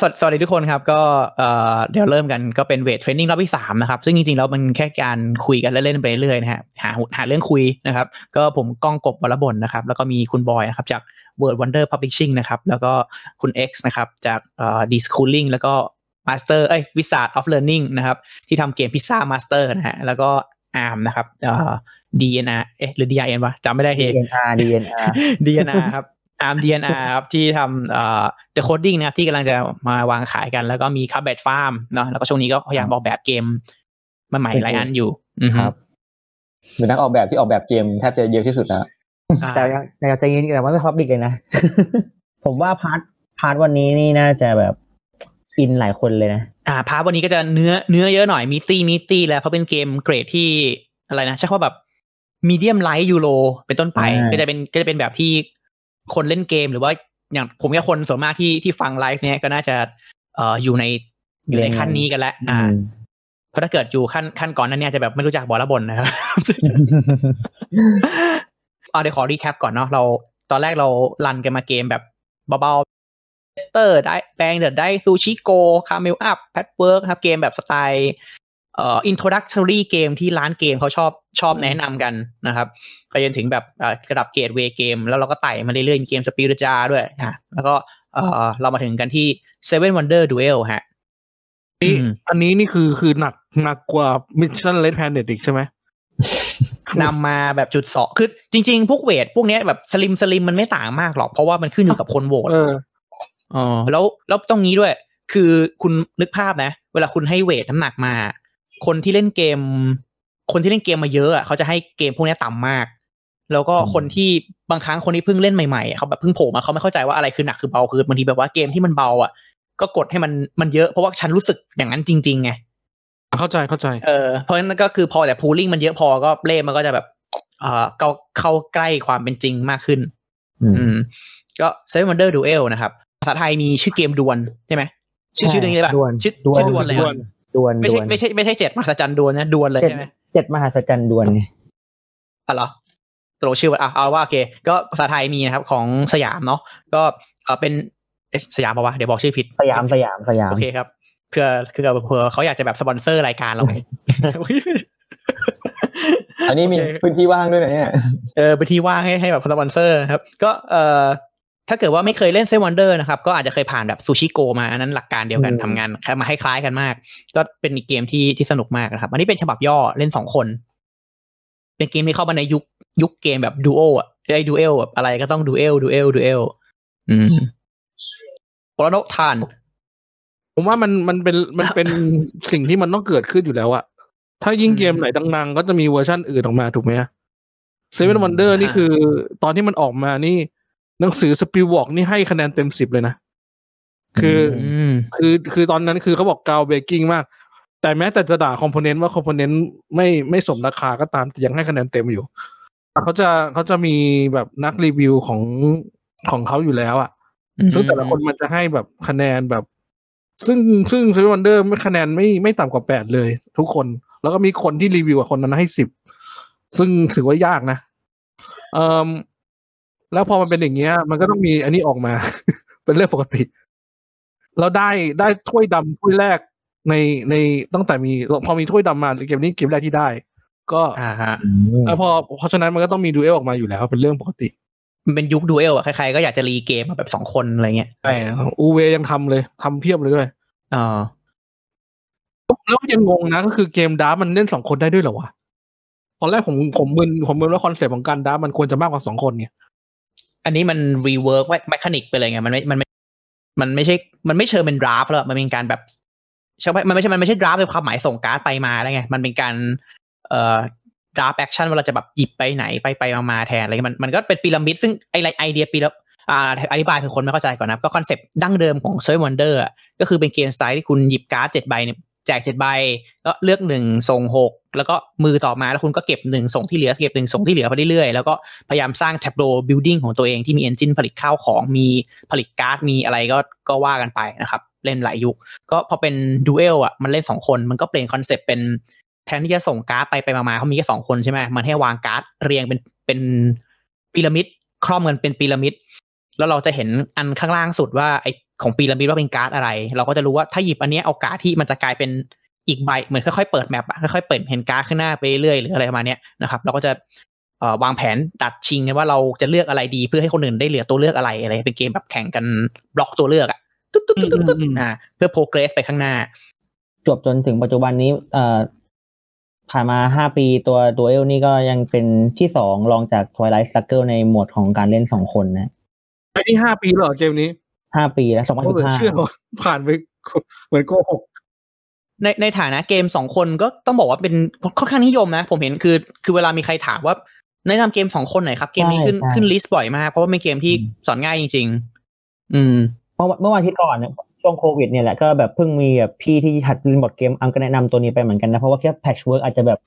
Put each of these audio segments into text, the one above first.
สวัสสวัสดีทุกคนครับก็เอ่อเดี๋ยวเริ่มกันก็เป็น weight training รอบที่สามนะครับ ซึ่งจริงๆแล้วมันแค่การคุยกันเล่นๆไปเรื่อยๆนะฮะหาหาเรื่องคุยนะครับ ก็ผมก้องกบวรบลนะครับ แล้วก็มีคุณบอยนะครับจาก Word Wonder Publishing นะครับ แล้วก็คุณ X นะครับจากเอ่อ d s c h o o l i n g แล้วก็ Master เอ้ย Wizard of Learning นะครับที่ทำเกม Pizza Master นะฮะแล้วก็อาร์มนะครับเอ่อ DNR เอ๊ะหรือ DRN วะจำไม่ได้เฮ DNR DNR DNR ครับ ARM DNR ครับที่ทำเอ่อ The Coding นะครับที่กำลังจะมาวางขายกัน แล้วก็มี c u b b e d Farm เนาะแล้วก็ช่วงนี้ก็พยายามออกแบบเกมมาใหม่หลายอันอยู่อือฮึครับเป็นนักออกแบบที่ออกแบบเกมแทบจะเยอะที่สุดแล้วอ่าแต่ยังแต่ใจเย็นแต่ว่าไม่ public เลยนะ ผมว่า part part วันนี้นี่น่าจะแบบอินหลายคนเลยนะ อ่า part วันนี้ก็จะเนื้อเนื้อเยอะหน่อย meaty meaty แล้วเพราะเป็นเกมเกรดที่อะไรนะใช้คำว่าแบบมีเดียมไลท์ยูโรเป็นต้นไปอ่าก็จะเป็นก็จะเป็นแบบที่ คนเล่นเกมหรือว่าอย่างผมกับคนส่วนมากที่ที่ฟังไลฟ์เนี้ยก็น่าจะเอ่ออยู่ในอยู่ในขั้นนี้กันแล้วอ่าอืมเพราะถ้าเกิดอยู่ขั้นขั้นก่อนนั้นเนี่ยจะแบบไม่รู้จักบอลละบนนะครับเอาเดี๋ยวขอรีแคปก่อนเนาะเรา ตอนแรกเรารันกันมาเกมแบบเบาๆเตอร์ได้แปลงเดดได้ซูชิโกคาเมลอัพแพทเวิร์กครับเกมแบบสไตล์ เอ่อ introductory เกมที่ร้านเกมเขาชอบชอบแนะนำกันนะครับไปจนถึงแบบเอ่อระดับ gateway เกม แล้วเราก็ไต่มาเรื่อยๆมีเกม Spiel des Jahres ด้วยฮะแล้วก็เอ่อเรามาถึงกันที่ Seven Wonder Duel ฮะนี่อืมอันนี้นี่คือคือหนักหนักกว่า Mission Re d Planet อีกใช่ไหมนำมาแบบจุดสองคือจริง ๆ พวก weight พวกเนี้ยแบบสลิมสลิมมันไม่ต่างมากหรอก เพราะว่ามันขึ้นอยู่กับคนโหวตเอออ๋อแล้วแล้วต้องงี้ด้วย คือคุณนึกภาพนะ เวลาคุณให้เวทน้ำหนักมา คนที่เล่นเกม คนที่เล่นเกมมาเยอะอะเขาจะให้เกมพวกเนี้ยต่ำมาก แล้วก็คนที่บางครั้งคนที่เพิ่งเล่นใหม่ๆอะเขาแบบเพิ่งโผล่มาเขาไม่เข้าใจว่าอะไรคือหนักคือเบาคือบางทีแบบว่าเกมที่มันเบาอะ ก็กดให้มันมันเยอะเพราะว่าฉันรู้สึกอย่างนั้นจริงๆไงเข้าใจเข้าใจเออเพราะฉะนั้นก็คือพอแต่พูลิ่งมันเยอะพอก็เล่มันก็จะแบบเอ่อเข้าเข้าใกล้ความเป็นจริงมากขึ้น อืมอืมก็ Seven Wonder Duel นะครับภาษาไทยมีชื่อเกมดวลใช่ไหมชื่อใช่ชื่อเรื่องนี้เลยป่ะดวลชื่อดวลชื่อดวลเลย ดอะวลดวนไม่ดใช่วนไม่ใช่ไม่ใช่เจ็ดมหัศจรรย์ดวลนะดวลเลยเจ็ดใช่ไหมเจ็ดมหัศจรรย์ดวลไงอ๋อเหรอตกลงชื่อว่าอะเอาว่าโอเค ก็ภาษาไทยมีนะครับของสยามเนาะก็เออเป็นเอ๊ะสยามปะวะเดี๋ยวบอกชื่อผิดสยามสยามสยามโอเคครับเพื่อคือเผื่อเขาอยากจะแบบสปอนเซอร์รายการเราไงอันนี้มีโอเคพื้นที่ว่างด้วยนะเนี่ยเออพื้นที่ว่างให้ให้แบบสปอนเซอร์ครับ ก็เออ ถ้าเกิดว่าไม่เคยเล่น Seven Wonder นะครับ ก็อาจจะเคยผ่านแบบ Sushi Go มาอันนั้นหลักการเดียวกันอืมทำงานมาให้คล้ายกันมาก ก็เป็นอีกเกมที่ที่สนุกมากนะครับ อันนี้เป็นฉบับย่อเล่นสองคน เป็นเกมที่เข้ามาในยุคยุคเกมแบบดูโออะไอ้ duel แบบอะไรก็ต้อง duel duel duel อืมโปรโนทาน ผมว่ามันมันเป็นมันเป็นสิ่งที่มันต้องเกิดขึ้นอยู่แล้วอะถ้ายิ่งเกมไหนดังๆ ก็จะมีเวอร์ชันอื่นออกมาถูกไหม Seven Wonder นี่คือ ตอนที่มันออกมานี่ หนังสือ Spielbox นี่ให้คะแนนเต็มสิบเลยนะ คืออืมคือคือตอนนั้นคือเขาบอก groundbreaking มาก แต่แม้แต่จะด่า component ว่า component ไม่ไม่สมราคาก็ตามแต่ยังให้คะแนนเต็มอยู่เขาจะเขาจะมีแบบนักรีวิวของของเขาอยู่แล้วอะซึ่งแต่ละคนมันจะให้แบบคะแนนแบบ ซึ่งซึ่งเซเว่นวันเดอร์ไม่คะแนนไม่ไม่ต่ำกว่าแปดเลย ทุกคน แล้วก็มีคนที่รีวิวกับคนนั้นให้สิบซึ่งถือว่ายากนะเอ่อ แล้วพอมันเป็นอย่างเงี้ย มันก็ต้องมีอันนี้ออกมา เป็นเรื่องปกติ เราได้ได้ถ้วยดำถ้วยแรกในในตั้งแต่มีพอมีถ้วยดำมาเกมนี้เกมแรกที่ได้ ก็อ่าฮะแล้วพอเพราะฉะนั้นมันก็ต้องมีดูเอลออกมาอยู่แล้ว เป็นเรื่องปกติ มันเป็นยุค duel อะใครๆก็อยากจะ re เกมมาแบบสองคนอะไรเงี้ยแต่ Uwe ยังทำเลยทำเพียบเลยด้วยอ๋อแล้วยังงงนะก็คือเกม draft มันเล่นสองคนได้ด้วยเหรอวะตอนแรกผมผมมึนผมมึนว่าคอนเซ็ปต์ของการ draft มันควรจะมากกว่าสองคนเนี่ย อันนี้มัน rework mechanic ไปเลยไงมันไม่มันไม่มันไม่ใช่ มันไม่เชิงเป็น dra ft แล้วมันเป็นการแบบใช่ไหมมันไม่ใช่มันไม่ใช่ draft ในความหมายส่งการ์ดไปมาแล้วไงมันเป็นการ เอ่อ draft action ว่าเราจะแบบหยิบไปไหนไปไปมามาแทนอะไรมันมันก็เป็นพีระมิดซึ่งไอไอเดียพีระอ่าอธิบายคือคนไม่เข้าใจก่อนนะก็คอนเซปต์ดั้งเดิมของ s e r v e Wonder อะก็คือเป็นเกมสไตล์ที่คุณหยิบการ์ดเจ็ดใบเนี่ย แจกเจ็ดใบก็เลือกหนึ่งส่งหกแล้วก็มือต่อมาแล้วคุณก็เก็บหนึ่งส่งที่เหลือเก็บหนึ่งส่งที่เหลือไปเรื่อยๆแล้วก็พยายามสร้างแท็บโ o บิลดิ้งของตัวเองที่มี engine ผลิตข้าวของมีผลิตการ์ดมีอะไรก็ก็ว่ากันไปนะครับ เล่นหลายยุค ก็พอเป็น Duel อะมันเล่นสองคนมันก็เปลี่ยนคอนเซปต์เป็นแทนที่จะส่งการ์ดไปไปมาๆเขามีแค่สองคนใช่ไหมมันให้วางการ์ดเรียงเป็นเป็นพีระมิดครอบกันเป็นพีระมิดแล้วเราจะเห็นอันข้างล่างสุดว่าไอ้ ของพีระมิดว่าเป็นการ์ดอะไร เราก็จะรู้ว่าถ้าหยิบอันเนี้ยเอาการ์ดที่มันจะกลายเป็นอีกใบเหมือนค่อยๆเปิด map อะค่อยๆเปิดเห็นการ์ดข้างหน้าไปเรื่อยหรืออะไรประมาณเนี้ยนะครับ เราก็จะเอ่อวางแผนดัดชิงกันว่าเราจะเลือกอะไรดีเพื่อให้คนอื่นได้เหลือตัวเลือกอะไรอะไร เป็นเกมแบบแข่งกันบล็อกตัวเลือกอะตุ๊บตุ๊บตุ๊บตุ๊บตุ๊บอ่าเพื่อ progress ไปข้างหน้า จบจนถึงปัจจุบันนี้เอ่อผ่านมาห้าปีตัว Duel นี่ก็ยังเป็นที่สองรองจาก Twilight Struggle ในหมวดของการเล่นสองคนนะไอ้นี่ห้าปีแล้วเหรอเกมนี้ ห้าปีแล้วสองพันโอ้สิเหลืบอห้าเชื่อว่าผ่านไปเหมือนโกหกในในฐานะเกมสองคนก็ต้องบอกว่าเป็นค่อนข้างนิยมนะ ผมเห็นคือ คือเวลามีใครถามว่าแนะนำเกมสองคนหน่อยครับ เกมนี้ขึ้นขึ้น list บ่อยมาก เพราะว่าเป็นเกมที่สอนง่ายจริง ๆ อืม เมื่อวันเมื่อวันอาทิตย์ก่อนเนี่ยช่วงโควิดเนี่ยแหละก็แบบเพิ่งมีแบบพี่ที่หัดเล่นบอร์ดเกมอังก็แนะนำตัวนี้ไปเหมือนกันนะ เพราะว่าแค่ Patchwork อาจจะแบบ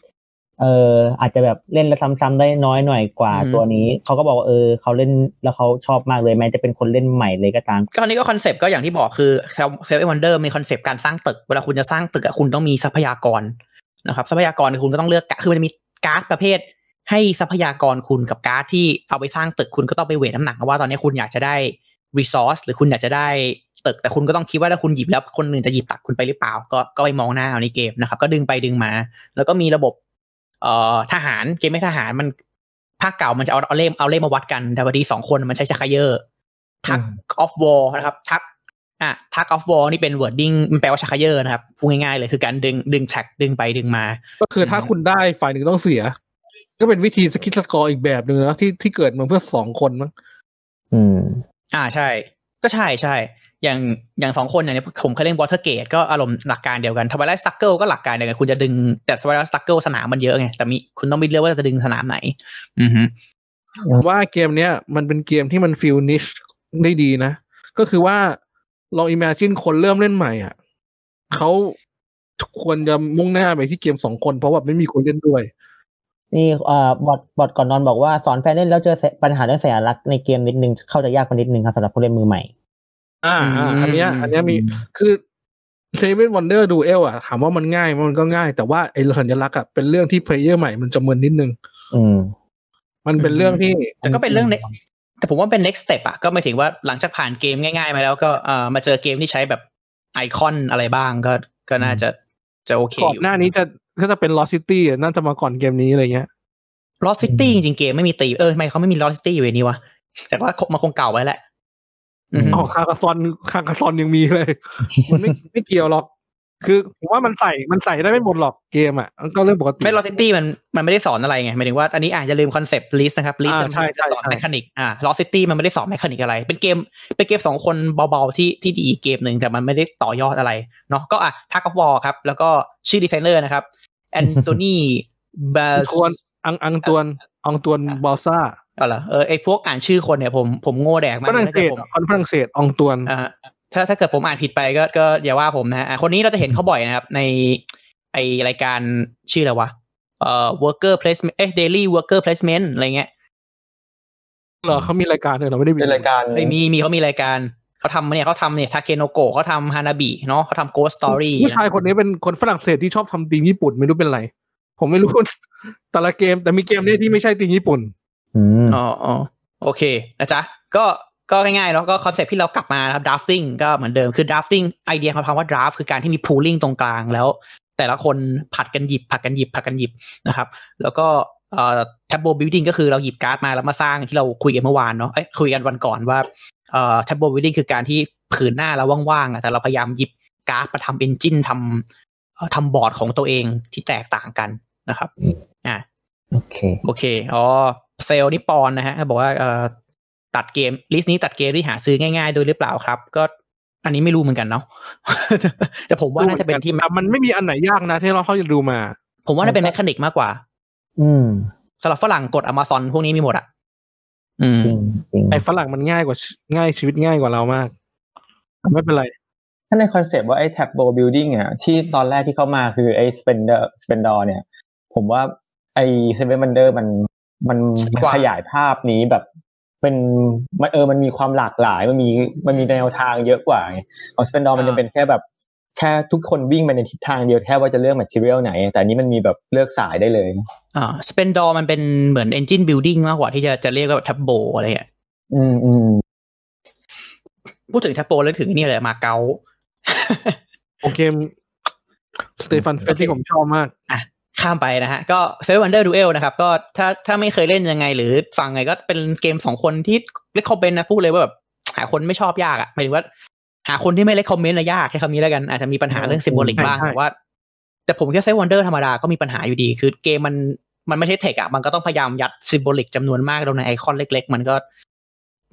เอออาจจะแบบเล่นแล้วซ้ำๆได้น้อยหน่อยกว่าอืมตัวนี้ เขาก็บอกว่าเออเขาเล่นแล้วเขาชอบมากเลยแม้จะเป็นคนเล่นใหม่เลยก็ตามก็อันนี้ก็คอนเซปต์ก็อย่างที่บอกคือ Seven Wonder มีคอนเซปต์การสร้างตึก เวลาคุณจะสร้างตึกอะคุณต้องมีทรัพยากรนะครับ ทรัพยากรคุณก็ต้องเลือกกะคือมันจะมีการ์ดประเภท ให้ทรัพยากรคุณกับการ์ดที่เอาไปสร้างตึกคุณก็ต้องไป weight น้ำหนักว่าตอนนี้คุณอยากจะได้ resource หรือคุณอยากจะได้ตึกแต่คุณก็ต้องคิดว่าถ้าคุณหยิบแล้วคนอื่นจะหยิบตัดคุณไปหรือเปล่า ก็ก็ไปมองหน้าเอาในเกมนะครับ ก็ดึงไปดึงมา แล้วก็มีระบบเอ่อ ทหารเกมไม่ทหารมันภาคเก่ามันจะเอาเอาเล่มเอาเล่มมาวัดกัน แต่พอดีสองคนมันใช้ชักเย่อ tug of war นะครับ tug อะ tug of war นี่เป็น wording มันแปลว่าชักเขยอร์นะครับพูดง่ายๆเลยคือการดึงดึงแท็กดึงไปดึงมา ก็คือถ้าคุณได้ฝ่ายหนึ่งต้องเสีย ก็เป็นวิธีคิดสกอร์อีกแบบหนึ่งนะที่ที่เกิดมาเพื่อสองคนมั้งอืม อ่าใช่ ก็ใช่ใช่ อย่างอย่างสองคนอย่างเนี้ยผมเคยเล่นบอ t เ r อร์เกตก็อารมณ์หลักการเดียวกัน Twilight Struggle ก็หลักการเดียวกันคุณจะดึงแต่ Twilight Struggle สนามมันเยอะไงแต่มีคุณต้องไปเลือกว่าจะดึงสนามไหน อือฮึว่าเกมเนี้ยมันเป็นเกมที่มัน fill niche ได้ดีนะ ก็คือว่าลอง imagine คนเริ่มเล่นใหม่อะเขาควรจะมุ่งหน้าไปที่เกมสองคนเพราะว่าไม่มีคนเล่นด้วย นี่เอ่อบอทบอทก่อนนอนบอกว่าสอนแฟนเล่นแล้วเจอปัญหาเรื่องสัญลักษณ์ในเกมนิดนึงเข้าใจยากไปนิดนึงครับสำหรับผู้เล่นมือใหม่ อ่าอ่าอันเนี้ย อันเนี้ยมีคือ Seven Wonder Duel อะถามว่ามันง่ายมันก็ง่าย แต่ว่าไอ้สัญลักษณ์อะเป็นเรื่องที่ player ใหม่มันจะมึนนิดนึง อืม มันเป็นเรื่องที่ แต่ก็เป็นเรื่อง next แต่ผมว่าเป็น next step อะก็หมายถึงว่าหลังจากผ่านเกมง่ายๆมาแล้วก็เอ่อมาเจอเกมที่ใช้แบบไอคอนอะไรบ้างก็ก็น่าจะจะโอเคก่อนอยู่หน้านี้จะถ้าจะเป็น Lost City น่าจะมาก่อนเกมนี้อะไรเงี้ย Lost City จริงๆเกมไม่มีตี เออทำไมเขาไม่มี Lost City อยู่ในนี้วะแต่ว่ามันคงเก่าไว้แหละ อืมอ๋อ Carcassonne Carcassonne ยังมีเลย มันไม่ไม่เกี่ยวหรอก คือผมว่ามันใส่มันใส่ได้ไม่หมดหรอกเกมอะมันก็เรื่องปกติไม่ Lost City มันมันไม่ได้สอนอะไรไงหมายถึงว่าอันนี้อาจจะลืม concept list นะครับ list อ่าใช่จะสอนใช่ mechanic อ่า Lost City มันไม่ได้สอน mechanic อะไร เป็นเกมเป็นเกมสองคนเบาๆที่ที่ดีอีกเกมหนึ่งแต่มันไม่ได้ต่อยอดอะไรเนาะก็อะทักกับวอลครับ แล้วก็ชื่อดีไซเนอร์นะครับแอนโทนีบาทวนอังอังตวนอังตวนบอลซ่า เอาเหรอเออไอพวกอ่านชื่อคนเนี่ยผมผมโง่แดกมากฝรั่งถ้าเศเกิดสผมคนฝรั่งเศสอังตวนอ่าฮะถ้าถ้าเกิดผมอ่านผิดไปก็ก็อย่าว่าผมนะฮะอะคนนี้เราจะเห็นเขาบ่อยนะครับ ในไอรายการชื่ออะไรวะเอ่อ worker placement เอ้ daily worker placement อะไรเงี้ยเหรอเขามีรายการเลยเหรอไม่ได้เป็นรายการเอ้ยมีมีเขามีรายการเขาทำเนี่ยเขาทำเนี่ย Takenoko เขาทำ Hanabi เนาะเขาทำ ghost story ผู้ชายคนนี้เป็นคนฝรั่งเศสที่ชอบทำธีมญี่ปุ่นไม่รู้เป็นไร ผมไม่รู้แต่ละเกมแต่มีเกมเนี้ที่ไม่ใช่ธีมญี่ปุ่น อืมอ๋ออ๋อโอเคนะจ๊ะก็ก็ง่ายๆเนาะก็ concept ที่เรากลับมานะครับ drafting ก็เหมือนเดิมคือ drafting ไอเดียเขาคำว่า draft คือการที่มี pooling ตรงกลางแล้ว แต่ละคนผลัดกันหยิบผลัดกันหยิบผลัดกันหยิบนะครับ แล้วก็เอ่อ tableau building ก็คือเราหยิบการ์ดมาแล้วมาสร้างที่เราคุยกันเมื่อวานเนาะเอ้ยคุยกันวันก่อนว่าเอ่อ tableau building คือการที่ผืนหน้าเราว่างๆอะแต่เราพยายามหยิบการ์ดมาทำ engine ทำเอ่อทำบอร์ดของตัวเองที่แตกต่างกันนะครับอ่าโอเคโอเคอ๋อ เซลล์นี่ปอนนะฮะเขาบอกว่าเอ่อตัดเกม list นี้ตัดเกมที่หาซื้อง่ายๆโดยหรือเปล่าครับ ก็อันนี้ไม่รู้เหมือนกันเนาะแต่ผมว่าน่าจะเป็นที่แต่มันไม่มีอันไหนยากนะที่เราเขาจะดูมา ผมว่าน่าเป็นแมคานิกมากกว่า อืมสำหรับฝรั่งกด Amazon พวกนี้มีหมดอะอืมจริงจริงไอ้ฝรั่งมันง่ายกว่าง่ายชีวิตง่ายกว่าเรามาก ไม่เป็นไร ถ้าในคอนเซปต์ว่าไอ้ tab b o building อะที่ตอนแรกที่เข้ามาคือไอ้ spender spendor เนี่ย ผมว่าไอ้ seven wonder มันมันชัด กว่าขยายภาพนี้แบบ เป็นมันเออมันมีความหลากหลายมันมีมันมีแนวทางเยอะกว่าไงของ Splendor มันจะเป็นแค่แบบแค่ทุกคนวิ่งไปในทิศทางเดียวแค่ว่าจะเลือก material ไหน แต่อันนี้มันมีแบบเลือกสายได้เลย อ่า Splendor มันเป็นเหมือน Engine Building มากกว่าที่จะจะเรียกว่า Tableau อะไรอย่างเงี้ยอืมอืมพูดถึง Tableau แล้วถึงนี่เลย Macao โอเกม Stefan Feld ที่ผมชอบมาก ข้ามไปนะฮะ ก็เซ v วันเดอร์ดูเอลนะครับ ก็ถ้าถ้าไม่เคยเล่นยังไง หรือฟังไงก็เป็นเกมสองคนที่ recommend นะพูดเลยว่าแบบหาคนไม่ชอบยากอะ่ะหมายถึงว่า หาคนที่ไม่ recommend นะยากแค่คำนี้แล้วกันอาจจะมีปัญหาเรื่อง symbolic ใช่บ้างใช่แต่ว่า แต่ผมแค่เซ v วันเดอร์ธรรมดาก็มีปัญหาอยู่ดี คือเกมมันมันไม่ใช่เทคอะมันก็ต้องพยายามยัด symbolic จำนวนมากลงในไอคอนเล็ก ๆ มันก็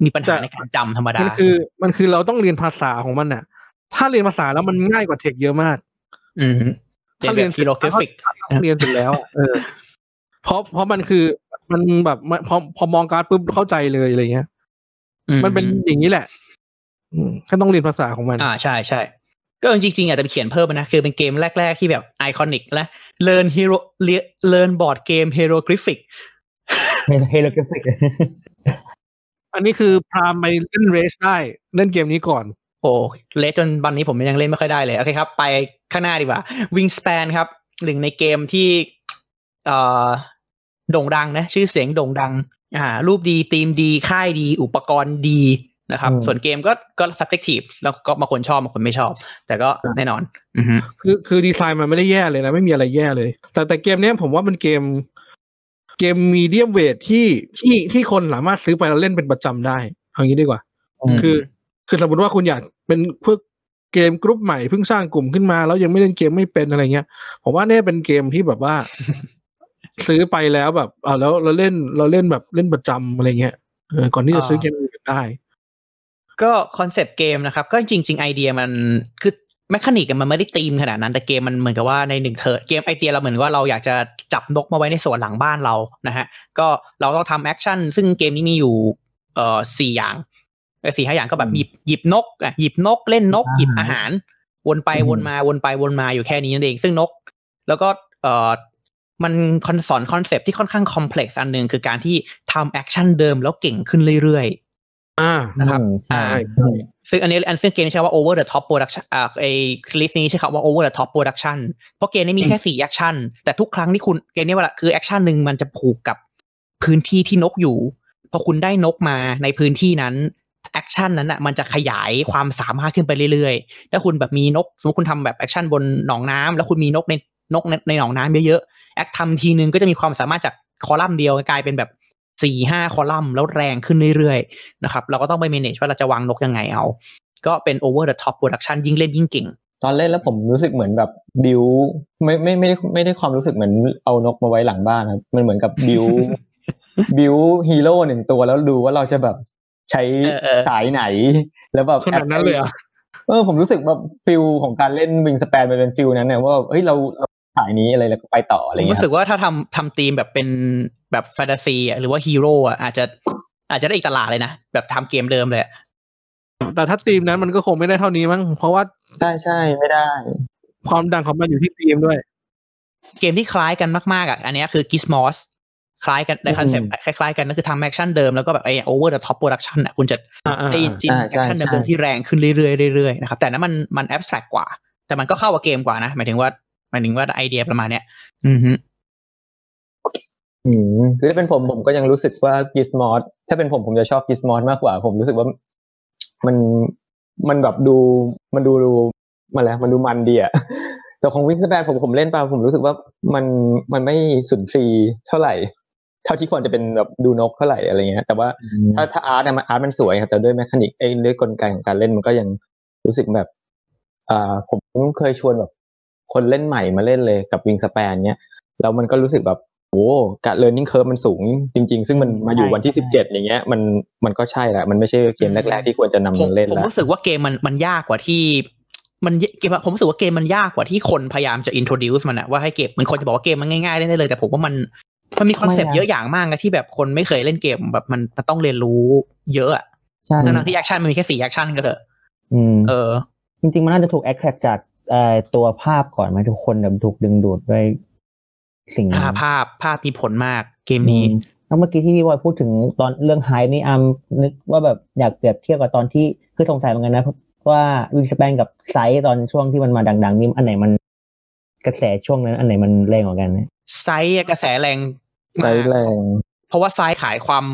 มีปัญหาในการจำธรรมดา มันคือ มันคือเราต้องเรียนภาษาของมันน่ะถ้าเรียนภาษาแล้วมันง่ายกว่าเทคเยอะมาก อื มเรียนแบบ hieroglyphicต้องเรียนเสร็จแล้วอะเออเพราะเพราะมันคือมันแบบมันพอพอมองการ์ดปุ๊บเข้าใจเลยอะไรเงี้ยมันเป็นอย่างนี้แหละอืมแค่ต้องเรียนภาษาของมัน อ่าใช่ใช่ก็จริงๆอาจจะไปเขียนเพิ่มนะ คือเป็นเกมแรก ๆ ที่แบบ iconic และ learn hero learn board game hieroglyphic hieroglyphic อันนี้คือพรามไปเล่น Race ได้ เล่นเกมนี้ก่อน โอ้ Race จนวันนี้ผมยังเล่นไม่ค่อยได้เลย โอเคครับ ไปข้างหน้าดีกว่า Wingspan ครับหนึ่งในเกมที่เอ่อโด่งดังนะ ชื่อเสียงโด่งดัง อ่า รูปดีธีมดี ค่ายดี อุปกรณ์ดีนะครับ ส่วนเกมก็ก็ subjective แล้วก็บางคนชอบบางคนไม่ชอบ แต่ก็แน่นอนอือฮึคือคือดีไซน์มันไม่ได้แย่เลยนะ ไม่มีอะไรแย่เลย แต่แต่เกมเนี้ยผมว่าเป็นเกม เกมมีเดียมเวทที่ที่ที่คนสามารถซื้อไปแล้วเล่นเป็นประจำได้เอางี้ดีกว่า คือ คือสมมติว่าคุณอยากเป็นเพื่อ game group ใหม่เพิ่งสร้างกลุ่มขึ้นมา แล้วยังไม่เล่นเกมไม่เป็นอะไรเงี้ยผมว่าเนี่ยเป็นเกมที่แบบว่า ซื้อไปแล้วแบบอ่าแล้วเราเล่นเราเล่นแบบเล่นประจำอะไรเงี้ยเออก่อนที่จะซื้อเกมอื่นได้ ก็ concept เกมนะครับ ก็จริง ๆ ไอเดียมันคือ mechanic มันไม่ได้ธีมขนาดนั้นแต่เกมมันเหมือนกับว่าในหนึ่ง turn เกมไอเดียเราเหมือนว่าเราอยากจะจับนกมาไว้ในสวนหลังบ้านเรานะฮะก็เราต้องทำ action ซึ่งเกมนี้มีอยู่เอ่อสี่อย่างเอ่อ สี่ห้าอย่างก็แบบหยิบหยิบนกอะหยิบนกเล่นนกหยิบอาหาร วนไปวนมาวนไปวนมาอยู่แค่นี้นั่นเอง ซึ่งนก แล้วก็เอ่อมันคอนสอน concept ที่ค่อนข้าง complex อันหนึ่งคือการที่ทำ action เดิมแล้วเก่งขึ้นเรื่อยๆอ่านะครับใช่ใช่ซึ่งอันนี้อันซึ่งเกมนี้ใช้ว่า over the top production อ่าไอ list นี้ใช้คำว่า over the top production เพราะเกมนี้มีแค่สี่ action แต่ทุกครั้งที่คุณเกมนี้เวลาคือ action หนึ่งมันจะผูกกับพื้นที่ที่นกอยู่ พอคุณได้นกมาในพื้นที่นั้น action นั้นอะมันจะขยายความสามารถขึ้นไปเรื่อยๆ ถ้าคุณแบบมีนก สมมติคุณทำแบบ action บนหนองน้ำแล้วคุณมีนกในนกในในหนองน้ำเยอะๆ แอคทำทีนึงก็จะมีความสามารถจากคอลัมน์เดียวกลายเป็นแบบสี่ห้าคอลัมน์แล้วแรงขึ้นเรื่อยๆนะครับเราก็ต้องไป manage ว่าเราจะวางนกยังไงเอา ก็เป็น over the top production ยิ่งเล่นยิ่งเก่งตอนเล่นแล้วผมรู้สึกเหมือนแบบบิวไม่ไม่ไม่ได้ไม่ได้ความรู้สึกเหมือนเอานกมาไว้หลังบ้านครับมันเหมือนกับบิวบิวฮีโร่หนึ่งตัวแล้วดูว่าเราจะแบบ ใช้เออเออสายไหน แล้วแบบขนาดนั้นเลยเหรอะเออผมรู้สึกแบบ feel ของการเล่น Wingspan มันเป็น feel นั้นเนี่ยว่าเฮ้ยเราเราสายนี้อะไรแล้วก็ไปต่ออะไรผมเงี้ยรู้สึกว่าถ้าทำทำธีมแบบเป็นแบบแฟนตาซีอะหรือว่าฮีโร่อะอาจจะอาจจะได้อีกตลาดเลยนะ แบบทำเกมเดิมเลยอะแต่ถ้าธีมนั้นมันก็คงไม่ได้เท่านี้มั้งเพราะว่าใช่ใช่ไม่ได้ ความดังของมันอยู่ที่ธีมด้วย เกมที่คล้ายกันมากๆอะอันเนี้ยคือ Gizmos คล้ายกันใน concept คล้ายๆกันก็คือทำ action เดิมแล้วก็แบบไอ้ over the top production อะคุณจะอ่าอ่าได้จินอ่าแอใช่คชั่นใช่เดิมๆที่แรงขึ้นเรื่อยๆเรื่อยๆนะครับแต่นั้นมันมัน abstract กว่า แต่มันก็เข้ากับเกมกว่านะ หมายถึงว่าหมายถึงว่าไอเดียประมาณเนี้ย อือฮึอืมคือถ้าเป็นผมผมก็ยังรู้สึกว่า Gizmos ถ้าเป็นผมผมจะชอบ Gizmos มากกว่า ผมรู้สึกว่ามันมันแบบดูมันดูมันแล้วมันดูมันดีอะแต่ของ Wingspan ผมผมเล่นไปผมรู้สึกว่ามันมันไม่สุนทรีย์เท่าไหร่ เท่าที่ควรจะเป็นแบบดูนกเท่าไหร่อะไรเงี้ยแต่ว่าถ้าถ้า art อะมัน art มันสวยครับแต่ด้วย mechanic ไอ้ด้วยกลไกของการเล่นมันก็ยังรู้สึกแบบอ่าผมเคยชวนแบบคนเล่นใหม่มาเล่นเลยกับ Wingspan เนี้ยแล้วมันก็รู้สึกแบบโอ้การเรียนรู้ curve มันสูงจริง ๆ ซึ่งมันมาอยู่วันที่สิบเจ็ดอย่างเงี้ยมันมันก็ใช่แหละมันไม่ใช่เกมแรก ๆ ที่ควรจะนำผมมาเล่นผมแล้วรู้สึกว่าเกมมันมันยากกว่าที่มันเกมผมรู้สึกว่าเกมมันยากกว่าที่คนพยายามจะ introduce มันอะว่าให้เกมมันคนจะบอกว่าเกมมันง่ายๆเล่นได้เลยแต่ผมว่ามัน มันมีคอนเซปต์ไม่นะเยอะอย่างมากนะที่แบบคนไม่เคยเล่นเกมแบบมันมันต้องเรียนรู้เยอะอะใช่ทั้งๆที่ action มันมีแค่สี่ action ก็เถอะอืมเออ จริง ๆ มันน่าจะถูกแอคแทรจากเอ่อตัวภาพก่อนไหมทุกคนแบบถูกดึงดูดด้วยสิ่งนี้ภาพภาพภาพมีผลมากเกมนี้อืมแล้วเมื่อกี้ที่พี่บอยพูดถึงตอนเรื่องไฮนี่อัมนึกว่าแบบอยากเปรียบเทียบกับตอนที่คือสงสัยเหมือนกันนะว่า Wingspan กับ Scythe ตอนช่วงที่มันมาดัง ๆ นี่อันไหนมันกระแสช่วงนั้น อันไหนมันแรงกว่ากันนะ ไซส์อะกระแสแรงใช้มากแรง เพราะว่าไซส์ขายความ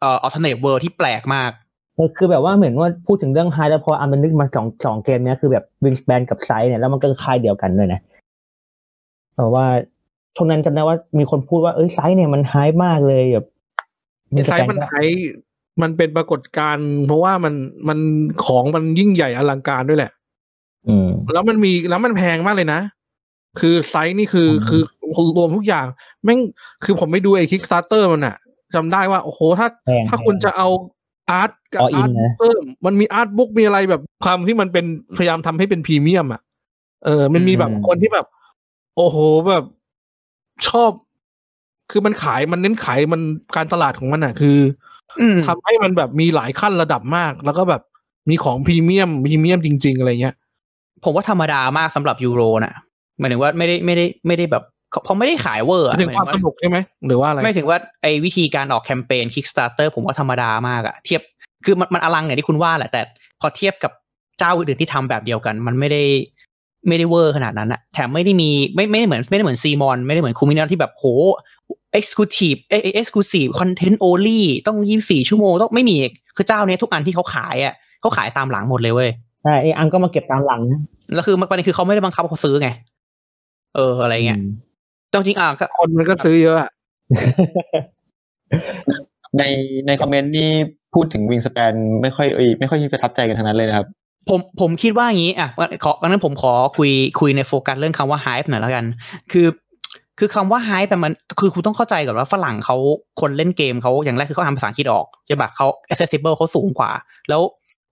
เอ่อ alternate world ที่แปลกมากเออคือแบบว่าเหมือนว่าพูดถึงเรื่องไฮแล้วพออันมันนึกมาสองสองเกมเนี้ยคือแบบ Wingspan กับ Scythe เนี่ยแล้วมันก็ค่ายเดียวกันเลยนะเพราะว่าช่วงนั้นจำได้ว่ามีคนพูดว่าเอ้ยไซส์เนี่ยมันไฮมากเลยแบบไซส์มันไฮมันเป็นปรากฏการณ์เพราะว่ามันมันของมันยิ่งใหญ่อลังการด้วยแหละ อืมแล้วมันมีแล้วมันแพงมากเลยนะ คือไซส์นี่คืออืมคือรวมทุกอย่างแม่งคือผมไปดูไอ้ Kickstarter มันอะจำได้ว่า โอ้โห ถ้าแพงถ้าคุณจะเอาอาร์ตกับ All in อาร์ตนะเพิ่มมันมี artbook มีอะไรแบบความที่มันเป็นพยายามทำให้เป็นพรีเมียมอะเออ มันมีแบบอืมคนที่แบบ โอ้โหแบบชอบ คือมันขายมันเน้นขายมันการตลาดของมันอะคืออืมทำให้มันแบบมีหลายขั้นระดับมาก แล้วก็แบบมีของพรีเมียมพรีเมียมจริง ๆ อะไรเงี้ย ผมว่าธรรมดามากสำหรับยูโรน่ะ หมายถึงว่าไม่ได้ไม่ได้ไม่ได้แบบเขาไม่ได้ขายเวอร์อะถึงความหสยถึงนุกใช่ไหมหรือว่าอะไรไม่ถึงว่าไอ้วิธีการออกแคมเปญ Kickstarter ผมว่าธรรมดามากอะเทียบคือมันมันอลังอย่างที่คุณว่าแหละ แต่พอเทียบกับเจ้าอื่นที่ทำแบบเดียวกัน มันไม่ได้ไม่ได้เวอร์ขนาดนั้นอะแถมไม่ได้มีไม่ไม่ได้เหมือนไม่ได้เหมือนซีมอนไม่ได้เหมือนคูมินอนที่แบบโห exclusive เอ้ย exclusive content only ต้องยี่สี่ชั่วโมงต้องไม่มีคือเจ้าเนี้ยทุกอันที่เขาขายอะเขาขายตามหลังหมดเลยเว้ยใช่ไอ้อันก็มาเก็บตามหลังนะแล้วคือมันประเด็นคือเขาไม่ได้บังคับให้เขาซื้อไง เอออะไรเงี้ยอืมจริงๆอะก็คนมันก็ซื้อเยอะอะในในคอมเมนต์นี่พูดถึงวิงส p ปนไม่ค่อยเอยไม่ค่อยประทับใจกันทั้งนั้นเลยนะครับ ผมผมคิดว่าอย่างนี้อะของั้นผมขอคุยคุยในโฟกัสเรื่องคำว่า hype หน่อยแล้วกัน คือคือคำว่า hype อะมันคือคุณต้องเข้าใจก่อนว่าฝรั่งเขาคนเล่นเกมเขาอย่างแรกคือเขาอ่านภาษาอังกฤษออกใช่ปะเขา accessible เขาสูงกว่า แล้ว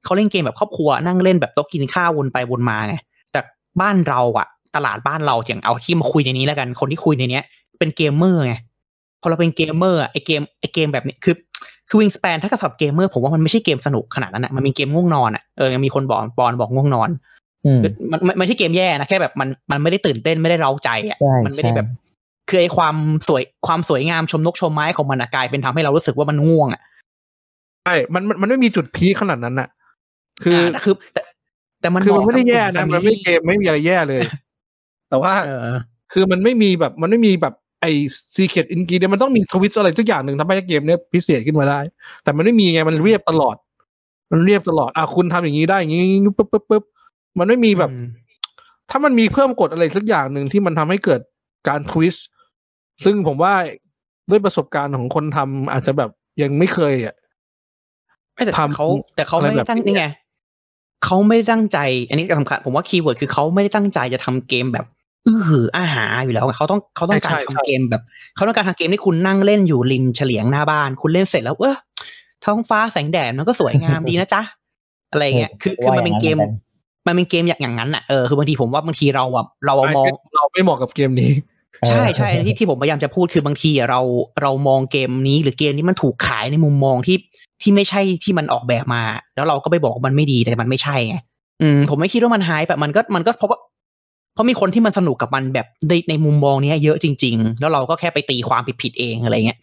เขาเล่นเกมแบบครอบครัวนั่งเล่นแบบโต๊ะกินข้าววนไปวนมาไงแต่บ้านเราอะ ตลาดบ้านเราอย่างเอาที่มาคุยในนี้แล้วกัน คนที่คุยในเนี้ย เป็นเกมเมอร์ไงพอเราเป็นเกมเมอร์อะไอเกมไอเกมแบบนี้คือคือวิงส p ปนถ้ากับสำหรับเกมเมอร์ผมว่ามันไม่ใช่เกมสนุกขนาดนั้นอะมันมีเกมง่วงนอนอะเออยังมีคนบอกปอนบอกง่วงนอนอืมมันมันไม่ใช่เกมแย่นะแค่แบบมันมันไม่ได้ตื่นเต้นไม่ได้เร้าใจอะใช่มันไม่ได้ใช่แบบคือไอความสวยความสวยงามชมนกชมไม้ของมันอะกลายเป็นทำให้เรารู้สึกว่ามันง่วงอะใช่มันมันมันไม่มีจุดพีคขนาดนั้นน่ะ คืออ่าแต่คือแต่แต่มันคือเหมันมาะไม่ได้กับแย่กลุ่นะ family มันไม่เกมไม่มีอะไรแย่เลย แต่ว่าเออคือมันไม่มีแบบมันไม่มีแบบไอ้ซีเค t อินกีเนี่ยมันต้องมีทวิสอะไรสักอย่างหนึ่งทำให้เกมเนี้ยพิเศษขึ้นมาได้ แต่มันไม่มีไงมันเรียบตลอด มันเรียบตลอดอะคุณทำอย่างนี้ได้อย่างนี้ปุ๊บปุ๊บปุ๊บมันไม่มีแบบอืมถ้ามันมีเพิ่มกฎอะไรสักอย่างหนึ่งที่มันทำให้เกิดการ twist ซึ่งผมว่าด้วยประสบการณ์ของคนทำอาจจะแบบยังไม่เคยอะไม่แต่ทำเขาแต่เขาอะไรไม่ได้แบบตั้งนี้นี่ไงเขาไม่ได้ตั้งใจ อันนี้สำคัญผมว่า keyword คือเขาไม่ได้ตั้งใจจะทำเกมแบบ อื้อหืออาหาอยู่แล้วไงเขาต้องเขาต้องการใช่ใช่ทำเกมแบบเขาต้องการทำเกมที่คุณนั่งเล่นอยู่ริมเฉลียงหน้าบ้าน คุณเล่นเสร็จแล้วเออท้องฟ้าแสงแดดมันก็สวยงามดีนะจ๊ะอะไรเงี้ยคือคือมันเป็นเกมว่าอย่างนั้นมันเป็นเกมอย่างอย่างนั้นอะเออคือบางทีผมว่าบางทีเราอะเราอะมองเราไม่เหมาะกับเกมนี้ ใช่ใช่ที่ที่ผมพยายามจะพูดคือบางทีอะเราเรามองเกมนี้ หรือเกมนี้มันถูกขายในมุมมองที่ที่ไม่ใช่ที่มันออกแบบมา แล้วเราก็ไปบอกว่ามันไม่ดีแต่มันไม่ใช่ไงอืมผมไม่คิดว่ามันหายแบบมันก็มันก็เพราะว่า เพราะมีคนที่มันสนุกกับมันแบบในในมุมมองเนี้ยเยอะจริง ๆ แล้วเราก็แค่ไปตีความผิดๆเองอะไรเงี้ย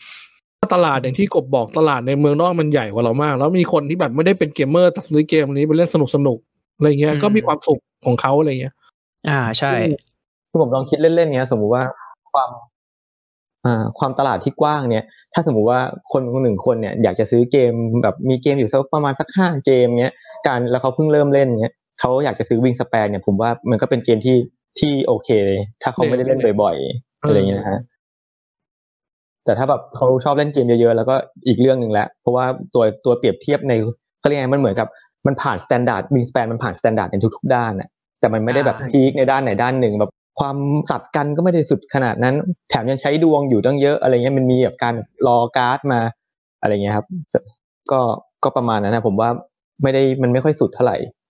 ตลาดอย่างที่กบบอกตลาดในเมืองนอกมันใหญ่กว่าเรามาก แล้วมีคนที่แบบไม่ได้เป็นเกมเมอร์แต่ซื้อเกมนี้ไปเล่นสนุกสนุกๆอะไรเงี้ยอืมก็มีความสุขของเขาอะไรเงี้ย อ่าใช่คือผมลองคิดเล่นๆเนี้ย สมมุติว่าความอ่าความตลาดที่กว้างเนี่ย ถ้าสมมุติว่าคนคนหนึ่งคนเนี่ยอยากจะซื้อเกมแบบมีเกมอยู่สักประมาณสักห้าเกมเนี้ยการแล้วเขาเพิ่งเริ่มเล่นเนี้ยเขาอยากจะซื้อวิงสแปนเนี่ยผมว่ามันก็เป็นเกมที่ ที่โอเคเลย ถ้าเขาไม่ได้เล่นบ่อยๆอะไรอย่างเงี้ยนะฮะแต่ถ้าแบบเขาชอบเล่นเกมเยอะๆแล้วก็อีกเรื่องหนึ่งแล้วเพราะว่าตัวตัวเปรียบเทียบในเขาเรียกไงมันเหมือนกับมันผ่าน standard Wingspan มันผ่าน standard ในทุกๆด้านน่ะแต่มันไม่ได้แบบอ่า peak ในด้านไหนด้านหนึ่งแบบความตัดกันก็ไม่ได้สุดขนาดนั้น แถมยังใช้ดวงอยู่ตั้งเยอะอะไรเงี้ยมันมีแบบการรอการ์ดมาอะไรเงี้ยครับ ก็ก็ประมาณนั้นนะผมว่าไม่ได้มันไม่ค่อยสุดเท่าไหร่อืม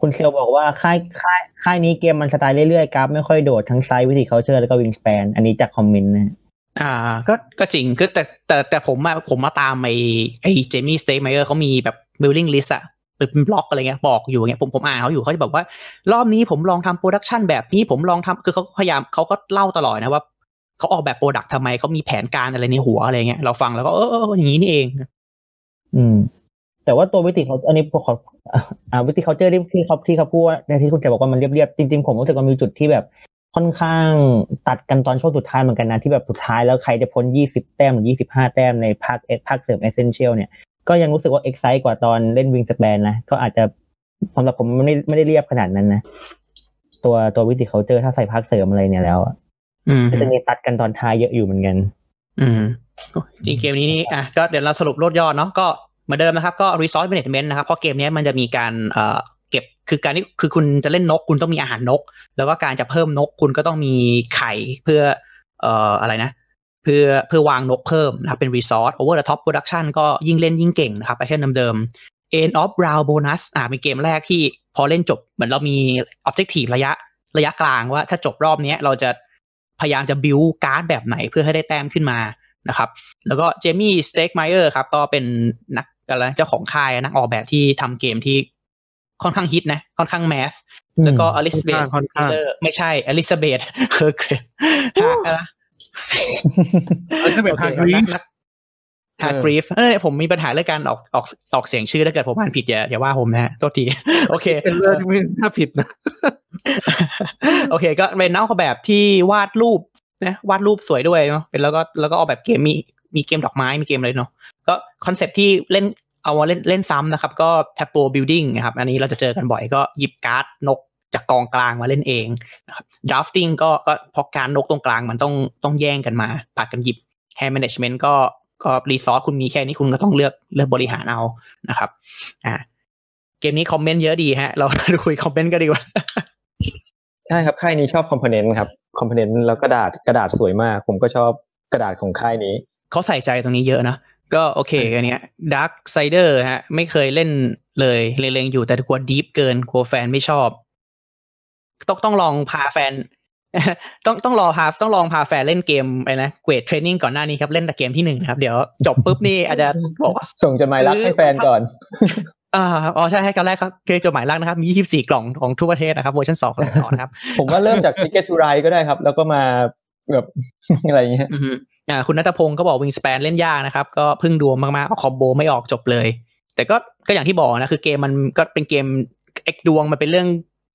คุณเซลบอกว่าค่ายค่ายค่ายนี้เกมมันสไตล์เรื่อยๆกราฟไม่ค่อยโดดทั้ง Scythe Viticulture แล้วก็วิงส p ปนอันนี้จากคอมเมนต์นะฮะอ่า ก็ก็จริงคือแต่แต่แต่ผมมาผมมาตามไอ้ไอ้เจมี่สเต m ไมเออร์เขามีแบบ building list อะเป็นบล็อกอะไรเงี้ยบอกอยู่เงี้ยผมผมอ่านเขาอยู่เขาจะบอกว่า รอบนี้ผมลองทำ production แบบนี้ผมลองทำคือเขาพยายามเขาก็เล่าตลอดนะว่าเขาออกแบบ product ทำไมเขามีแผนการอะไรในหัวอะไรเงี้ยเราฟังแล้วก็เออเอออย่างนี้นี่เอง อืม แต่ว่าตัววิธีเขาอันนี้ขออ่าวิธีเขาเจอที่ที่เขาที่เขาพูดว่าในที่คุณเจบอกว่ามันเรียบๆจริงๆ ผมรู้สึกว่ามีจุดที่แบบค่อนข้างตัดกันตอนช่วงสุดท้ายเหมือนกันนะที่แบบสุดท้ายแล้วใครจะพ้นยี่สิบแต้มหรือยี่สิบห้าแต้มในภาคภาคเสริม Essential เนี่ยก็ยังรู้สึกว่า excite กว่าตอนเล่น Wingspan นะก็อาจจะสำหรับผมมันไม่ไม่ได้เรียบขนาดนั้นนะ ตัวตัววิติเขาเจอถ้าใส่ภาคเสริมอะไรเนี่ยแล้วอะอืมก็จะมีตัดกันตอนท้ายเยอะอยู่เหมือนกัน อืมจริงเกมนี้นี่อะก็เดี๋ยวเราสรุปรวบยอดเนาะก็ เหมือนเดิมนะครับก็ resource management นะครับเพราะเกมนี้มันจะมีการเก็บคือการที่คือคุณจะเล่นนก คุณต้องมีอาหารนก แล้วก็การจะเพิ่มนกคุณก็ต้องมีไข่เพื่อเอ่ออะไรนะ เพื่อเพื่อวางนกเพิ่มนะครับเป็น resource over the top production ก็ยิ่งเล่นยิ่งเก่งนะครับเช่นเดิมๆ end of round bonus อ่าเป็นเกมแรกที่พอเล่นจบเหมือนเรามี objective ระยะระยะกลางว่าถ้าจบรอบนี้เราจะพยายามจะ build การ์ดแบบไหนเพื่อให้ได้แต้มขึ้นมานะครับ แล้วก็เจมี่สเต็กไมเออร์ครับ ก็เป็นนัก อะไรเจ้าของค่ายนักออกแบบที่ทำเกมที่ค่อนข้างฮิตนะ ค่อนข้างแมส แล้วก็อลิซาเบธค่อนข้างไม่ใช่อลิซาเบธเฮอร์เกรฮะอลิซาเบธโอค Hargreaves นักฮาร์กรีฟเออผมมีปัญหาเรื่องการออกออกออกเสียงชื่อถ้าเกิดผมอ่านผิดอย่าอย่าว่าผมนะฮะโทษที โอเคเป็นเรื่องที่ไม่น่าผิดนะ โอเค ก็เป็นนักออกแบบที่วาดรูปนะวาดรูปสวยด้วยเนาะเป็นแล้วก็แล้วก็ออกแบบเกมมี มีเกมดอกไม้มีเกมอะไรเนาะก็ concept ที่เล่นเอามาเล่นเล่นซ้ำนะครับ ก็ t a p o Building นะครับ อันนี้เราจะเจอกันบ่อยก็หยิบการ์ดนกจากกองกลางมาเล่นเองนะครับ drafting ก็ก็พอการ์ดนกตรงกลางมันต้องต้องแย่งกันมาผัดกันหยิบ hand management ก็ก็ resource คุณมีแค่นี้คุณก็ต้องเลือกเลือกบริหารเอานะครับ อ่า เกมนี้คอมเมนต์เยอะดีฮะ เราคุยคอมเมนต์กันดีกว่า ใช่ครับค่ายนี้ชอบ component ครับคอมโพเนนต์แล้วกระดาษกระดาษสวยมาก ผมก็ชอบกระดาษของค่ายนี้ เขาใส่ใจตรงนี้เยอะนะ ก็โอเคอันเนี้ยดักไซเดอร์ฮะ ไม่เคยเล่นเลยเล็งๆอยู่แต่กลัวดีฟเกินกลัวแฟนไม่ชอบ ต้องต้องลองพาแฟน ต้องต้องรอพาต้องลองพาแฟนเล่นเกมไปนะเกรดเทรนนิ่งก่อนหน้านี้ครับ เล่นแต่เกมที่หนึ่งครับ เดี๋ยวจบปุ๊บนี่อาจจะบอกว่าส่งจดหมายรักให้แฟนก่อนอ่าอ๋อใช่ให้กันแรกครับเกมจดหมายรักนะครับ มี 24 กล่องของทั่วประเทศนะครับเวอร์ชันสองกำลังจะออกนะครับ ผมว่าเริ่มจาก Ticket to Ride ก็ได้ครับ แล้วก็มาแบบอะไรอย่างเงี้ย อือฮึอ่าคุณนัทพงศ์ก็บอกวิงส p ปนเล่นยากนะครับ ก็พึ่งดวงมากๆเอาคอมโบไม่ออกจบเลย แต่ก็ก็อย่างที่บอกนะ คือเกมมันก็เป็นเกมเอกดวงมันเป็นเรื่อง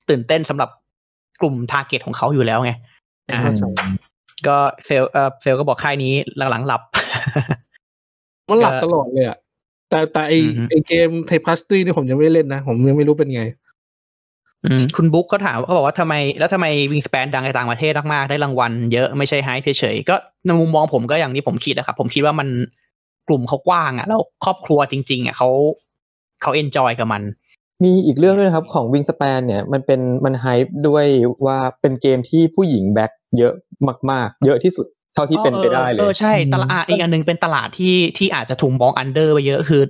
ตื่นเต้นสำหรับกลุ่มทาร์เก็ตของเขาอยู่แล้วไงอ่าก็เซลเออเซลก็บอกค่ายนี้หลังๆหลับ มันหลับตลอดเลยอะแต่แต่ไออือฮึไอเกมเทพัสตรีนี่ผมยังไม่เล่นนะ ผมยังไม่รู้เป็นไงอืม คุณบุ๊กเขาถามเขาบอกว่าทำไม แล้วทำไมวิงส p ปนดังในต่างประเทศมากๆ ได้รางวัลเยอะไม่ใช่ไฮเฉยๆ ก็ในมุมมองผมก็อย่างที่ผมคิดนะครับ ผมคิดว่ามันกลุ่มเขากว้างอะ แล้วครอบครัวจริง ๆอะเขาเขา enjoy กับมัน มีอีกเรื่องด้วยนะครับของ Wingspan เนี่ยมันเป็นมัน hype ด้วยว่าเป็นเกมที่ผู้หญิง back เยอะมาก ๆ เยอะที่สุดเท่าที่เป็นไปได้เลเอยอใช่ตลาดอะอีกอันหนึงเป็นตลาดที่ที่อาจจะถูกมอง under ไปเยอะคือ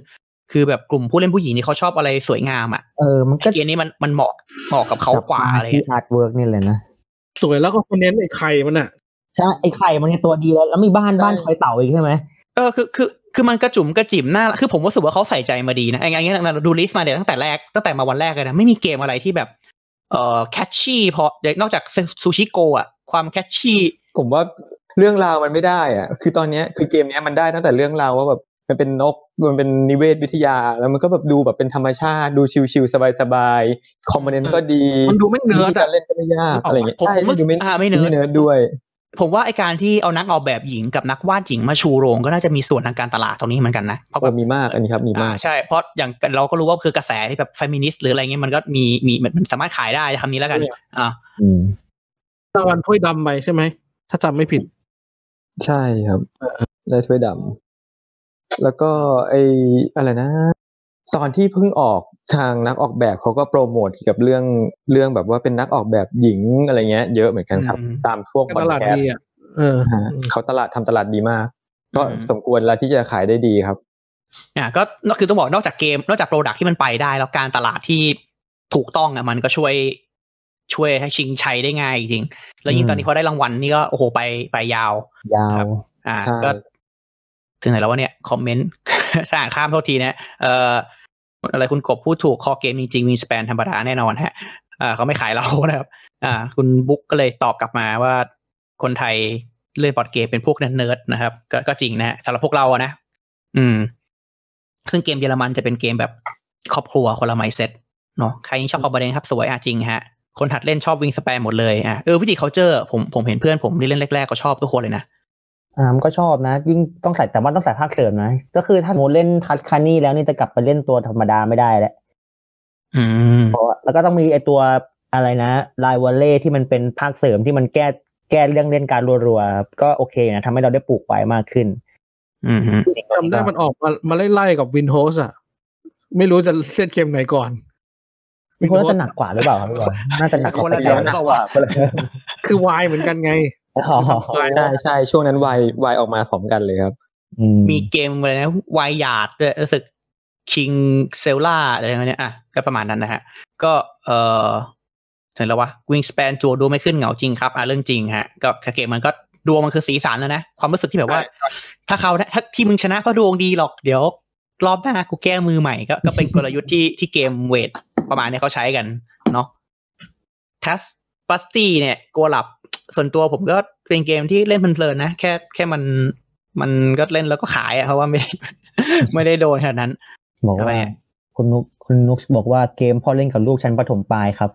คือแบบกลุ่มผู้เล่นผู้หญิงนี่เขาชอบอะไรสวยงามอะเออมันก็เกมนี้มันมันเหมาะเหมาะกับเขากว่าอะไรที่เงี้ย artwork นี่เลยนะสวยแล้วก็คนเน้นไอไข่มันอะใช่ไอ้ไข่มันเนี่ยตัวดีแล้ว แล้วมีบ้านใช่บ้านทอยเต๋าอีกใช่ไหมเออคือคือคือมันกระจุ๋มกระจิ๋มหน้าคือผมรู้สึกว่าเขาใส่ใจมาดีนะไอ้ไงเงี้ยเราดู list มาเดี๋ยวตั้งแต่แรกตั้งแต่มาวันแรกเลยนะไม่มีเกมอะไรที่แบบเอ่อ catchy พอเดี๋ยวนอกจาก Sushi Go อะความ catchyี่ผมว่าเรื่องราวมันไม่ได้อะคือตอนเนี้ยคือเกมเนี้ยมันได้ตั้งแต่เรื่องราวว่าแบบ มันเป็นนกมันเป็นนิเวศวิทยา แล้วมันก็แบบดูแบบเป็นธรรมชาติ ดูชิลๆสบายๆ component ก็ดีมันดูไม่เนื้อวิธีการเล่นก็ไม่ยากอะไรอย่างเงี้ยผมใช่ผมรู้สึดูกไม่อ่าไม่ nerd nerd ด้วย ผมว่าไอการที่เอานักออกแบบหญิงกับนักวาดหญิงมาชูโรงก็น่าจะมีส่วนทางการตลาดตรงนี้เหมือนกันนะเพราะเอแบบมีมากอันนี้ครับมีมากอ่าใช่เพราะอย่างเราก็รู้ว่าคือกระแสที่แบบเฟมินิสต์หรืออะไรเงี้ยมันก็มีมีมันมันสามารถขายได้คำนี้แล้วกันอ่าอืมตะวันถ้วยดำไปใช่ไหมถ้าจำไม่ผิด ใช่ครับได้ถ้วยดำ แล้วก็ไออะไรนะ ตอนที่เพิ่งออกทางนักออกแบบเขาก็โปรโมทเกี่ยวกับเรื่องเรื่องแบบว่าเป็นนักออกแบบหญิงอะไรเงี้ย เยอะเหมือนกันครับอืมตามพวกก็พอตดลาดแคสดีต์อะเออฮะเขาตลาดทำตลาดดีมาก ก็อืมสมควรแล้วที่จะขายได้ดีครับอ่าก็นอกคือต้องบอกนอกจากเกม นอกจากโปรดักที่มันไปได้ แล้วการตลาดที่ถูกต้องอะมันก็ช่วยช่วยให้ชิงชัยได้ง่ายจริงๆแล้วยิ่งอืมตอนนี้พอได้รางวัลนี่ก็โอ้โหไปไปยาวยาวครับอ่าใช่ก็ ถึงไหนแล้ววะเนี่ยคอมเมนต์ถ้าอ่านข้ามโทษทีนะเอ่ออะไรคุณกบพูดถูกคอเกมจริงๆมีส p ปนธรรมดาแน่นอนฮะอ่าเขาไม่ขายเรานะครับ อ่า คุณบุ๊กก็เลยตอบกลับมาว่าคนไทยเล่นบอร์ดเกมเป็นพวกเนิร์ดนะครับก็ก็จริงนะฮะสำหรับพวกเราอะนะ อืม ซึ่งเกมเยอรมันจะเป็นเกมแบบครอบครัวคนละไมเซ็ตเนาะใครชอบคอมบเดนครับสวยอะจริงฮะ คนถัดเล่นชอบวิงส p ปนหมดเลยอะเออวิธีเขาเจอร์ผมผมเห็นเพื่อนผมที่เล่นแรกๆก็ชอบทุกคนเลยนะ อ่ามันก็ชอบนะ ยิ่งต้องใส่แต่ว่าต้องใส่ภาคเสริมนะ ก็คือถ้าสมมติเล่นทัชคานี่แล้วนี่จะกลับไปเล่นตัวธรรมดาไม่ได้แล้วอืมเพราะว่าแล้วก็ต้องมีไอตัวอะไรนะลายวอลเล่ที่มันเป็นภาคเสริมที่มันแก้แก้เรื่องเล่นการรัวๆก็โอเคนะทำให้เราได้ปลูกไว้มากขึ้นอืมฮึจำได้มันออกมามาไล่ๆกับวินโฮสอะ ไม่รู้จะเส้นเกมไหนก่อนมีคนน่าจะหนักกว่าหรือเปล่าครับพี่บอลน่าจะหนักกว่าคนละแต่เดี๋ยวก่อนนะว่าคือวายเหมือนกันไงอ๋อ ใช่ใช่ช่วงนั้นวายวายออกมาพร้อมกันเลยครับอืมมีเกมอะไรนะวายยาร์ดด้วยรู้สึกคิงเซลล่าอะไรอย่างเงี้ยอะก็ประมาณนั้นนะฮะ ก็เออถึงแล้ววะวิงส p ปนจัวดูไม่ขึ้นเหงาจริงครับอะเรื่องจริงฮะ ก็เกมมันก็ดวงมันคือสีสันแล้วนะ ความรู้สึกที่แบบว่า ถ้าเขาถ้าที่มึงชนะก็ดวงดีหรอกเดี๋ยวรอบหน้ากูแก้มือใหม่ก็ก็เป็นกลยุทธ์ที่ที่เกมเวทประมาณเนี้ยเขาใช้กันเนาะทัสปัสตี้เนี่ยโกลับ ส่วนตัวผมก็เป็นเกมที่เล่นเพลินๆนะ แค่แค่มันมันก็เล่นแล้วก็ขายอะเพราะว่าไม่ไม่ได้โดนขนาดนั้นบอกอะไรว่าอะคุณนุกคุณนุกบอกว่าเกมพ่อเล่นกับลูกชั้นประถมปลายครับ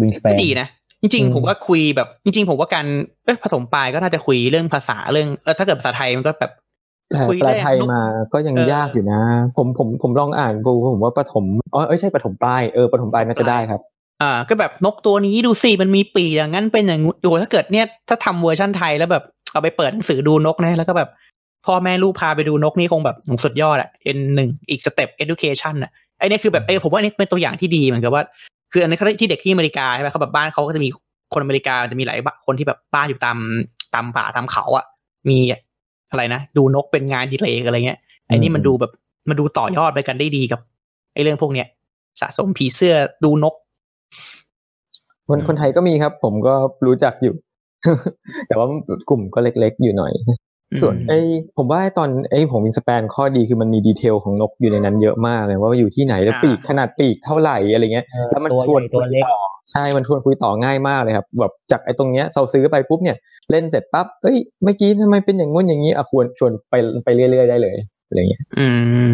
วิงสเปก็นดีนะจริงอืมๆผมว่าคุยแบบ จริง ๆ ผมว่าการเอ้ยผสมปลายก็น่าจะคุยเรื่องภาษาเรื่องเออถ้าเกิดภาษาไทยมันก็แบบแต่คุยแปลแรกไทยนุกมาก็ยังเออยากอยู่นะ ผมผมผมลองอ่านดูผมว่าปฐมอ๋อเอ้ยใช่ปฐมปลายเออปฐมปลายน่าจะได้ครับ อ่าก็แบบนกตัวนี้ดูสิมันมีปีกอย่างนั้นเป็นอย่างงู้นดูถ้าเกิดเนี่ยถ้าทำเวอร์ชันไทยแล้วแบบเอาไปเปิดหนังสือดูนกนะแล้วก็แบบพ่อแม่ลูกพาไปดูนกนี่คงแบบสุดยอดอะ N หนึ่งอีกสเต็ป education อะไอเนี่ยคือแบบเอผมว่าอันนี้เป็นตัวอย่างที่ดีเหมือนกับว่า คืออันนี้เขาที่เด็กที่อเมริกาใช่ไหมเขาแบบบ้านเขาก็จะมีคนอเมริกาจะมีหลายคนที่แบบบ้านอยู่ตามตามป่าตามเขาอะมีอะไรนะดูนกเป็นงานดีเลกอะไรเงี้ยไอ้นี่มันดูแบบมันดูต่อยอดไปกันได้ดีกับไอ้เรื่องพวกเนี้ยสะสมผีเสื้อดูนก คนคนไทยก็มีครับ ผมก็รู้จักอยู่ แต่ว่ากลุ่มก็เล็กๆอยู่หน่อย ส่วนไอ้ผมว่าไอ้ตอนไอ้ของวิงส p ปนข้อดีคือมันมีดีเทลของนกอยู่ในนั้นเยอะมากเลยว่าอยู่ที่ไหนแล้วอ่าปีกขนาดปีกเท่าไหร่อะไรเงี้ยเออแล้วมันตัวชวนใหญ่ตัวเล็กคุยต่อใช่ มันชวนคุยต่อง่ายมากเลยครับ แบบจากไอ้ตรงเนี้ยเราซื้อไปปุ๊บเนี่ย เล่นเสร็จปั๊บ เอ้ย เมื่อกี้ทำไมเป็นอย่างงู้นอย่างนี้อะควรชวนไปไปเรื่อยๆได้เลยอะไรเงี้ย อืม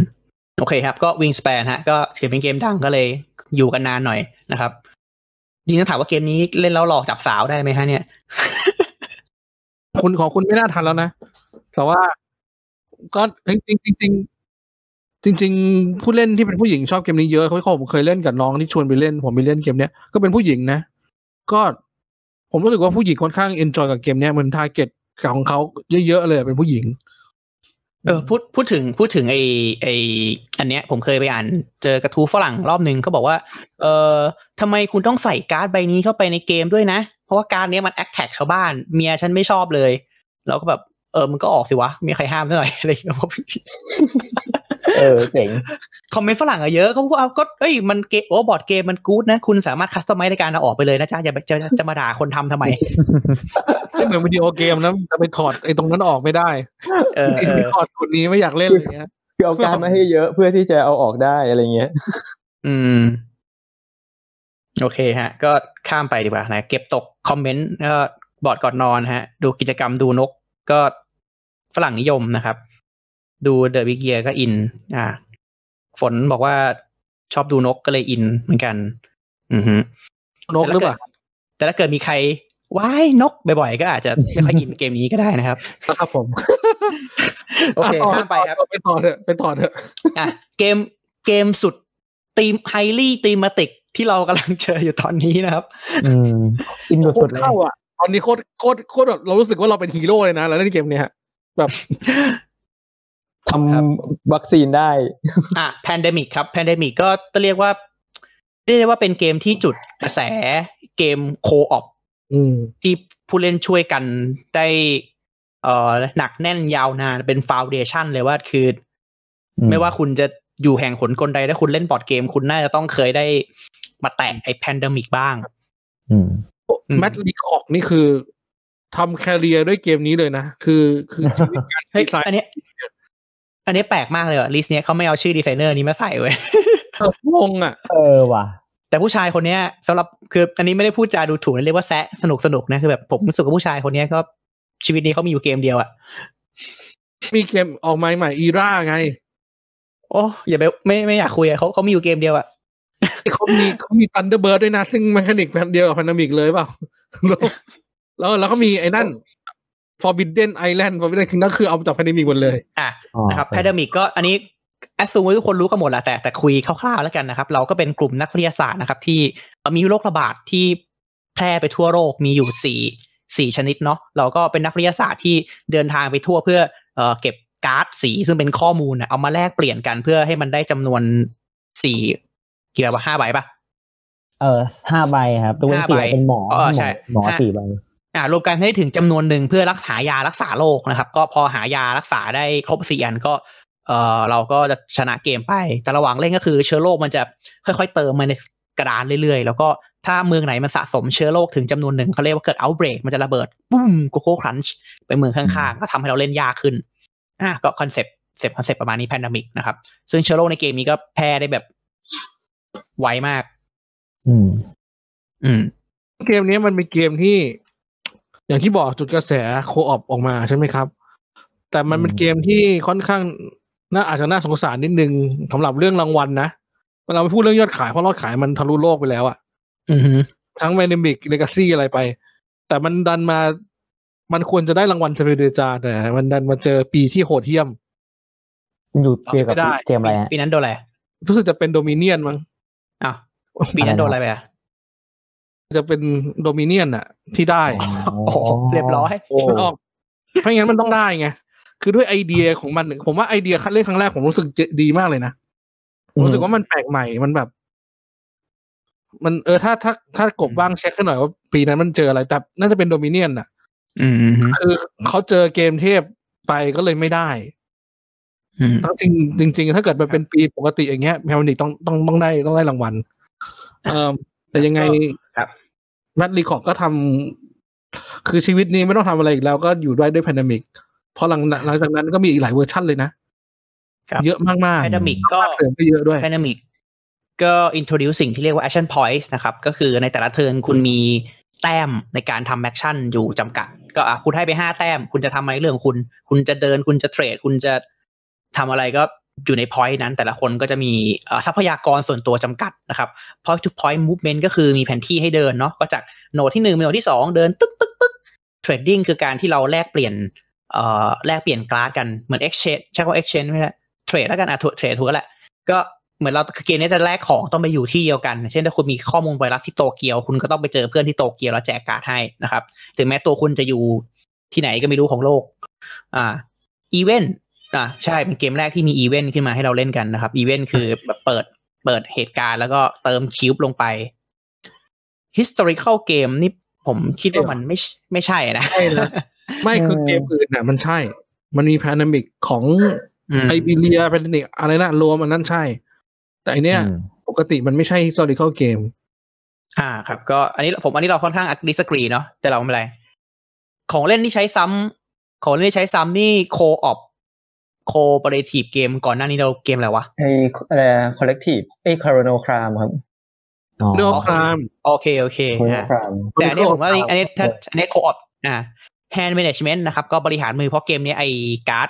โอเคครับ ก็ Wingspan ฮะ ก็ถือเป็นเกมดังก็เลยอยู่กันนานหน่อยนะครับ จริงๆต้องถามว่าเกมนี้เล่นแล้วหลอกจับสาวได้ไหมฮะเนี่ย คุณของคุณไม่น่าทันแล้วนะ แต่ว่าก็จริงๆจริงจริง ๆ ผู้เล่นที่เป็นผู้หญิงชอบเกมนี้เยอะเขาเขาผมเคยเล่นกับน้องที่ชวนไปเล่น ผมไปเล่นเกมเนี้ยก็เป็นผู้หญิงนะ ก็ผมรู้สึกว่าผู้หญิงค่อนข้าง enjoy กับเกมเนี้ยเหมือน target ของเขาเยอะๆเลยเป็นผู้หญิง เออพูดพูดถึงพูดถึงไอไออันเนี้ย ผมเคยไปอ่านเจอกระทู้ฝรั่งรอบหนึ่งเขาบอกว่า เออทำไมคุณต้องใส่การ์ดใบนี้เข้าไปในเกมด้วยนะ เพราะว่าการ์ดเนี้ยมัน attack ชาวบ้านเมียฉันไม่ชอบเลย แล้วก็แบบ เออมันก็ออกสิวะ มีใครห้ามซะหน่อยอะไรอย่างเงี้ยเออเจ๋งคอมเมนต์ฝรั่งอะเยอะเขาบอกว่าเอาก็เอ้ยมันเกมโอ้บอร์ดเกมมันกู๊ดนะ คุณสามารถ customize ในการเอาออกไปเลยนะจ๊ะอย่าไปจะจะจะมาด่าคนทำทำไมไม่เหมือนวิดีโอเกมนะจะไปถอดไอ้ตรงนั้นออกไม่ได้ เออเอาไปถอดตัวนี้ไม่อยากเล่นอะไรเงี้ยคือเอาการ์ดมาให้เยอะเพื่อที่จะเอาออกได้อะไรเงี้ย อืม โอเคฮะ ก็ข้ามไปดีกว่านะ เก็บตกคอมเมนต์ก็บอร์ดก่อนนอนฮะ ดูกิจกรรมดูนกก็ ฝรั่งนิยมนะครับ ดู The Big Year ก็อิน อ่า ฝนบอกว่าชอบดูนกก็เลยอินเหมือนกัน อือฮึนกหรือเปล่า แต่ถ้าเกิดมีใครว้ายนกบ่อยๆก็อาจจะไม่ค่อยอินเกมนี้ก็ได้นะครับ ครับผม โอเคต่ข้ามไปครับไปต่อเถอะไปต่อเถอะอะเกมเกมสุดธีม highly thematic ที่เรากำลังเจออยู่ตอนนี้นะครับ อืมอินโคสุตดรๆเลยเข้าอะตอนนี้โคตรโคตรโคตรแบบเรารู้สึกว่าเราเป็นฮีโร่เลยนะแล้วเล่นเกมเนี้ยฮะ แบบทำวัคซีนได้ อะ Pandemic ครับ Pandemicก็ต้องเรียกว่าเรียกได้ว่าเป็นเกมที่จุดกระแสเกม co-op อืมที่ผู้เล่นช่วยกันได้เอ่อหนักแน่นยาวนานเป็น foundation เลยว่าคืออืมไม่ว่าคุณจะอยู่แห่งหนกลใดถ้าคุณเล่นบอร์ดเกม คุณน่าจะต้องเคยได้มาแตะไอ้ Pandemic บ้างอืมอืม Matt Leacock นี่คือ ทำ career ด้วยเกมนี้เลยนะ คือคือชีวิตการเฮ้ยดีไซน์อันเนี้ยอันนี้แปลกมากเลยอะ list เนี้ยเขาไม่เอาชื่อดีไซเนอร์นี้มาใส่เว้ยงงอะ เออว่ะ แต่ผู้ชายคนเนี้ยสำหรับคือ อันนี้ไม่ได้พูดจาดูถูกนะเรียกว่าแซะสนุกสนุกนะคือแบบผมรู้สึกว่าผู้ชายคนเนี้ยก็ชีวิตนี้เขามีอยู่เกมเดียวอะมีเกมออกมาใหม่ Era ไง โอ้อย่าไปไม่ไม่อยากคุยอะเขาเขามีอยู่เกมเดียวอะเขามีเขามี Thunderbirds ด้วยนะ ซึ่ง mechanic แบบเดียวกับ Pandemic เลยเปล่า แล้วแล้วแล้วก็มีไอ้นั่น Forbidden Island Forbidden Kingdom คือเอาจาก Pandemic หมดเลยอะอ๋อนะครับ Pandemic ก็อันนี้ assume ว่าทุกคนรู้กันหมดแหละแต่แต่คุยคร่าวๆแล้วกันนะครับ เราก็เป็นกลุ่มนักวิทยาศาสตร์นะครับ ที่เอ่อมีโรคระบาดที่แพร่ไปทั่วโลกมีอยู่สี่สี่ชนิดเนาะเราก็เป็นนักวิทยาศาสตร์ที่เดินทางไปทั่วเพื่อเอ่อเก็บการ์ดสีซึ่งเป็นข้อมูลน่ะเอามาแลกเปลี่ยนกันเพื่อให้มันได้จำนวนสี่กี่ใบวะห้าใบปะเออห้าใบครับตัวห้าสี่ใบเป็นหมอเออใช่หมอห้าสี่ใบ อ่ารวมกันให้ถึงจำนวนหนึ่งเพื่อรักษายารักษาโรคนะครับ ก็พอหายารักษาได้ครบสี่อันก็เออเราก็จะชนะเกมไป แต่ระหว่างเล่นก็คือเชื้อโรคมันจะค่อยๆ เติมมาในกระดานเรื่อยๆ แล้วก็ถ้าเมืองไหนมันสะสมเชื้อโรคถึงจำนวนหนึ่งเขาเรียกว่าเกิด outbreak มันจะระเบิดปุ้มโกโก้ครันช์ไปเมืองข้างๆ ก็ทำให้เราเล่นยากขึ้นอะก็คอนเซปต์เซปคอนเซปต์ประมาณนี้ Pandemic นะครับ ซึ่งเชื้อโรคในเกมนี้ก็แพร่ได้แบบไวมาก อืม อืม เกมนี้มันเป็นเกมที่ อย่างที่บอกจุดกระแส co-op ออกมาใช่ไหมครับ แต่มันเป็นอืมเกมที่ค่อนข้างน่าอาจจะน่าสงสารนิดนึงสำหรับเรื่องรางวัลนะเวลาไปพูดเรื่องยอดขายเพราะยอดขายมันทะลุโลกไปแล้วอะอือฮึทั้ง Pandemic Legacy อะไรไป แต่มันดันมา มันควรจะได้รางวัล Spiel des Jahres แต่มันดันมาเจอปีที่โหดเหี้ยมมันอยู่เกี่ยวกับไม่ได้เกมอะไรฮะปีนั้นโดนอะไรรู้สึกจะเป็น Dominion มั้งอ้าวปีนั้นโดนอะไรไปอะ จะเป็น Dominion อะที่ได้โอ้โหเรียบร้อยโอ้มันออกเพราะงั้นมันต้องได้ไงคือด้วยไอเดียของมัน ผมว่าไอเดียคัดเล่นครั้งแรกผมรู้สึกเจดีมากเลยนะผมรู้สึกว่ามันแปลกใหม่มันแบบ มันเออถ้าถ้าถ้ากบว่างเช็คให้หน่อยว่าปีนั้นมันเจออะไรแต่น่าจะเป็น Dominion อะอืมอืมคือเขาเจอเกมเทพไปก็เลยไม่ได้อืมจริงจริง ๆ ถ้าเกิดมันเป็นปีปกติอย่างเงี้ย Pandemic ต้องต้องต้องได้ต้องได้รางวัล เออแต่ยังไง ครับ Matt Leacock ก็ทำคือชีวิตนี้ไม่ต้องทำอะไรอีกแล้วก็อยู่ด้วยด้วย Pandemic พอหลังหลังจากนั้นก็มีอีกหลายเวอร์ชั่นเลยนะครับเยอะมากๆ Pandemic ก็เสริมก็เยอะด้วย Pandemicก็ introduce สิ่งที่เรียกว่า action points นะครับ ก็คือในแต่ละ turn คุณมีแต้มในการทำ action อยู่จำกัด ก็อะคุณให้ไปห้าแต้ม คุณจะทำอะไรเรื่องของคุณ คุณจะเดินคุณจะ trade คุณจะทำอะไรก็ อยู่ใน point นั้นแต่ละคนก็จะมีทรัพยากรส่วนตัวจำกัดนะครับ point to point movement ก็คือมีแผนที่ให้เดินเนาะก็จากโนดที่หนึ่งไปโนดที่สองเดินตึ๊กตึ๊กตึ๊ก trading คือการที่เราแลกเปลี่ยนเอ่อแลกเปลี่ยนกร์ดกันเหมือน exchange ใช่ว่า exchange ไม่ใช่เทรดแล้วกันอะเทรดถูกแล้วแหละก็เหมือนเราเกมนี้จะแลกของต้องไปอยู่ที่เดียวกัน เช่นถ้าคุณมีข้อมูลไวรัสที่โตเกียว คุณก็ต้องไปเจอเพื่อนที่โตเกียวแล้วแจกการ์ดให้นะครับ ถึงแม้ตัวคุณจะอยู่ที่ไหนก็ไม่รู้ของโลก อ่า อีเวนต์ อ่าใช่เป็นเกมแรกที่มีอีเวนต์ขึ้นมาให้เราเล่นกันนะครับ อีเวนต์คือแบบเปิดเปิดเหตุการณ์แล้วก็เติม cube ลงไป historical game นี่ผมคิดว่ามันไม่ไม่ใช่นะ ใช่นะไม่คือเกมอื่นน่ะ มันใช่ มันมี Pandemic ของอืม Iberia Pandemic อะไรนะรวมอันนั้นใช่ แต่อันเนี้ยอืมปกติมันไม่ใช่ historical game อ่าครับ ก็อันนี้ผมอันนี้เราค่อนข้างดิสกรีเนาะแต่เราไม่เป็นไร ของเล่นที่ใช้ซ้ำของเล่นที่ใช้ซ้ำนี่โคออป โคเปอเรทีฟเกมก่อนหน้านี้เราเกมอะไรวะไอ้อะไรคอลเลกทีฟไอ้คาร์โนครามครับอ๋อเรื่องครามโอเคโอเคคาร์โนอะครามแต่อันนี้ผมว่า Chrome อันนี้ถ้าอันนี้โคออปอ่า hand management นะครับก็บริหารมือเพราะเกมนี้ไอ้การ์ด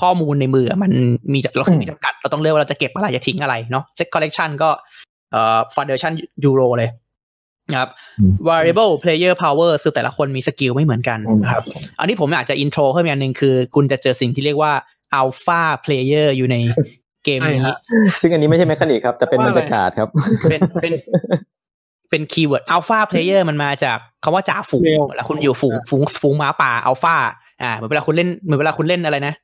ข้อมูลในมืออะมันมีเราคือมีจำกัด เราต้องเลือกว่าเราจะเก็บอะไรจะทิ้งอะไรเนาะ set collection ก็เอ่อ foundation euro เลยนะครับอืม variable player power คือแต่ละคนมี skill ไม่เหมือนกันนะครับ อันนี้ผมอยากจะ intro เพิ่มอีกอันหนึ่งคือ คุณจะเจอสิ่งที่เรียกว่า alpha player อยู่ในเกมใช่นี้ฮะซึ่งอันนี้ไม่ใช่ mechanic ครับ แต่เป็นบรรยากาศครับ เป็นเป็นเป็นคีย์เวิร์ด alpha player มันมาจากคำว่าจ่าฝูงแมวเวลาคุณอยู่ฝูงฝูงฝูงหมาป่า alpha อ่าเหมือนเวลาคุณเล่นเหมือนเวลาคุณเล่นอะไรนะ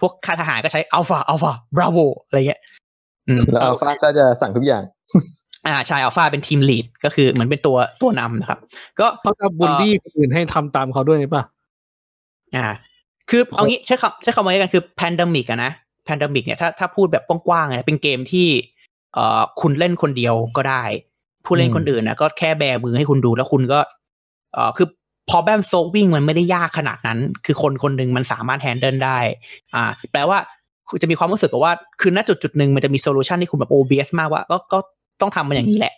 พวกข้าทหารก็ใช้ alpha alpha bravo อะไรเงี้ยอืมแล้วอัลฟาก็จะสั่งทุกอย่าง อ่าใช่ alpha เป็นทีมลีดก็คือเหมือนเป็นตัวตัวนำนะครับ ก็เขาจะบูลลี่คนอื่นให้ทำตามเขาด้วยป่ะอ่า คือเอางี้ใช้คำใช้คำว่าอะไรกันคือ pandemic อะนะ pandemic เนี่ยถ้าถ้าพูดแบบกว้างๆเนี่ยเป็นเกมที่เอ่อคุณเล่นคนเดียวก็ได้ ผู้เล่นคนอื่นนะก็แค่แบมือให้คุณดูแล้วคุณก็เอ่อคือพอแบมโซวิ่งมันไม่ได้ยากขนาดนั้น คือคนคนหนึ่งมันสามารถแฮนเดิลได้ อ่า แปลว่าคุณจะมีความรู้สึกว่า คือณจุดจุดๆหนึ่งมันจะมี solution ที่คุณแบบ OBS มากว่า ก็ก็ต้องทำมันอย่างนี้แหละ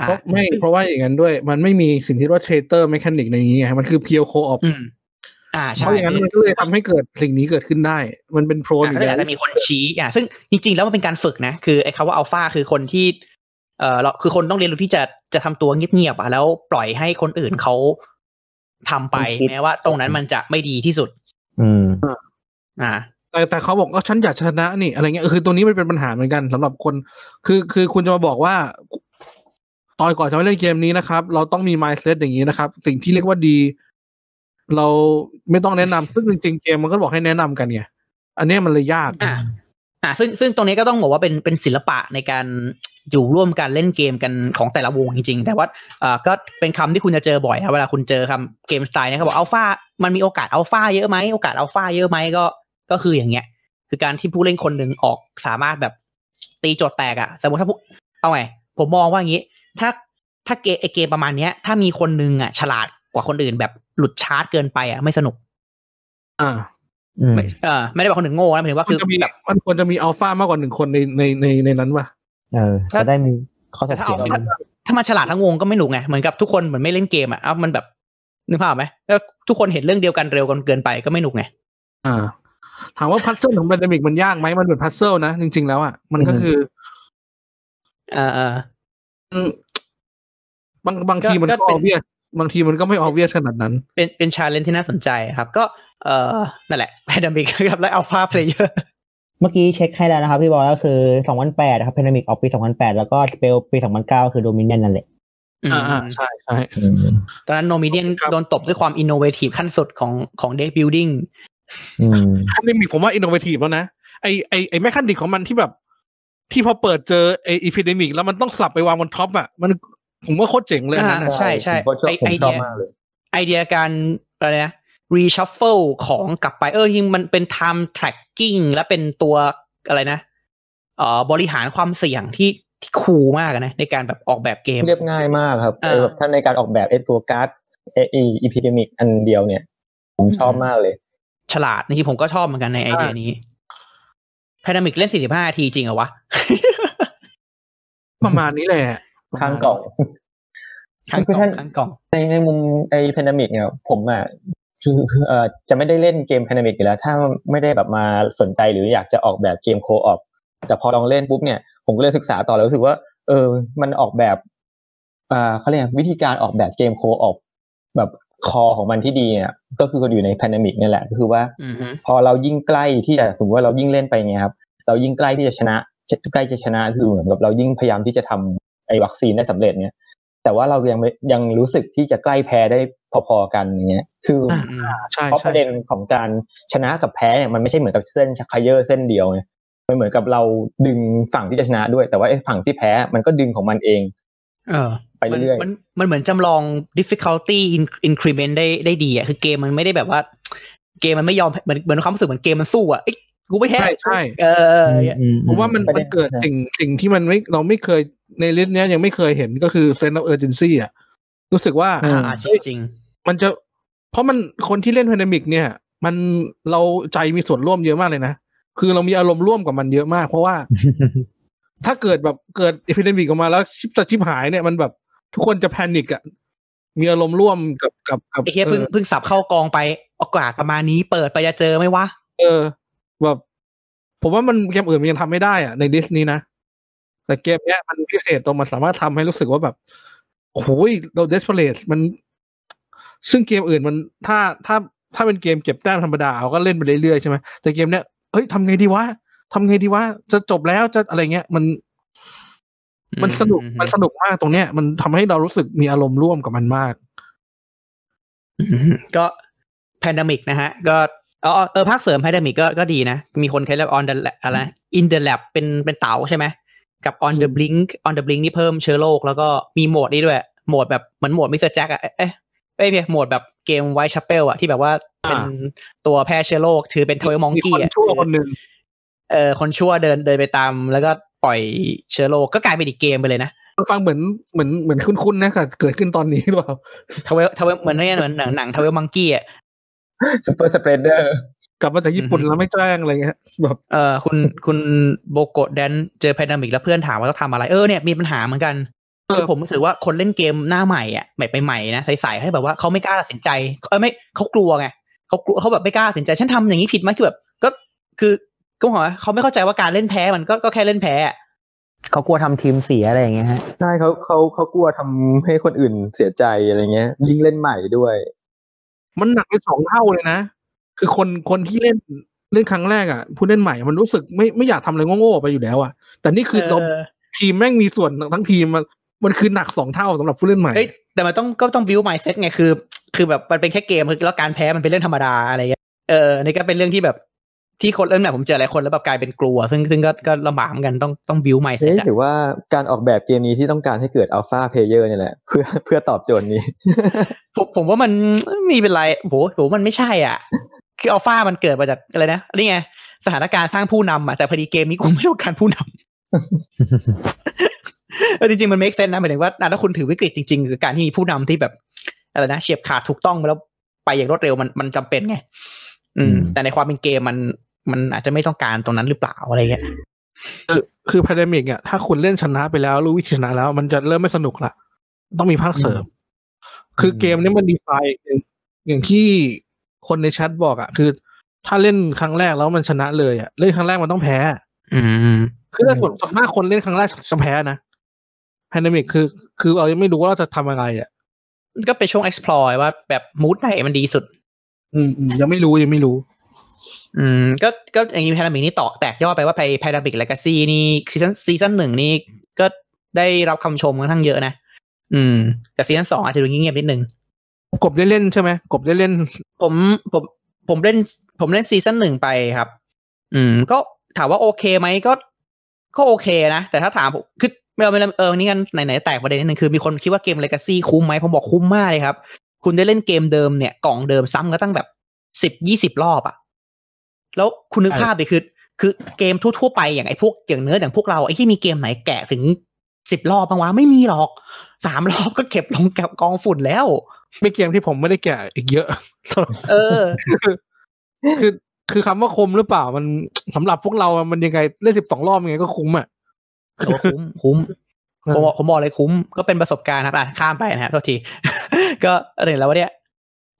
อ่าเพราะไม่เพราะว่าอย่างนั้นด้วย มันไม่มีสิ่งที่เรียกว่า traitor mechanic ในนี้ไงมันคือ pure co-op อืมอ่าเพใช่เพราะอย่างนั้นมันก็เลยทำให้เกิดสิ่งนี้เกิดขึ้นได้ มันเป็น pro อยู่แล้วอาจจะมีคนชี้อะซึ่งจริง ๆ แล้วมันเป็นการฝึกนะ คือไอ้คำว่าอัลฟาคือคนที่เอ่อเราคือคนต้องเรียนรู้ที่จะจะทำตัวเงียบๆอะแล้วปล่อยให้คนอื่นเขาทำไปคิดแม้ว่า ตรงนั้นมันจะไม่ดีที่สุด อืมอ่าแต่แต่เขาบอกว่าฉันอยากชนะนี่อะไรเงี้ยคือตัวนี้มันเป็นปัญหาเหมือนกันสำหรับคน คือคือคุณจะมาบอกว่า ตอนก่อนจะมาเล่นเกมนี้นะครับ เราต้องมี mindset อย่างนี้นะครับ สิ่งที่เรียกว่าดี เราไม่ต้องแนะนำซึ่งจริงๆเกมมันก็บอกให้แนะนำกันไงอันนี้มันเลยยากอ่าอ่าซึ่งซึ่งตรงนี้ก็ต้องบอกว่าเป็นเป็นศิลปะในการอยู่ร่วมกันเล่นเกมกันของแต่ละวงจริง ๆ แต่ว่าอ่าก็เป็นคำที่คุณจะเจอบ่อยครับเวลาคุณเจอคำเกมสไตล์เนี่ยเขาบอกอัลฟามันมีโอกาสอัลฟาเยอะไหมโอกาสอัลฟาเยอะไหมก็ก็คืออย่างเงี้ย คือการที่ผู้เล่นคนหนึ่งออกสามารถแบบตีโจทย์แตกอะสมมติถ้าผู้เอาไงผมมองว่าอย่างนี้ ถ้าถ้าเกมไอเกมประมาณเนี้ย ถ้ามีคนหนึ่งอะฉลาด กว่าคนอื่นแบบหลุดชาร์จเกินไปอะไม่สนุก อ่าอืมไม่เออไม่ได้บอกคนหนึ่งโง่นะหมายถึงว่ามัคืนอจะมีแบบมันควรจะมีอัลฟามากกว่าหนึ่งคนในในในในนั้นป่ะเออถ้าจะได้มีข้อถแต่กถ้าเถีเอายงถ้าถ้ามันฉลาดทั้งวงก็ไม่หนุกไงเหมือนกับทุกคนเหมือนไม่เล่นเกมอะเอามันแบบนึกภาพไหมแล้วทุกคนเห็นเรื่องเดียวกันเร็วกันเกินไปก็ไม่หนุกไงอ่า ถามว่า puzzle ของ Pandemic มันยากไหมมันเหมือน puzzle นะจริง ๆ แล้วอะมันก็คือเออเอออืมบางบางทีมันก็ก็เป็นออเวีย บางทีมันก็ไม่ออเวียขนาดนั้น เป็นเป็น challenge ที่น่าสนใจครับ ก็เออนั่นแหละ Pandemic กับและ alpha playerเมื่อกี้เช็คให้แล้วนะครับ พี่บอลก็คือ 2008นะครับ Pandemic ออกปี 2008 แล้วก็ Spiel ปี 2009 คือ Dominion นั่นแหละอ่าอ่าใช่ใช่ตอนนั้นโนมิเดียนครับโดนตบด้วยความ innovative ขั้นสุดของของ deck building อืม Pandemic ผมว่า innovative แล้วนะไอไอไอ mechanic ของมันที่แบบที่พอเปิดเจอไอ epidemic แล้วมันต้องสลับไปวางบน top อะมัน ผมว่าโคตรเจ๋งเลยอันนั้นอ่านะใช่ใช่ผมก็ชอบไอผมไอชอบเดียมากเลยไอเดียการอะไรนะreshuffle ของกลับไปเออจริงมันเป็น time tracking และเป็นตัวอะไรนะเอ่อบริหารความเสี่ยงที่ที่ cool มากอะนะ ในการแบบออกแบบเกม เรียบง่ายมากครับอ่าไอ้แบบถ้าในการออกแบบไอ้ตัวการ์ดไอ้ epidemic อันเดียวเนี่ย ผมชอบมากเลย ฉลาดจริงๆผมก็ชอบเหมือนกันในไอเดียนี้ Pandemic เล่น 45 นาทีจริงเหรอวะ ประมาณนี้แหละ ข้างกล่องข้างกคือล่อท่านงข้างกล่องในในมุมไอ้ Pandemic เนี่ยผมอะคือคือเอ่อจะไม่ได้เล่นเกม Pandemic อยู่แล้ว ถ้าไม่ได้แบบมาสนใจหรืออยากจะออกแบบเกม co-op แต่พอลองเล่นปุ๊บเนี่ยผมก็เลยศึกษาต่อแล้วรู้สึกว่า เออ มันออกแบบอ่าเขาเรียกวิธีการออกแบบเกม co-op แบบ core ของมันที่ดีเนี่ยก็คืออยู่ใน Pandemic นี่ยแหละก็คือว่าอือฮึพอเรายิ่งใกล้ที่จะสมมติว่าเรายิ่งเล่นไปไงครับ เรายิ่งใกล้ที่จะชนะใกล้จะชนะคือเหมือนกับเรายิ่งพยายามที่จะทำ ไอ้วัคซีนได้สำเร็จเนี่ย แต่ว่าเรายังไม่ยังรู้สึกที่จะใกล้แพ้ได้พอๆกันอย่างเงี้ย คืออืมอืมใช่เพราะปใช่ระเด็นของการชนะกับแพ้เนี่ยมันไม่ใช่เหมือนกับเส้นชักไคเยอร์เส้นเดียวไงมันเหมือนกับเราดึงฝั่งที่จะชนะด้วย แต่ว่าไอ้ฝั่งที่แพ้มันก็ดึงของมันเอง เออไปเรื่อยๆมันมันมันเหมือนจำลอง difficulty in- increment ได้ได้ดีอะคือเกมมันไม่ได้แบบว่า เกมมันไม่ยอมเหมือนเหมือนความรู้สึกเหมือนเกมมันสู้อะเอ้ยกูไม่แพ้ใช่ใช่เออเอออืมผมว่ามันประเด็มันนเกิดใช่สิ่งสิ่งที่มันไม่เราไม่เคย ในลิสต์เนี้ยยังไม่เคยเห็นก็คือ sense of urgency อะรู้สึกว่าอ่าอ่าจริงจริง มันจะ เพราะมันคนที่เล่น pandemic เนี่ย มันเราใจมีส่วนร่วมเยอะมากเลยนะ คือเรามีอารมณ์ร่วมกับมันเยอะมาก เพราะว่า ถ้าเกิดแบบเกิด epidemic ออกมาแล้วชิบจะชิบหายเนี่ยมันแบบทุกคนจะแพนิคอะมีอารมณ์ร่วมกับกับกับไอ้เฮียเพิ่งเพิ่งสับเข้ากองไปโอกาสประมาณนี้เปิดไปจะเจอไหมวะ เออ แบบ ผมว่ามันเกมอื่นมันยังทำไม่ได้อะในดิสนี้นะ แต่เกมเนี้ยมันพิเศษตรงมันสามารถทำให้รู้สึกว่าแบบโอ้ยเรา desperate มัน ซึ่งเกมอื่นมันถ้าถ้าถ้าเป็นเกมเก็บแต้มธรรมดาเราก็เล่นไปเรื่อยๆใช่ไหมแต่เกมเนี้ยเฮ้ยทำไงดีวะทำไงดีวะจะจบแล้วจะอะไรเงี้ย มัน มันสนุกอืมมันสนุกมากตรงเนี้ย มันทำให้เรารู้สึกมีอารมณ์ร่วมกับมันมากอืมก็ Pandemic นะฮะ ก็เออเออภาคเสริม Pandemic ก็ก็ดีนะ มีคนเคยเรียก On the Lab อะไร In the Lab เป็นเป็นเต๋าใช่ไหม กับ On the Brink On the Brink นี่เพิ่มเชื้อโรคแล้วก็มีโหมดนี้ด้วย โหมดแบบเหมือนโหมด Mr. Jack อะเอ๊ะเอ๊ะเอ้ยไม่โหมดแบบเกม Whitechapel อะที่แบบว่าเป็นอ่ตัวแพร่เชื้อโรคถือเป็นทอยมองมีกี้คนอะชั่วคนหนึ่งเออคนชั่วเดินเดินไปตาม แล้วก็ปล่อยเชื้อโรคก็กลายเป็นอีกเกมไปเลยนะมันฟังเหมือนเหมือนเหมือนคุ้นๆนะค่ะเกิดขึ้นตอนนี้หรือเปล่าทเวทเวเหมือนเนี่ยเหมือนหนังหนัง Twelve Monkeys อะ super spreader กลับมาจากญี่ปุ่นอือฮึแล้วไม่แจ้งอะไรเงี้ยแบบเออคุณคุณโบโกะแดนเจอ Pandemic แล้วเพื่อนถามว่าต้องทำอะไรเออเนี่ยมีปัญหาเหมือนกันคือผมรู้สึกว่าคนเล่นเกมหน้าใหม่อะใหม่ไปใหม่นะใสๆให้แบบว่าเขาไม่กล้าตัดสินใจเออไม่เขากลัวไงเขากลัวเขาแบบไม่กล้าตัดสินใจฉันทำอย่างนี้ผิดไหมคือแบบ ก็คือก็บอกว่าเขาไม่เข้าใจว่าการเล่นแพ้มันก็ก็แค่เล่นแพ้อะเขากลัวทำทีมเสียอะไรอย่างเงี้ยฮะใช่เขาเขาเขากลัวทำให้คนอื่นเสียใจอะไรเงี้ยยิ่งเล่นใหม่ด้วย มันหนักไปสองเท่าเลยนะ คือคนคนที่เล่นเล่นครั้งแรกอะผู้เล่นใหม่มันรู้สึกไม่ไม่อยากทำอะไรโง่ๆไปอยู่แล้วอะแต่นี่คือเราเออทีมแม่งมีส่วนทั้งทีมมันมันคือหนักสองเท่าสำหรับผู้เล่นใหม่เอ้ยแต่มันต้องก็ต้อง build mindset ไงคือ คือแบบมันเป็นแค่เกมคือแล้วการแพ้มันเป็นเรื่องธรรมดาอะไรเงี้ยเออนี่ก็เป็นเรื่องที่แบบที่คนเล่นแบบผมเจอหลายคนแล้วแบบกลายเป็นกลัว ซึ่งซึ่งก็ก็ลำบากเหมือนกันต้องต้อง build นี่ mindset อะถือว่าการออกแบบเกมนี้ที่ต้องการให้เกิด alpha player นี่ยแหละ เพื่อเพื่อตอบโจทย์นี้ ผมผมว่ามันมีเป็นไรโหโหมันไม่ใช่อะ คืออัลฟามันเกิดมาจากอะไรนะนี่ไงสถานการณ์สร้างผู้นำอะแต่พอดีเกมนี้กูไม่ต้องการผู้นำเออจริงๆ มัน make sense นะหมายถึงว่าอะถ้าคุณถือวิกฤตจริงๆ คือการที่มีผู้นำที่แบบอะไรนะเฉียบขาดถูกต้องแล้วไปอย่างรวดเร็วมันมันจำเป็นไงอืมอืม แต่ในความเป็นเกมมันมันอาจจะไม่ต้องการตรงนั้นหรือเปล่าอะไรเงี้ยคือคือ Pandemic อะถ้าคุณเล่นชนะไปแล้ว รู้วิธีชนะแล้ว มันจะเริ่มไม่สนุกละต้องมีภาคเสริม คือเกมนี้มันดีไซน์อย่างอย่างที่ คนในแชทบอกอะคือ ถ้าเล่นครั้งแรกแล้วมันชนะเลยอะเล่นครั้งแรกมันต้องแพ้ อืมคือถ้าส่วนส่วนมากคนเล่นครั้งแรกจะแพ้นะPandemic คือ คือเรายังไม่รู้ว่าเราจะทำอะไรอะก็เป็นช่วง explore ว่าแบบ move ไหนมันดีสุด อืมอืมยังไม่รู้ยังไม่รู้ อืม ก็ก็อย่างนี้ Pandemic นี่ต่อแตกยอดไปว่าไป Pandemic Legacy นี่ season season หนึ่งนี่ก็ได้รับคำชมค่อนข้างเยอะนะอืมแต่ season สองอาจจะดูเงียบๆนิดนึง กบได้เล่นใช่ไหมกบได้เล่น ผมผมผมเล่น ผมเล่น season หนึ่งไปครับ อืม ก็ถามว่าโอเคไหมก็ ก็โอเคนะ แต่ถ้าถามผมคือไม่เอาไม่เอาเออนี่กันไหนๆแตกประเด็นนิดนึงคือมีคนคิดว่าเกมเลกาซี่คุ้มไหมผมบอกคุ้มมากเลยครับ คุณได้เล่นเกมเดิมเนี่ยกล่องเดิมซ้ำก็ตั้งแบบสิบยี่สิบรอบอะแล้วคุณนึกใช่ภาพดิคือ คือเกมทั่วๆไปอย่างไอ้พวกอย่างเนื้ออย่างพวกเราไอ้ที่มีเกมไหนแกะถึงสิบรอบบ้างวะไม่มีหรอกสามรอบก็เก็บลงกับกองฝุ่นแล้ว ไม่เกมที่ผมไม่ได้แกะอีกเยอะ เออ คือคือคำว่าคมหรือเปล่ามันสำหรับพวกเราอะมันยังไงเล่นสิบสองรอบยังไงก็คุ้มอะโอ้คุ้มคุ้มผมบอกผมบอกเลยคุ้มก็เป็นประสบการณ์ครับอะข้ามไปนะฮะโทษที ก็เห็นแล้วว่าเนี่ย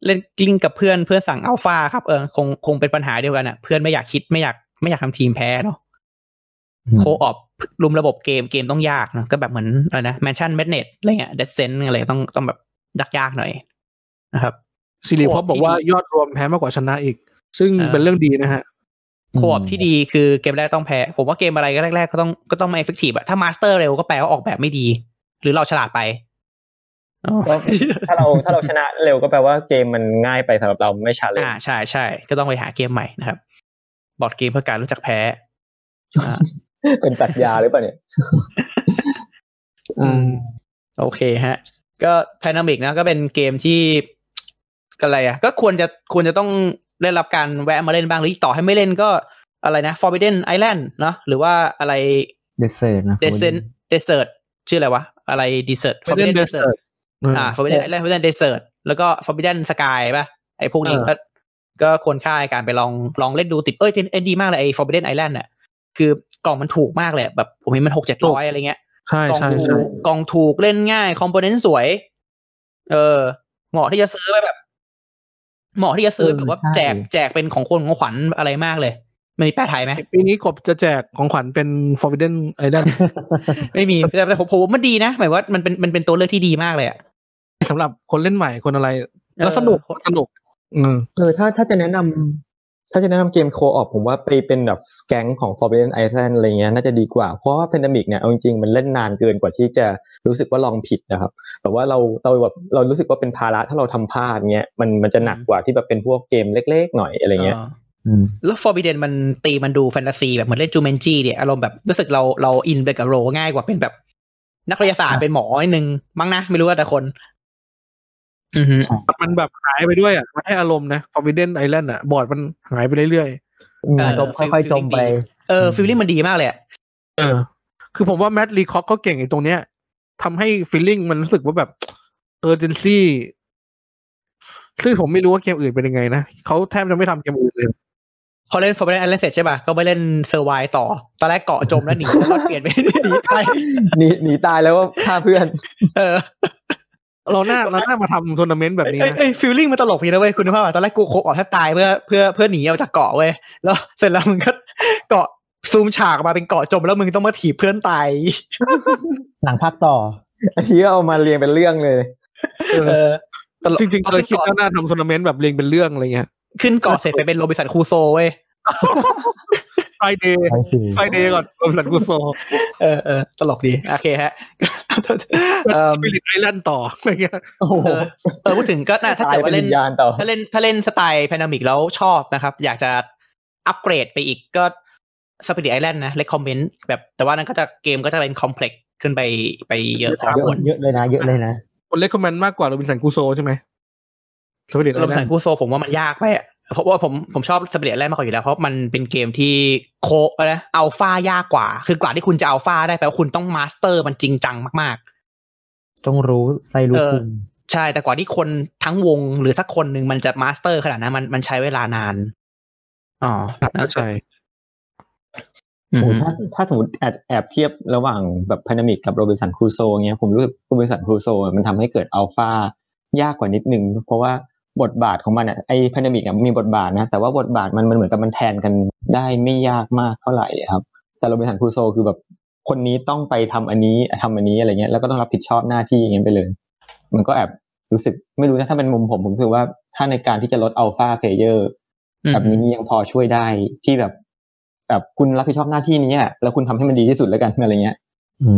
เล่นกลิ้งกับเพื่อนเพื่อนสั่งอัลฟาครับเออคงคงเป็นปัญหาเดียวกันอะ เพื่อนไม่อยากคิดไม่อยากไม่อยากทำทีมแพ้เนาะโคออฟรุมระบบเกมเกมต้องยากเนอะก็แบบเหมือนอะไรนะแมนชั่นเมดเน็ตอะไรเงี้ยเดซเซนอะไรต้องต้องแบบ ยากยากๆหน่อยนะครับซิริพอโอ้บอกว่าที่ดียอดรวมแพ้มากกว่าชนะอีก ซึ่งเออเป็นเรื่องดีนะฮะโค op ที่ดีคือเกมแรกต้องแพ้ ผมว่าเกมอะไรก็แรก ๆ ก็ต้องก็ต้องไม่ effective อะถ้า master เร็วก็แปลว่าออกแบบไม่ดี หรือเราฉลาดไปอ๋อก็ถ้าเราถ้าเราชนะเร็วก็แปลว่าเกมมันง่ายไปสำหรับเราไม่ challenge อ่าใช่ใช่ก็ต้องไปหาเกมใหม่นะครับ บอร์ดเกมเพื่อการรู้จักแพ้อ่าเป็นปรัชญาหรือเปล่าเนี่ยอืมโอเคฮะ ก็พ a นามิกนะก็เป็นเกมที่ก็อะไรอะ ก็ควรจะควรจะต้องได้รับการแวะมาเล่นบ้างหรือต่อให้ไม่เล่นก็อะไรนะ Forbidden Island เนอะหรือว่าอะไรเดซเซอร์นะ Descent Desert ชื่ออะไรวะ อะไร Desert Forbidden Desert อ่า Forbidden Island Forbidden Desert แล้วก็ Forbidden Sky ป่ะไอ้พวกนี้เออก็ก็ควรค่าในการไปลองลองเล่นดูติดเอ้ยเอ้ยดีมากเลยไอ้ Forbidden Island น่ะคือกล่องมันถูกมากเลยแบบผมเห็นมันหกเจ็ดร้อยอะไรเงี้ย ใช่กล่องใช่ถูใช่กกล่องถูกเล่นง่ายคอมโพเนนต์สวย เออ เหมาะที่จะซื้อไปแบบ เหมาะที่จะซื้อแบบว่าแจกแจกเป็นของคนของขวัญอะไรมากเลยมันมีแปลไทยไหมปีนี้กบจะแจกของขวัญเป็น Forbidden Island ไม่มีแต่แต่ผมผมว่ามันดีนะ หมายว่ามันเป็นมันเป็นตัวเลือกที่ดีมากเลยอะสำหรับคนเล่นใหม่คนอะไร แล้วเออสนุกสนุกอืมเออถ้าถ้าจะแนะนำ ถ้าจะแนะนำเกมโคออฟผมว่าไปเป็นแบบแก๊งของ Forbidden Island อะไรเงี้ยน่าจะดีกว่า เพราะว่า Pandemic เนี่ยเอาจริงๆมันเล่นนานเกินกว่าที่จะรู้สึกว่าลองผิดนะครับแบบว่าเราเราแบบเรารู้สึกว่าเป็นภาระถ้าเราทำพลาดเงี้ยมันมันจะหนักกว่าที่แบบเป็นพวกเกมเล็ก ๆ หน่อยอะไรเงี้ยอออืมแล้ว Forbidden มันตีมันดูแฟนตาซีแบบเหมือนเล่นจูเมนจีเนี่ยอารมณ์แบบรู้สึกเราเราอินไปกับโรลง่ายกว่าเป็นแบบนักวิทยาศาสตร์เป็นหมอนิดนึงมั้งนะไม่รู้ว่าแต่คน อือฮึมันแบบหายไปด้วยอะมันให้อารมณ์นะ Forbidden Island อะ บอร์ดมันหายไปเรื่อยอืมเออจมค่อยๆจมไป เออ feeling มันดีมากเลยอะๆเออ คือผมว่าแม t ลีคอกก็เก่งไอ้ตรงเนี้ยทำให้ feeling มันรู้สึกว่าแบบเออเจนซี่ซึ่งผมไม่รู้ว่าเกมอื่นเป็นยังไงนะเขาแทบจะไม่ทำเกมอื่นเลยพอเล่น Forbidden Island เสร็จใช่ป่ะก็ไปเล่น Survive ต่อ ตอนแรกเกาะจมแล้วหนีแล้วก็เปลี่ยนไปหนีไปหนีหนีตายแล้วก็ฆ่าเพื่อน เออ เราหน้าเราหน้ามาทำทัวร์นาเมนต์แบบนี้เอ้ยนะเอ้ย feeling มันตลกพี่นะเว้ยคุณนึกภาพอะตอนแรกกู co-op แทบตายเพื่อเพื่อเพื่อหนีออกจากเกาะเว้ยแล้วเสร็จแล้วมึงก็เกาะซูมฉากออกมาเป็นเกาะจมแล้วมึงต้องมาถีบเพื่อนตายหลังภาคต่ออันนี้ก็เอามาเรียงเป็นเรื่องเลยเออตลกจริงๆเคยคิดว่าน่าทำทัวร์นาเมนต์แบบเรียงเป็นเรื่องอะไรเงี้ยขึ้นเกาะเสร็จไปเป็น Robinson Crusoe เว้ย ไฟเดย์ใช่คือไฟเดย์ก่อนโรบินสันกูโซ เออเออตลกดีโอเคฮะเอิ่มไปลิทไอแลนด์ต่ออะไรเงี้ยโอ้โหเออเออพูดถึงก็น่าถ้าตายเกิดเป็ว่านเล่วินญญาณต่อถ้าเล่นถ้าเล่นสไตล์แพนดมิกแล้วชอบนะครับ อยากจะอัปเกรดไปอีกก็สปิริตไอแลนด์นะเลคคอมเมนต์แบบแต่ว่านั้นก็จะเกมก็จะเป็นคอมเพล็กขึ้นไปไปเยอะพอเยควอะรเยอะเลยนะ เยอะเลยนะคนเล็กคอมเมนต์มากกว่าโรบินสันกูโซใช่ไหมสวัสดีโรบินสันคูโซผมว่ามันยากไปอะ เพราะว่าผมผมชอบ Spirit Island มากกว่าอยู่แล้ว เพราะมันเป็นเกมที่ co อะไรนะอัลฟายากกว่า คือกว่าที่คุณจะอัลฟาได้แปลว่าคุณต้อง master มันจริงจังมากต้องรู้ไส้รู้เออพุงๆใช่แต่กว่าที่คนทั้งวงหรือสักคนหนึ่งมันจะ master ขนาดนั้นมันมันใช้เวลานานอ๋อเข้าใจอืมโอ้ถ้าถ้าสมมติแอบแอบเทียบระหว่างแบบ Pandemic กับ Robinson Crusoe เงี้ยผมรู้สึก Robinson Crusoe มันทำให้เกิดอัลฟายากกว่านิดนึง เพราะว่า บทบาทของมันอะไอ Pandemic อะมีบทบาทนะแต่ว่าบทบาทมันมันเหมือนกับมันแทนกันได้ไม่ยากมากเท่าไหร่ครับ แต่ Robinson Crusoe คือแบบคนนี้ต้องไปทำอันนี้ทำอันนี้อะไรเงี้ยแล้วก็ต้องรับผิดชอบหน้าที่อย่างเงี้ยไปเลย มันก็แอบรู้สึกไม่รู้นะถ้าเป็นมุมผมผมรู้สึกว่าถ้าในการที่จะลด alpha player แบบนี้ยังพอช่วยได้ที่แบบ แบบคุณรับผิดชอบหน้าที่นี้อะแล้วคุณทำให้มันดีที่สุดแล้วกันอะไรเงี้ย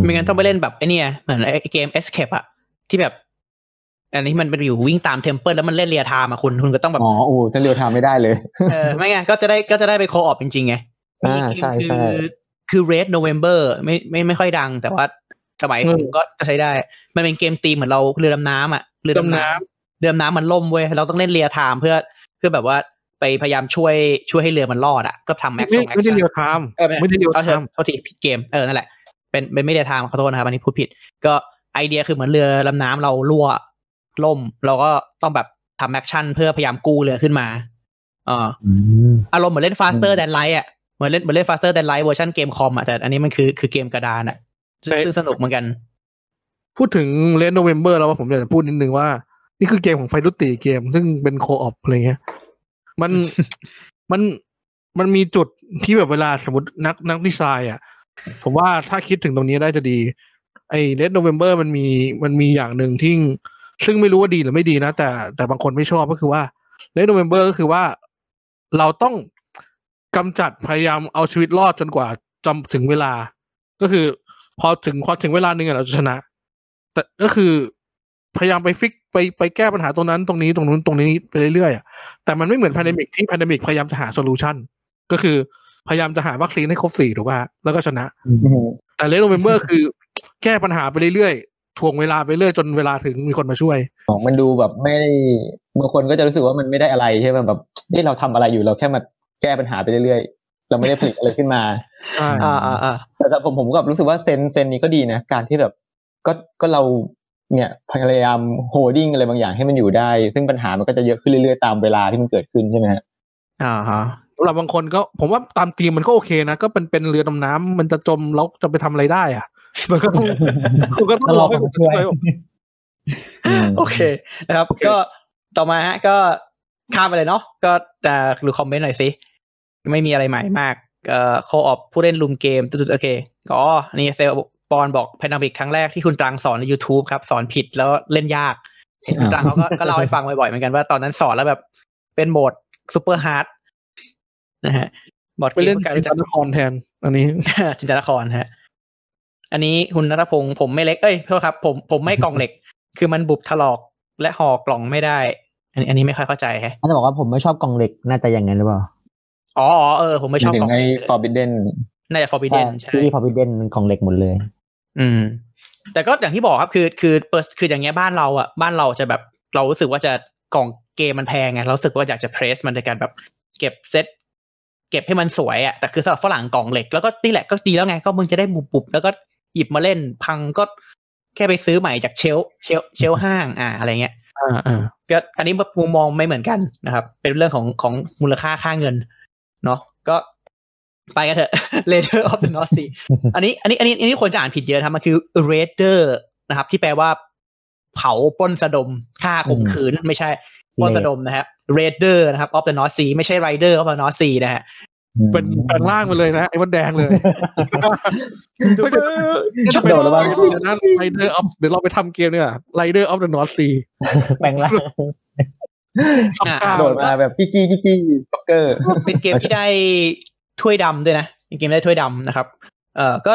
ไม่งั้นต้องไปเล่นแบบไอ้เนี่ยเหมือนไอ้เกม Escape อะที่แบบ อันนี้มันเป็นอยู่วิ่งตามเทมเพิลแล้วมันเล่นเรียทามอะคุณคุณก็ต้องแบบอ๋อโอ้ถ้าเรียวทำไม่ได้เลยเออไม่ไงนก็จะได้ก็จะได้ไปโคออปจริงๆไงอ่ามีเกมใช่ใช่คือคือ Red November ไม่ไม่ไม่ค่อยดัง แต่ว่าสมัยผมก็ใช้ได้ มันเป็นเกมตีมเหมือนเราเรือดำน้ำอะเรือดำน้ำเรือดำน้ำมันล่มเว้ยเราต้องเล่นเรียทามเพื่อเพื่อแบบว่าไปพยายามช่วยช่วยให้เรือมันรอดอะก็ทำแม็กซ์ไม่แอคไม่ได้ชั่นเรียวไทม์เออไม่ได้เรียวเอาไทเถอะม์เอาทีผิดเกมเออนั่นแหละเป็นเป็นไม่ได้ทางขอโทษนะครับอันนี้พูดผิด ก็ไอเดียคือเหมือนเรือลำน้ำเรารั่ว ล่ม เราก็ต้องแบบทำ action เพื่อพยายามกู้เรือขึ้นมาเอ่ามอารมณ์เหมือนเล่น faster than light อะเหมือนเล่นเหมือนเล่น faster than light เวอร์ชันเกมคอมอะแต่อันนี้มันคือคือเกมกระดานอะซึ่งซึ่งสนุกเหมือนกัน พูดถึง Red November แล้วว่าผมอยากจะพูดนิดนึงว่า นี่คือเกมของ Faidutti เกม ซึ่งเป็น co-op อะไรเงี้ยมันมันมันมีจุดที่แบบเวลาสมมตินักนักดีไซน์อะผมว่าถ้าคิดถึงตรงนี้ได้จะดี ไอ้ Red November มันมีมันมีอย่างหนึ่งที่ ซึ่งไม่รู้ว่าดีหรือไม่ดีนะ แต่แต่บางคนไม่ชอบก็คือว่า Red November ก็คือว่าเราต้องกำจัดพยายามเอาชีวิตรอดจนกว่าจำถึงเวลา ก็คือ พอถึงพอถึงเวลาหนึ่งอะเราจะชนะ แต่ก็คือพยายามไป fix ไปไปแก้ปัญหาตรงนั้นตรงนี้ตรงนู้นตรงนี้ไปเรื่อยๆอะแต่มันไม่เหมือน p พ n d ดมิกที่ p พ n d ดมิกพยายามจะหา solution ก็คือพยายามจะหาวัคซีนให้ครบสี่ถูกป่ะแล้วก็ชนะ แต่ Red November คือแก้ปัญหาไปเรื่อย ๆถ่วงเวลาไปเรื่อยจนเวลาถึงมีคนมาช่วยของมันดูแบบไม่ได้บางคนก็จะรู้สึกว่ามันไม่ได้อะไรใช่ไหมแบบนี่เราทำอะไรอยู่เราแค่มาแก้ปัญหาไปเรื่อยๆ เราไม่ได้ผลิตอะไรขึ้นมาใช่อ่าอ่าอ่าแต่แต่ผมผมก็รู้สึกว่า sense sense นี้ก็ดีนะ การที่แบบก็ก็เราเนี่ยพยายาม holding อะไรบางอย่างให้มันอยู่ได้ ซึ่งปัญหามันก็จะเยอะขึ้นเรื่อยๆ ตามเวลาที่มันเกิดขึ้นใช่ไหมฮะอ่าฮะสำหรับบางคนก็ผมว่าตามทีมมันก็โอเคนะ ก็เป็นเป็นเรือดำน้ำมันจะจมแล้วจะไปทำอะไรได้อะ มันก็ต้องมันก็ต้องก็รรออให้คคนนช่วยช่วยโอเคนะครับ ก็ต่อมาฮะ ก็ข้ามไปเลยเนาะก็จะดูคอมเมนต์หน่อยสิไม่มีอะไรใหม่มากเอ่อ co-op ผู้เล่นลุมเกมตุ๊ดๆโอเคก็นี่เซลปอนบอกพนาบิกครั้งแรกที่คุณตรังสอนใน YouTube ครับ สอนผิดแล้วเล่นยากเห็นคุณตรังเขาก็ก็เล่าให้ฟังบ่อยๆเหมือนกันว่าตอนนั้นสอนแล้วแบบเป็นโหมดซูเปอร์ฮาร์ดนะฮะบอร์ดไปเล่นกาเป็นรู้จักนครแทน อันนี้จินตนครฮะ อันนี้คุณนัทพงศ์ผมไม่เล็กเอ้ยโทษครับ ผมผมไม่กล่องเหล็ก คือมันบุบถลอกและห่อกล่องไม่ได้ อันนี้อันนี้ไม่ค่อยเข้าใจแฮะเขาจะบอกว่าผมไม่ชอบกล่องเหล็กน่าจะอย่างนั้นหรือเปล่าอ๋ออ๋อเออผมไม่ชอบถึกล่องงไอ้เหล็ก forbidden น่าจะ forbidden ใช่ที่พอพิเดนมันกล่องเหล็กหมดเลย อืม แต่ก็อย่างที่บอกครับคือคือเปิดคืออย่างเงี้ยบ้านเราอะบ้านเราจะแบบเรารู้สึกว่าจะกล่องเกมมันแพงไงเรารู้สึกว่าอยากจะเพรสมันในการแบบเก็บเซตเก็บให้มันสวยอะแต่คือสำหรับฝรั่งกล่องเหล็กแล้วก็นี่แหละก็ดีแล้วไงก็มึงจะได้บุบๆแล้วก็ หยิบมาเล่นพังก็แค่ไปซื้อใหม่จากเชลฟ์เชลฟ์เชลฟ์ห้างอ่าอะไรเงี้ยอ่าอ่าก็อันนี้มุมมองไม่เหมือนกันนะครับ เป็นเรื่องของของมูลค่าค่าเงิน เนาะก็ไปกันเถอะ Raider of the North Sea อันนี้อันนี้อันนี้อันนี้คนจะอ่านผิดเยอะนะครับมันคือ Raider นะครับ ที่แปลว่า เผาปล้นสะดมฆ่าข่มขืนไม่ใช่ปล้นสะดมนะครับ Raider นะครับ of the North Sea ไม่ใช่ Rider of the North Sea นะฮะ เป็นแปลงร่างไปเลยนะไอ้มดแดงเลยชอบเป็นโดดแล้วบ้างนั้นไรเดอร์ออฟเดี๋ยวเราไปทำเกมเนี่ยไรเดอร์ออฟเดอะนอร์ทซีแปลงร่างช็อปก้าโดดมาแบบกิ๊กกิ๊กกิ๊กกิ๊กบ็อกเกอร์ เป็นเกมที่ได้ถ้วยดำด้วยนะเป็นเกมได้ถ้วยดำนะครับ เอ่อก็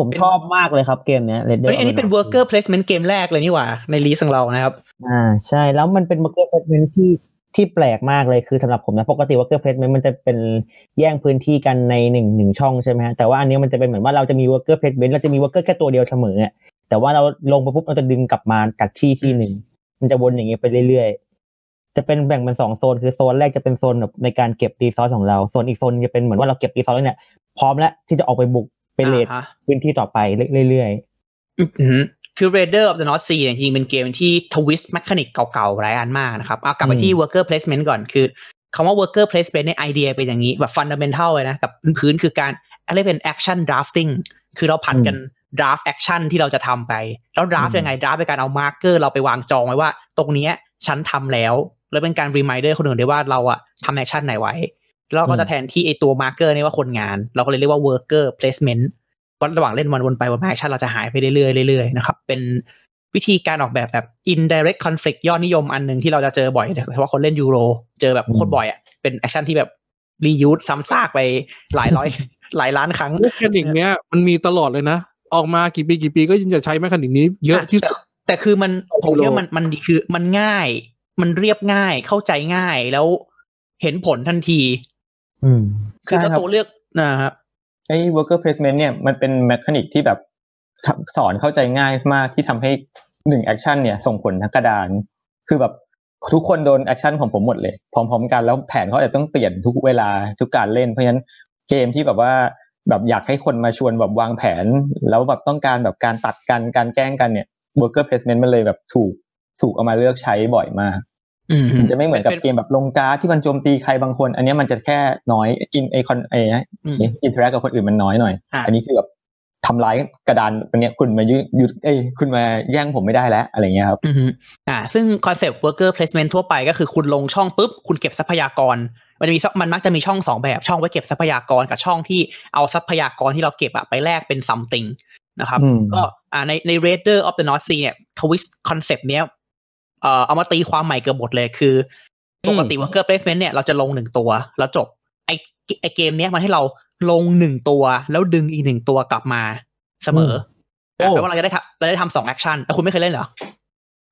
ผมชอบมากเลยครับเกมเนี้ย Red อัน Dead นี้อันนี้เป็น worker placement เกมแรกเลยนี่หว่า ในลีสของเรานะครับ อ่า ใช่แล้วมันเป็น worker placement ที่ ที่แปลกมากเลยคือสำหรับผมนะปกติ worker placement มันจะเป็นแย่งพื้นที่กันในหนึ่งหนึ่งช่องใช่ไหมฮะแต่ว่าอันนี้มันจะเป็นเหมือนว่าเราจะมี worker placement เราจะมี worker แค่ตัวเดียวเสมออะแต่ว่าเราลงไปปุ๊บเราจะดึงกลับมาจากที่ที่หนึ่งมันจะวนอย่างเงี้ยไปเรื่อยๆ จะเป็นแบ่งเป็นสองโซนคือโซนแรกจะเป็นโซนแบบในการเก็บ resource ของเราโซนอีกโซนจะเป็นเหมือนว่าเราเก็บ resource แล้วเนี่ยพร้อมแล้วที่จะออกไปบุกไป raid อ่าฮะพื้นที่ต่อไปเรื่อยอือหือ คือ Raider of the North Sea เนี่ยจริงๆเป็นเกมที่ twist mechanic เก่าๆหลายอันมากนะครับเอากลับไปที่ worker placement ก่อนคือคำว่า worker placement ในไอเดียเป็นอย่างนี้แบบ fundamental เลยนะกับพื้นๆคือการอะไรเป็น action drafting คือเราผลัดกัน draft action ที่เราจะทำไป แล้ว draft ยังไง draft เป็นการเอา marker เราไปวางจองไว้ว่า ตรงเนี้ยฉันทำแล้ว แล้วเป็นการ reminder คนอื่นด้วยว่าเราอะทำ action ไหนไว้ แล้วเราก็จะแทนที่ไอตัว marker นี่ว่าคนงาน เราก็เลยเรียกว่า worker placement วันระหว่างเล่นวันวนไปวนมา action เราจะหายไปเรื่อยๆเรื่อยๆนะครับเป็นวิธีการออกแบบแบบ indirect conflict ยอดนิยมอันหนึ่งที่เราจะเจอบ่อยโดยเฉพาะคนเล่นยูโร เจอแบบโคตรบ่อยอะเป็น action ที่แบบ reuseซ้ำซากไปหลายร้อยหลายล้านครั้ง mechanic เนี้ยมันมีตลอดเลยนะ ออกมากี่ปีกี่ปีก็ยังจะใช้ mechanic นี้เยอะที่สุดแต่คือมันผมคิดว่ายูโรมันมันดีคือมันง่าย มันเรียบง่ายเข้าใจง่ายแล้วเห็นผลทันทีๆอืมคือใช่ถ้าครับตัวเลือกนะครับ ไอ้ worker placement เนี่ยมันเป็น mechanic ที่แบบสอนเข้าใจง่ายมากที่ทำให้หนึ่ง action เนี่ยส่งผลทั้งกระดาน คือแบบทุกคนโดน action ของผมหมดเลย พร้อมๆกันแล้วแผนเขาจะต้องเปลี่ยนทุกเวลาทุกการเล่น เพราะฉะนั้นเกมที่แบบว่าแบบอยากให้คนมาชวนแบบวางแผน แล้วแบบต้องการแบบการตัดกันการแกล้งกันเนี่ย worker placement มันเลยแบบถูกถูกเอามาเลือกใช้บ่อยมาก มมันจะไม่เหมือนกับเป็นเกมแบบลงการ์ดที่มันโจมตีใครบางคน อันเนี้ยมันจะแค่น้อยอินไอคอนไออืม interact กับคนอื่นมันน้อยหน่อยอะอันนี้คือแบบทำร้ายกระดานอันเนี้ยคุณมายืดเอ้ยคุณมาแย่งผมไม่ได้แล้ว อะไรเงี้ยครับอืมอ่า ซึ่งคอนเซปต์ worker placement ทั่วไปก็คือคุณลงช่องปุ๊บ คุณเก็บทรัพยากร มันจะมีช่องมันมักจะมีช่องสองแบบช่องไว้เก็บทรัพยากรกับช่องที่เอาทรัพยากรที่เราเก็บอะไปแลกเป็น something นะครับอืมก็อ่าในใน Raider of the North Sea เนี่ย twist คอนเซปต์เนี้ย เอ่อเอามาตีความใหม่เกือบหมดเลยคือปกติ worker placement เนี่ยเราจะลงหนึ่งตัวแล้วจบ ไอไอเกมเนี้ยมันให้เราลงหนึ่งตัว แล้วดึงอีกหนึ่งตัวกลับมาเสมอโอ้แปลว่าเราจะได้ทำเราได้ทำสอง action แล้วคุณไม่เคยเล่นเหรอ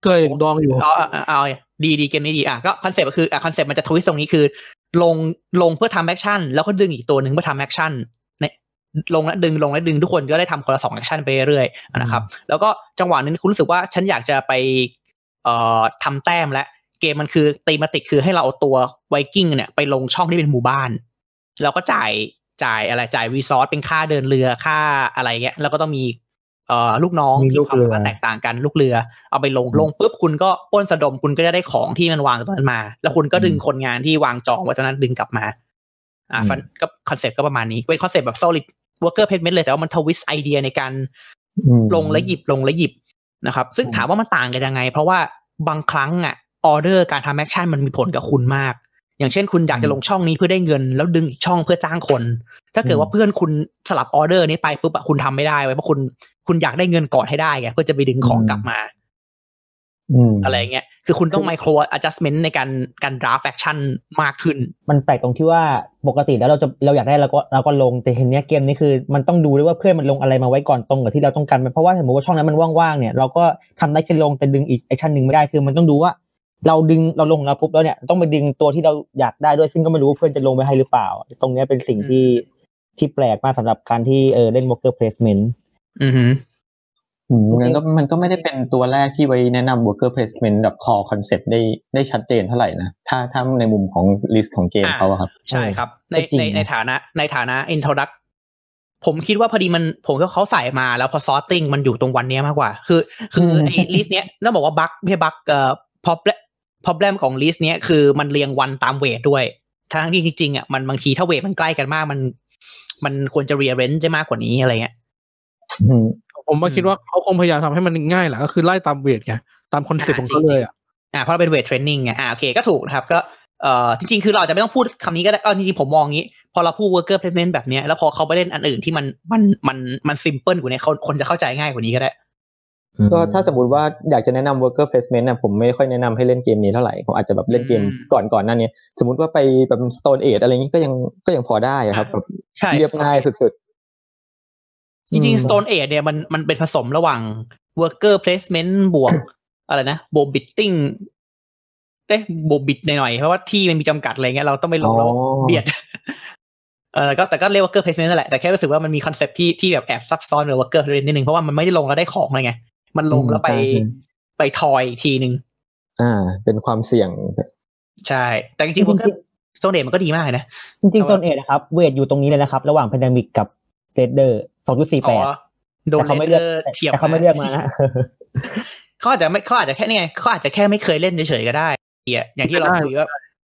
เคยดองอยู่เอาเอาเอาเอาดีดีเกมนี้ดีอะก็คอนเซปต์ก็คืออะคอนเซปต์มันจะ twist ตรงนี้คือ ลงลงเพื่อทำ action แล้วก็ดึงอีกตัวหนึ่งเพื่อทำ action เนี่ยลงแล้วดึงลงแล้วดึงทุกคนก็ได้ทำคนละสอง action ไปเรื่อยๆนะครับ แล้วก็จังหวะนั้นคุณรู้สึกว่าฉันอยากจะไปเอ่อ ทำแต้มและเกมมันคือ thematic คือให้เราเอาตัวไวกิ้งเนี่ยไปลงช่องที่เป็นหมู่บ้านแล้วก็จ่ายจ่ายอะไรจ่าย resource เป็นค่าเดินเรือค่าอะไรเงี้ย แล้วก็ต้องมีเอ่อลูกน้องมีที่ลูกความเรือสามารถแตกต่างกันลูกเรือ เอาไปลงลงปุ๊บคุณก็ปล้นสะดมคุณก็จะได้ของที่มันวางตรงนั้นมา แล้วคุณก็ดึงคนงานที่วางจองไว้ตรงนั้นดึงกลับมา อ่าฟันก็คอนเซ็ปต์ก็ประมาณนี้เป็นคอนเซ็ปต์แบบ solid worker placement เลยแต่ว่ามัน twist ไอเดียในการอืมลงและหยิบลงและหยิบ นะครับซึ่งถามว่ามันต่างกันยังไง เพราะว่าบางครั้งอะออเดอร์การทำ action มันมีผลกับคุณมาก อย่างเช่น คุณอยากจะลงช่องนี้เพื่อได้เงิน แล้วดึงอีกช่องเพื่อจ้างคน ถ้าเกิดว่าเพื่อนคุณสลับออเดอร์นี้ไปปุ๊บอะคุณทำไม่ได้ไว้เพราะคุณคุณอยากได้เงินก่อนให้ได้ไงเพื่อจะไปดึงของกลับมาอืมอะไรเงี้ย คือคุณต้อง micro adjustment ในการการ draft action มากขึ้น มันแปลกตรงที่ว่าปกติแล้วเราจะเราอยากได้เราก็เราก็ลงแต่เห็นเนี้ยเกมนี้คือ มันต้องดูด้วยว่าเพื่อนมันลงอะไรมาไว้ก่อนตรงกับที่เราต้องการไหมเพราะว่าสมมติว่าช่องนั้นมันว่างๆเนี่ยเราก็ทำได้แค่ลงแต่ดึงอีกแอคชั่นหนึ่งไม่ได้คือมันต้องดูว่า เราดึงเราลงแล้วปุ๊บแล้วเนี่ยต้องไปดึงตัวที่เราอยากได้ด้วยซึ่งก็ไม่รู้ว่าเพื่อนจะลงไปให้หรือเปล่า ตรงเนี้ยเป็นสิ่งที่ที่แปลกมากสำหรับการที่เออเล่น worker placement อือฮึ อืมงั้นก็มันก็ไม่ได้เป็นตัวแรกที่ไว้แนะนำ worker placement แบบ core concept ได้ได้ชัดเจนเท่าไหร่นะ ถ้าถ้าในมุมของ list ของเกมเขาอะครับ ใช่ครับ ในก็จริงในในฐานะในฐานะ introduct ผมคิดว่าพอดีมันผมก็เขาใส่มาแล้วพอ sorting มันอยู่ตรงวันเนี้ยมากกว่า คือ คือไอ้ list เนี้ยต้องบอกว่าบั๊กไม่ใช่บั๊กเอ่อ problem problem ของ list เนี้ยคือมันเรียงวันตาม weight ด้วย ทั้งที่จริงๆอะมันบางทีถ้า weight มันใกล้กันมากมัน มันควรจะ rearrange ได้มากกว่านี้อะไรเงี้ยอืม ผมมาคิดว่าเขาคงพยายามทำให้มันง่ายแหละก็คือไล่ตาม weight ไงตามคอนเซ็ปต์ของเขาเลยอะอ่าเพราะเราเป็น weight training ไงอ่าโอเคก็ถูกนะครับก็เอ่อจริงๆ คือเราอาจจะไม่ต้องพูดคำนี้ก็ได้เออจริงๆ ผมมองงี้ พอเราพูด worker placement แบบเนี้ยแล้วพอเขาไปเล่นอันอื่นที่มันมันมันมัน simple กว่านี้เขาคนจะเข้าใจง่ายกว่านี้ก็ได้ก็ถ้าสมมติว่าอยากจะแนะนำ worker placement นะผมไม่ค่อยแนะนำให้เล่นเกมนี้เท่าไหร่ผมอาจจะแบบเล่นเกมอืมก่อนก่อนหน้านี้ สมมติว่าไปแบบ Stone Age อะไรอย่างนี้ก็ยังก็ยังพอได้อะครับแบบใช่เรียบง่ายสุด จริงๆ Stone Age เนี่ยมันมันเป็นผสมระหว่าง worker placement บวก อะไรนะโบ biddingเอ๊ะโบ bid หน่อยๆเพราะว่าที่มันมีจำกัดอะไรเงี้ยเราต้องไปลงแล้วอ๋อเบียดเออก็แต่ก็เรียก worker placement นั่นแหละแต่แค่รู้สึกว่ามันมีคอนเซ็ปที่ที่แบบแอบซับซ้อนใน worker placement นิดนึงเพราะว่ามันไม่ได้ลงแล้วได้ของเลยไง มันลงแล้วไปใช่ใช่ไปทอยอีกทีหนึ่งๆอ่า เป็นความเสี่ยง ใช่ แต่จริงๆ worker Stone Age มันก็ดีมากเลยนะ จริงๆ Stone Age นะครับ weight อยู่ตรงนี้เลยนะครับ ระหว่าง Pandemic กับ Raider สองจุดสี่อ๋แปดอโดนแต่เขาไม่เลือกเลเทียบแต่เขาไม่เลือกมานะเขาอาจจะไม่เขาอาจจะแค่นี่ไงเขาอาจจะแค่ไม่เคยเล่นเฉยๆก็ได้เหี้ยอย่างที่เราได้คุยว่า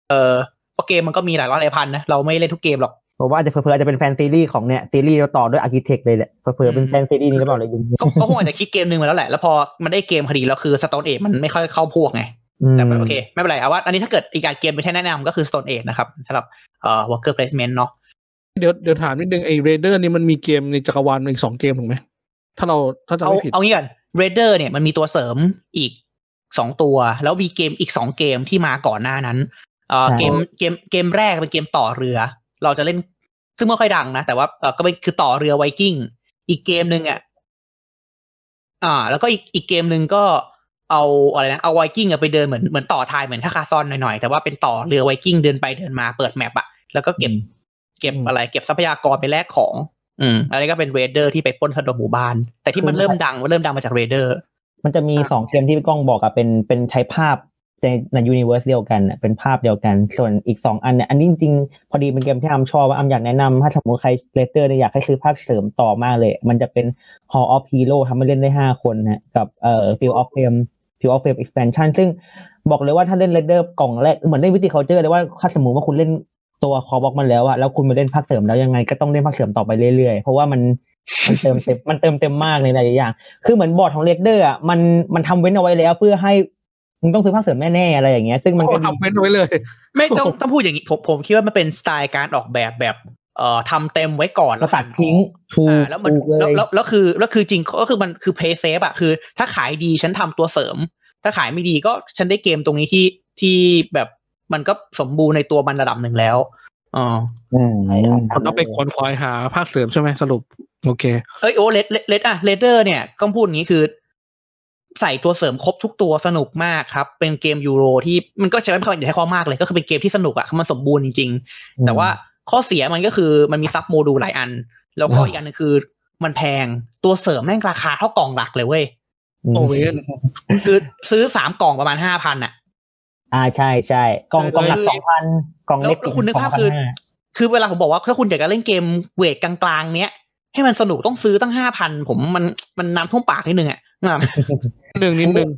เออเพราะเกมมันก็มีหลายร้อยหลายพันนะเราไม่เล่นทุกเกมหรอกผมว่าอาจจะเผลอๆอาจจะเป็นแฟนซีรีส์ของเนี่ยซีรีส์ Raider ด้วย Architect เลยแหละเผลอๆเป็นแฟนซีรีส์นี้หรือเปล่าเลยยุงก็ก็คงอาจจะคิดเกมหนึ่งมาแล้วแหละ แล้วพอมันได้เกมพอดีแล้วคือ Stone Age มันไม่ค่อยเข้าพวกไงแต่มันโอเค ไม่เป็นไรเอาว่าอันนี้ถ้าเกิดอีกการเกมไปแค่แนะนำก็คือ Stone Age นะครับสำหรับเอ่อ worker placement เนาะ เดี๋ยวเดี๋ยวถามนิดนึงไอ้ Raider นี่มันมีเกมในจักรวาลอีกสองเกมถูกไหมถ้าเราถ้าจะเอาไม่ผิดเอางี้ก่อน Raider เนี่ยมันมีตัวเสริมอีกสองตัว แล้วมีเกมอีกสองเกมที่มาก่อนหน้านั้นเอ่อใช่เกมเกมเกมแรกเป็นเกมต่อเรือ เราจะเล่นซึ่งไม่ค่อยดังนะ แต่ว่าเออก็เป็นคือต่อเรือไวกิ้งอีกเกมหนึ่งอะอ่า แล้วก็อีกอีกเกมหนึ่งก็เอาอะไรนะเอาไวกิ้งอะไปเดินเหมือนเหมือนต่อทายเหมือนท่าคาซอนหน่อยๆ แต่ว่าเป็นต่อเรือไวกิ้งเดินไปเดินมาเปิดแมปอะแล้วก็เก็บ เก็บอะไร เก็บทรัพยากรไปแลกของ อืมอันนี้ก็เป็น Raider ที่ไปปล้นถนนหมู่บ้าน แต่ที่มันเริ่มดังมันเริ่มดังมาจาก Raider มันจะมีสองเกมที่พี่ก้องบอกอะเป็นเป็นใช้ภาพในใน universe เดียวกันอะเป็นภาพเดียวกัน ส่วนอีกสองอันเนี่ยอันนี้จริงๆ พอดีเป็นเกมที่อำชอบว่าอำอยากแนะนำถ้าสมมติใคร Raider เนี่ยอยากให้ซื้อภาคเสริมต่อมากเลย มันจะเป็น Hall of Hero ทำให้เล่นได้ห้าคนนะกับเอ่อ Field of Fame Field of Fame expansion ซึ่งบอกเลยว่าถ้าเล่น Raider กล่องแรกเหมือนเล่น Viticulture เลยว่าถ้าสมมติว่าคุณเล่น ตัว core box มันแล้วอะแล้วคุณมาเล่นภาคเสริมแล้วยังไงก็ต้องเล่นภาคเสริมต่อไปเรื่อยๆ เพราะว่ามันมันเติมเต็มมันเติมเต็มมากในหลายๆอย่าง คือเหมือนบอร์ดของ Raider อะมันมันทำเว้นเอาไว้แล้ว เพื่อให้มึงต้องซื้อภาคเสริมแน่ๆอะไรอย่างเงี้ย ซึ่งมันก็เขาดีทำเว้นไว้เลย ไม่ต้องต้องพูดอย่างนี้ผมผมคิดว่ามันเป็นสไตล์การออกแบบแบบเอ่อทำเต็มไว้ก่อนเราตัดทิ้งถูอ่ากแล้วมันถูกเลแล้วยแล้วแล้วคือแล้วคือจริงก็คือมันคือ play safe อะคือ ถ้าขายดีฉันทำตัวเสริม ถ้าขายไม่ดีก็ฉันได้เกมตรงนี้ที่ที่แบบ มันก็สมบูรณ์ในตัวมันระดับหนึ่งแล้วอ๋ออืมคนต้องไปควนควายหาภาคเสริมใช่ไหมสรุป โอเคเอ้ยโอ้เลดเลดอะเลเดอร์เนี่ยต้องพูดอย่างนี้คือ ใส่ตัวเสริมครบทุกตัวสนุกมากครับ เป็นเกมยูโรที่มันก็ใช้ไม่พออย่าใช้ความมากเลยก็คือเป็นเกมที่สนุกอะมันสมบูรณ์จริง ๆ แต่ว่าข้อเสียมันก็คือมันมีซับโมดูลหลายอัน แล้วก็อีกอันหนึงคือมันแพงตัวเสริมแม่งราคาเท่ากล่องหลักเลยเว้ยโอเวนคือซื้อสามกล่องประมาณห้าพันอะ อ่าใช่ใช่กล่องกล่องหลักเออสองพันกล่องแล้วเล็กแล้วคุณนึกภาพคือ คือเวลาผมบอกว่าถ้าคุณอยากจะเล่นเกมเวทกลางๆเนี้ยให้มันสนุกต้องซื้อตั้งห้าพันผมมันมันน้ำท่วมปากนิดนึงอะนะครับหนึ่งนิดนึง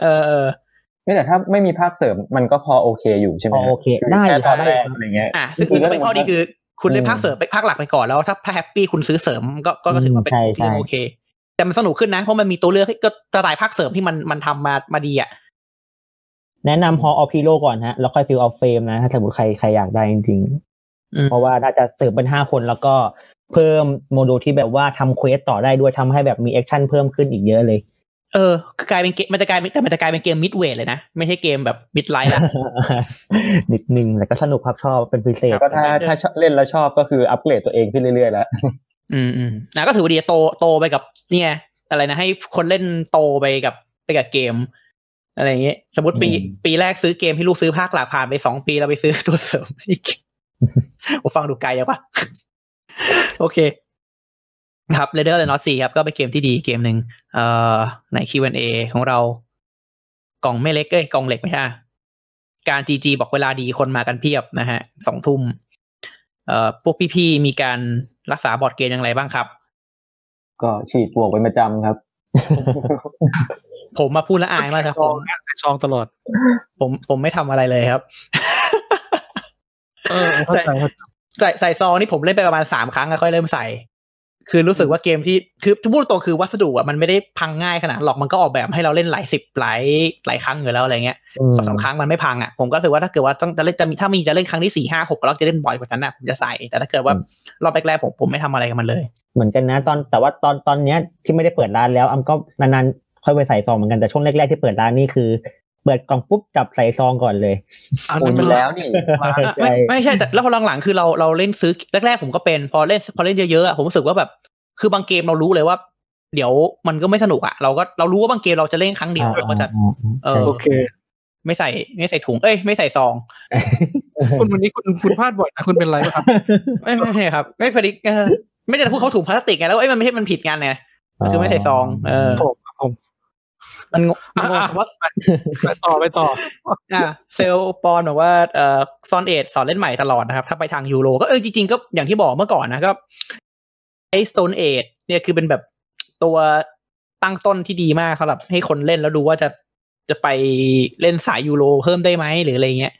เออเออไม่แต่ถ้าไม่มีภาคเสริมมันก็พอโอเคอยู่ใช่ไหมพอโอเค ได้แค่พตออนได้แรกอะไรเงี้ยอะซึ่งซึ่งก็เป็นข้อดีคือ คุณเล่นภาคเสริมไปภาคหลักไปก่อนแล้วถ้าถ้าแฮปปี้คุณซื้อเสริมก็ก็ก็ถือว่าเป็นใช่ใช่เรื่องโอเค แต่มันสนุกขึ้นนะเพราะมันมีตัวเลือกให้ก็สไตล์ภาคเสริมที่มันมันทำมามาดีอะ แนะนำ Hall of Hero ก่อนฮะ แล้วค่อย Field of Fame นะ ถ้าสมมติใครใครอยากได้จริงอืมๆเพราะว่าถ้าจะเสริมเป็นห้าคนแล้วก็เพิ่มโมดูลที่แบบว่าทำ quest ต่อได้ด้วยทำให้แบบมี action เพิ่มขึ้นอีกเยอะเลย เออกลายเป็นเกมมันจะกลายเป็นแต่มันจะกลายเป็นเกม mid weight เลยนะ ไม่ใช่เกมแบบมิดไลท์ละนิดนึงแต่ก็สนุกครับชอบเป็นพิเศษก็ถ้าถ้าเล่นแล้วชอบก็คืออัปเกรดตัวเองขึ้นเรื่อยๆแล้วอืมอืมนะก็ถือว่าดีโตโตไปกับเนี่ยอะไรนะให้คนเล่นโตไปกับไปกับเกม อะไรอย่างเงี้ยสมมติปีอืมปีแรกซื้อเกมให้ลูกซื้อภาคหลักผ่านไปสองปีเราไปซื้อตัวเสริมอีกผมฟังดูไกลอะปะโอเคครับ r a d e r และ Not 4ครับ ก็เป็นเกมที่ดีเกมหนึ่งเอ่อใน Q&A ของเรา กล่องไม่เล็กเอ้ยกล่องเหล็กไม่ใช่อะการ GG บอกเวลาดีคนมากันเพียบนะฮะสองทุ่มเอ่อพวกพี่ๆ มีการรักษาบอร์ดเกมอย่างไรบ้างครับ ก็ฉีดปลวกเป็นประจำครับ ผมมาพูดและอายมากครับซผองมใส่ซองตลอด ผมผมไม่ทำอะไรเลยครับเออเข้าใจเข้าใจใส่ใส่ซองนี่ผมเล่นไปประมาณสามครั้งแล้วค่อยเริ่มใส่ คือรู้สึกว่าเกมที่คือพูดตรงคือวัสดุอะมันไม่ได้พังง่ายขนาดหรอกมันก็ออกแบบให้เราเล่นหลายสิบหลายหลายครั้งอยู่แล้วอะไรเงี้ยอืมสองสามครั้งมันไม่พังอะผมก็รู้สึกว่าถ้าเกิดว่าต้องจะเล่นจะมีถ้ามีจะเล่นครั้งที่สี่ห้าหกแล้วจะเล่นบ่อยกว่านั้นอะผมจะใส่แต่ถ้าเกิดว่ารอบแรกๆผมผมไม่ทำอะไรกับมันเลย เหมือนกันนะ ตอนแต่ว่าตอนตอนเนี้ยที่ไม่ได้เปิดร้านแล้วอำก็นานๆ ค่อยไปใส่ซองเหมือนกันแต่ช่วงแรกๆที่เปิดร้านนี่คือ เปิดกล่องปุ๊บจับใส่ซองก่อนเลยอันโอ้นั้นยมันแล้วนี่ใช่ไม่ไม่ใช่แต่แล้วพอหลังๆคือเราเราเล่นซื้อแรกๆผมก็เป็นพอเล่นพอเล่นเยอะๆอะผมรู้สึกว่าแบบ คือบางเกมเรารู้เลยว่า เดี๋ยวมันก็ไม่สนุกอะเราก็เรารู้ว่าบางเกมเราจะเล่นครั้งเดียวเราก็จะเออโอเคไม่ใส่ไม่ใส่ถุง เอ้ยไม่ใส่ซอง คุณวันนี้คุณคุณพลาดบ่อยนะคุณเป็นไรปะครับไม่ไม่ไม่ครับ ไม่พอดีเออไม่ได้พูดเขาถุงพลาสติกไงแล้วเอ้ยมันไม่ใช่มันผิดกันไงมันคือไม่ใส่ซอง เออผมผม มันงงมันงงอะคำว่าไปต่อไปต่ออ่าเซลปอนบอกว่าเอ่อ Stone Age สอนเล่นใหม่ตลอดนะครับ ถ้าไปทางยูโรก็เออจริงๆ ก็อย่างที่บอกเมื่อก่อนนะก็ไอ้ Stone Age เนี่ยคือเป็นแบบตัวตั้งต้นที่ดีมากสำหรับให้คนเล่นแล้วดูว่าจะจะไปเล่นสายยูโรเพิ่มได้ไหมหรืออะไรเงี้ย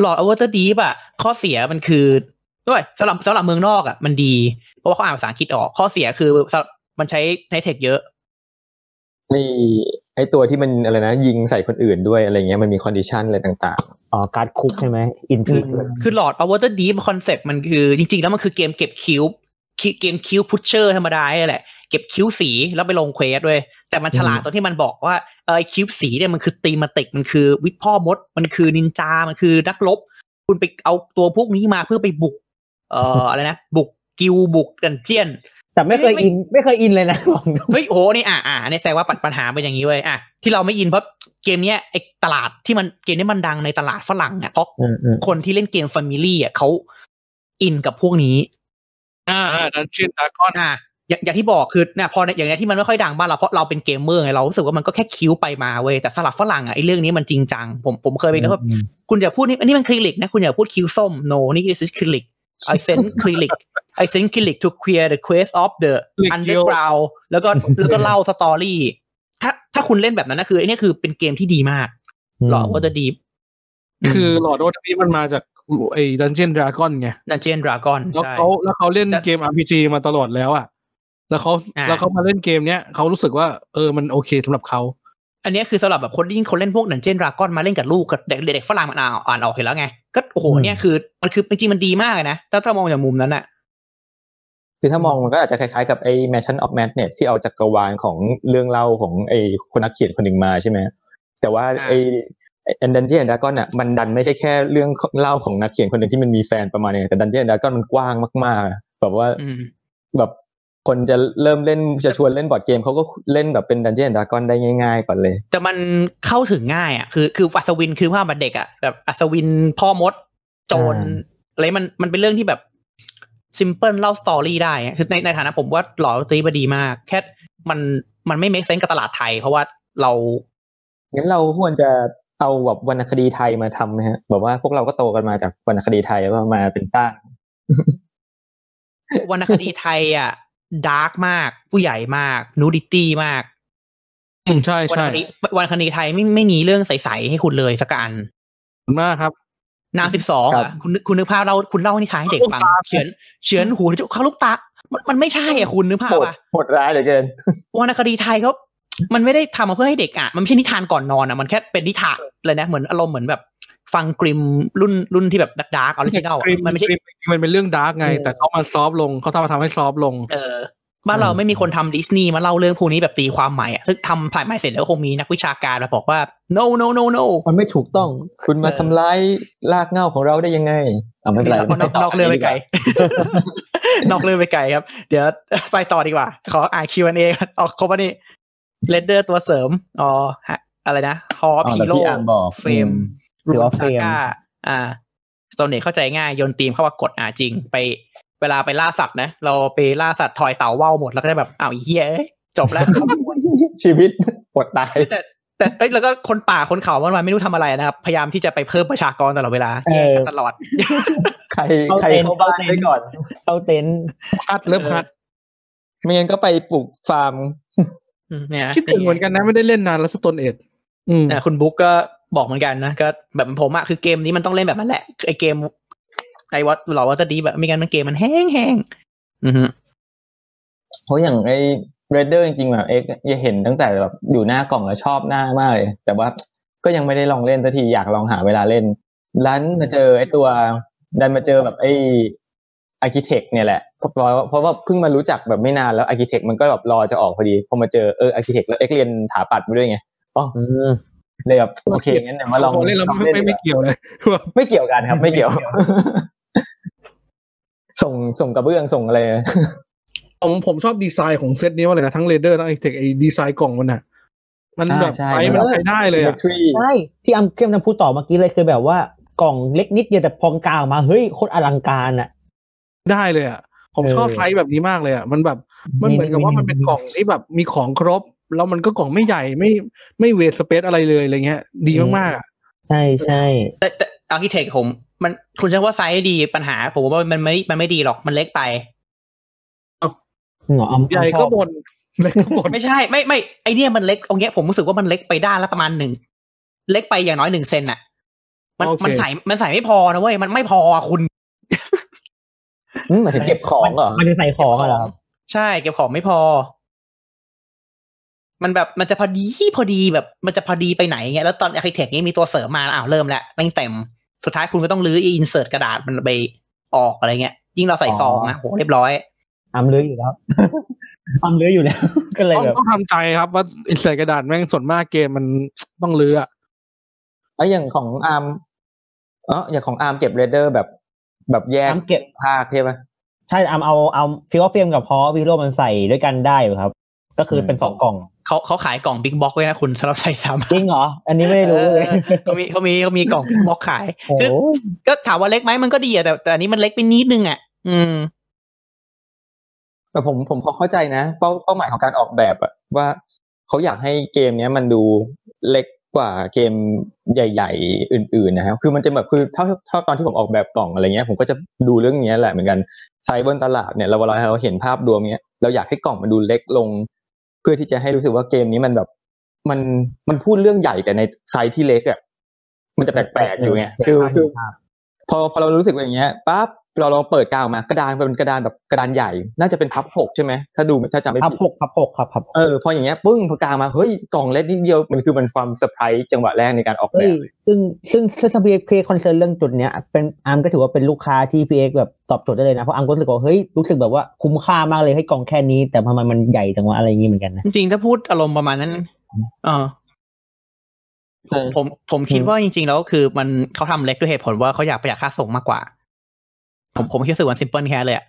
Lords of Waterdeep อะข้อเสียมันคือด้วยสำหรับสำหรับเมืองนอกอะมันดี เพราะว่าเขาอ่านภาษาอังกฤษออก ข้อเสียคือสำหรับ มันใช้ในเทคเยอะมีไอตัวที่มันอะไรนะ ยิงใส่คนอื่นด้วยอะไรเงี้ยมันมี condition อะไรต่างอ๋อ การ์ด quest ใช่ไหม intrigueคือหลอดอ w ว r เตอร์ดีคอนเซ็ปต์มันคือ จริง ๆ แล้วมันคือเกมเก็บ cube คิเกม cube pusher ธรรมดาเนี่ยแหละ เก็บ cube สีแล้วไปลง quest ด้วย แต่มันฉลาดตรงที่มันบอกว่าเออ cube สีเนี่ยมันคือ thematic มันคือวิทย์พ่อมด มันคือนินจา มันคือนักรบคุณไปเอาตัวพวกนี้มาเพื่อไปบุก เอ่ออะไรนะ บุกกิวบุก dungeon แต่ไม่เคยไม่อินไม่เคยอินเลยนะบอกตรงเฮ้ยโหนี่อะอะนี่แสดงว่าปัญปัญหาเป็นอย่างนี้เว้ยอะที่เราไม่อินเพราะเกมเนี้ยไอตลาดที่มันเกมนี้มันดังในตลาดฝรั่งอะเพราะอืมอืมคนที่เล่นเกม family อะเขาอินกับพวกนี้ อ่าอ่า Dungeons & Dragons อะอย่างอย่างที่บอกคือเนี่ยพออย่างเงี้ยที่มันไม่ค่อยดังบ้านเราเพราะเราเป็นเกมเมอร์ไงเรารู้สึกว่ามันก็แค่ cube ไปมาเว้ยแต่สำหรับฝรั่งอะไอ้เรื่องนี้มันจริงจังผมผมเคยไปแล้วแบบคุณอย่าพูดนี่อันนี้มัน cleric นะคุณอย่าพูดคิ้วส้ม no นี่ is คลิลิก I send คลิลิก I send คลิลิก to clear the quest of the underground แล้วก็แล้วก็เล่า story ถ้าถ้าคุณเล่นแบบนั้นนะคือไอ้นี่คือเป็นเกมที่ดีมาก Lords of Waterdeep คือ Lords of นี้มันมาจากไอ้ Dungeons & Dragons ไง Dungeons & Dragons แล้วใช่เขาแล้วเขาเล่นแต่เกม RPG มาตลอดแล้วอะ แล้วเขาอ่าแล้วเขามาเล่นเกมเนี้ยเขารู้สึกว่า เออมันโอเคสำหรับเขา อันเนี้ยคือสำหรับแบบคนที่ยิ่งคนเล่นพวกดันเจียนดราก้อนมาเล่นกับลูกกับเด็กเด็กฝรั่งมันอ่านอ่านออกเห็นแล้วไง ก็โอ้โหเนี่ยคือมันคือจริงๆมันดีมากเลยนะถ้าถ้ามองจากมุมนั้นอะๆคือถ้ามองมันก็อาจจะคล้ายๆกับไอ้ Mansion of Madness ที่เอาจักรวาลของเรื่องเล่าของไอ้คนนักเขียนคนหนึ่งมาใช่ไหมแต่ว่าอ่าไอ้ไอ้ดันเจียนดากอนอะมันดันไม่ใช่แค่เรื่องเล่าของนักเขียนคนหนึ่งที่มันมีแฟนประมาณนี้แต่ดันเจียนดากอนมันกว้างมากๆแบบว่าอืมแบบ คนจะเริ่มเล่นจะชวนเล่นบอร์ดเกมเขาก็เล่นแบบเป็น Dungeons & Dragons ได้ง่ายๆก่อนเลย แต่มันเข้าถึงง่ายอะคือคืออัศวินคือภาพแบบเด็กอะแบบอัศวินพ่อมดโจรอะไรมันมันเป็นเรื่องที่แบบ simple เล่า story ได้อะคือในในฐานะผมว่า Lords theme มาดีมาก แค่มันมันไม่ make sense กับตลาดไทย เพราะว่าเรางั้นเราควรจะเอาแบบวรรณคดีไทยมาทำไหมฮะแบบว่าพวกเราก็โตกันมาจากวรรณคดีไทยแล้วมาเป็นสร้างวรรณคดีไทยอะ dark มาก ผู้ใหญ่มาก nudity มาก อืมใช่วรรณใช่คดีวรรณคดีไทยไม่ไม่มีเรื่องใสๆให้คุณเลยสักอันขอบคุณมากครับนางสิบสองครัอะบคุณนึกคุณนึกภาพเราคุณเล่านิทานให้เด็กฟังลูกตาเฉือนเฉือนหูเขาลูกตา มันมันไม่ใช่อะคุณนึกภาพโหดอะโหดร้ายเหลือเกินวรรณคดีไทยเขามันไม่ได้ทำมาเพื่อให้เด็กอะ มันไม่ใช่นิทานก่อนนอนอะ มันแค่เป็นนิทานเลยนะ เหมือนอารมณ์เหมือนแบบ ฟัง Grimmรุ่นรุ่นที่แบบ dark original Grimm มันไม่ใช่ Grimm มันเป็นเรื่อง dark ไงเออแต่เขามา soft ลงเขาทำมาทำให้ soft ลง เออบ้านเราไม่มีคนทำดิสนีย์มาเล่าเรื่องพวกนี้แบบตีความใหม่อะซึ่งทำผ่ายใหม่เสร็จแล้วคงมีนักวิชาการมาบอกว่า no no no no มันไม่ถูกต้อง คุณมาทำร้ายรากเหง้าของเราได้ยังไงอ่าไม่เป็นไรนอกนอกเรื่องไปไกลนอกเรื่องไปไกลครับ เดี๋ยวไปต่อดีกว่า ขออ่าน Q&A กันออกครบวันนี้ Raiders ตัวเสริมอ๋อฮะอะไรนะฮออ๋อพีแบบโร่ที่อาร์มบอกเฟรมอืม หรือว่าเฟรมอ่าสโตนเนเข้าใจง่ายโยนตีมเข้ามากดอ่าจริง ไปเวลาไปล่าสัตว์นะ เราไปล่าสัตว์ทอยเต่าเว่าวหมดแล้วก็จะแบบอ้าวไอ้เฮียเอ้ยจบแล้ว ชีวิตปวดตายแต่แต่เอ้ยแล้วก็คนป่าคนเขาวันวันๆไม่รู้ทำอะไรนะครับ พยายามที่จะไปเพิ่มประชากรตลอดเวลาแย่งกันตลอด ใครใครเข้าบ้านไว้ก่อนเข้าเต็นท์คัดเริ่มคัดไม่งั้นก็ไปปลูกฟาร์มอืมเนี่ยคิดถึงเหมือนกันนะไม่ได้เล่นนานแล้ว Stone Ageอืมนะคุณบุ๊กก็ บอกเหมือนกันนะก็แบบผมอะคือเกมนี้มันต้องเล่นแบบนั้นแหละไอเกมไอ้วัตหลอวัตดีแบบไม่งั้นมันเกมมันแห้งแห้งๆอือฮึเพราะอย่างไอ้ Raiders จริงๆแบบเอ็กยังเห็นตั้งแต่แบบอยู่หน้ากล่องแล้วชอบหน้ามากเลย แต่ว่าก็ยังไม่ได้ลองเล่นสักทีอยากลองหาเวลาเล่นร้านมาเจอไอ้ตัว ดันมาเจอแบบไอ้ Architects เนี่ยแหละเพราะเพราะว่าเพิ่งมารู้จักแบบไม่นานแล้ว Architects มันก็แบบรอจะออกพอดีพอมาเจอเออ Architects แล้วเอ็กเรียนถาปัดมาด้วยไงอ๋ออืม เลยแบบโอเคงั้นเดี๋ยวมาลองพอเล่นแล้วลองไม่ไม่ดีไม่กว่าเกี่ยวเลยแบบไม่เกี่ยวกันครับ ไม่เกี่ยว ส่งส่งกระเบื้องส่งอะไรผมผมชอบดีไซน์ของเซตนี้มากเลยนะทั้ง Raiders ทั้งไอเทคไอดีไซน์กล่องมันอะมันอ่าแบบใช่ไซส์มันใช้ได้เลยอะทรีใช่ที่อัมที่อัมจะพูดต่อเมื่อกี้เลยคือแบบว่ากล่องเล็กนิดเดียวแต่พองกลางออกมาเฮ้ยโคตรอลังการอะได้เลยอะผมเออชอบไซส์แบบนี้มากเลยอะมันแบบมันเหมือนกับว่ามันเป็นกล่องที่แบบมีของครบ แล้วมันก็กล่องไม่ใหญ่ไม่ไม่ waste space อะไรเลยอะไรเงี้ย ดีมากๆอะใช่ใช่แต่แต่ Architectsผม มันคุณใช้ว่าไซส์ดีปัญหา ผมว่ามันไม่มันไม่ดีหรอกมันเล็กไปเหรออัมใหญ่ก็บนเล็กก็บ่นไม่ใช่ ไม่ไม่ไอเนี้ยมันเล็กเอาเงี้ยผมรู้สึกว่ามันเล็กไปด้านละประมาณหนึ่งเล็กไปอย่างน้อยหนึ่งเซนอะมันโอเคมันใส่มันใส่ไม่พอนะเว้ยมันไม่พออะคุณอืมหมายถึงเก็บของเหรอมันจะใส่ของอะเหรอใช่เก็บของไม่พอ มันแบบมันจะพอดีพอดีแบบมันจะพอดีไปไหนเงี้ยแล้วตอน Architects นี้มีตัวเสริมมาอ้าวเริ่มแล้วแม่งเต็ม สุดท้ายคุณก็ต้องรื้อ insertร์ตกระดาษมันไปออกอะไรเงี้ย ยิ่งเราใส่ซองนะโหเรียบร้อยอัมเลื้อยอยู่แล้วอัมเลื้อยอยู่แล้ว ก็เลยต้องแบบต้องทำใจครับว่า insert กระดาษแม่งส่วนมากเกมมันต้องรื้ออะไอ้อย่างของอาร์มเอออย่างของอาร์มเก็บเรดเดอร์แบบ แบบแยกอัมเก็บภาคใช่ปะใช่อัมเอาเอา Fields of Fame กับ Hall of Heroes มันใส่ด้วยกันได้อยู่ครับ ก็คือเป็นสองกล่อง เขาเขาขายกล่อง big box ไว้นะคุณสำหรับใส่ซ้ำจริงเหรอ อันนี้ไม่ได้รู้เลยเออเขามีเขามีเขามีกล่อง big box ขายโอ้โหคือก็ถามว่าเล็กไหมมันก็ดีอะแต่แต่อันนี้มันเล็กไปนิดนึงอะอืม แต่ผมผมพอเข้าใจนะ เป้าเป้าหมายของการออกแบบอะว่าเขาอยากให้เกมเนี้ยมันดูเล็กกว่าเกมใหญ่ ๆ อื่น ๆ นะครับ คือมันจะแบบคือเท่าเท่าตอนที่ผมออกแบบกล่องอะไรเงี้ย ผมก็จะดูเรื่องเนี้ยแหละเหมือนกันไซส์บนตลาดเนี่ยเราเวลาเราเห็นภาพรวมเนี้ยเราอยากให้กล่องมันดูเล็กลงเพื่อที่จะให้รู้สึกว่าเกมนี้มันแบบ มันมันพูดเรื่องใหญ่แต่ในไซส์ที่เล็กอะมันจะแปลกๆอยู่ไงคือคือพอพอเรารู้สึกอย่างเงี้ยปั๊บ เราลองเปิดกางออกมากระดานเป็นกระดานแบบกระดานใหญ่ น่าจะเป็นพับหกใช่ไหมถ้าดูถ้าจำไม่พับผิดหกพับหกครับพับหกเออพออย่างเงี้ยปึ้งพอกางมาเฮ้ยกล่องเล็กนิดเดียวมันคือมันความเซอร์ไพรส์จังหวะแรกในการออกแบบเฮ้ยซึ่งซึ่งถ้าพีเอ็ก concern เรื่องจุดเนี้ยเป็นอาร์มก็ถือว่าเป็นลูกค้าที่พีเอ็กแบบตอบโจทย์ได้เลยนะเพราะอาร์มก็รู้สึกว่าเฮ้ยรู้สึกแบบว่าคุ้มค่ามากเลยให้กล่องแค่นี้ แต่ทำไมมันใหญ่จังวะอะไรอย่างงี้เหมือนกันนะจริงๆถ้าพูดอารมณ์ประมาณนั้นเออเออผมผมคิดว่าจริง ๆ แล้วคือมันเขาทำเล็กด้วยเหตุผลว่าเขาอยากประหยัดค่าส่งมากกว่า ผมผมคิดว่า simpleแค่เลยอะ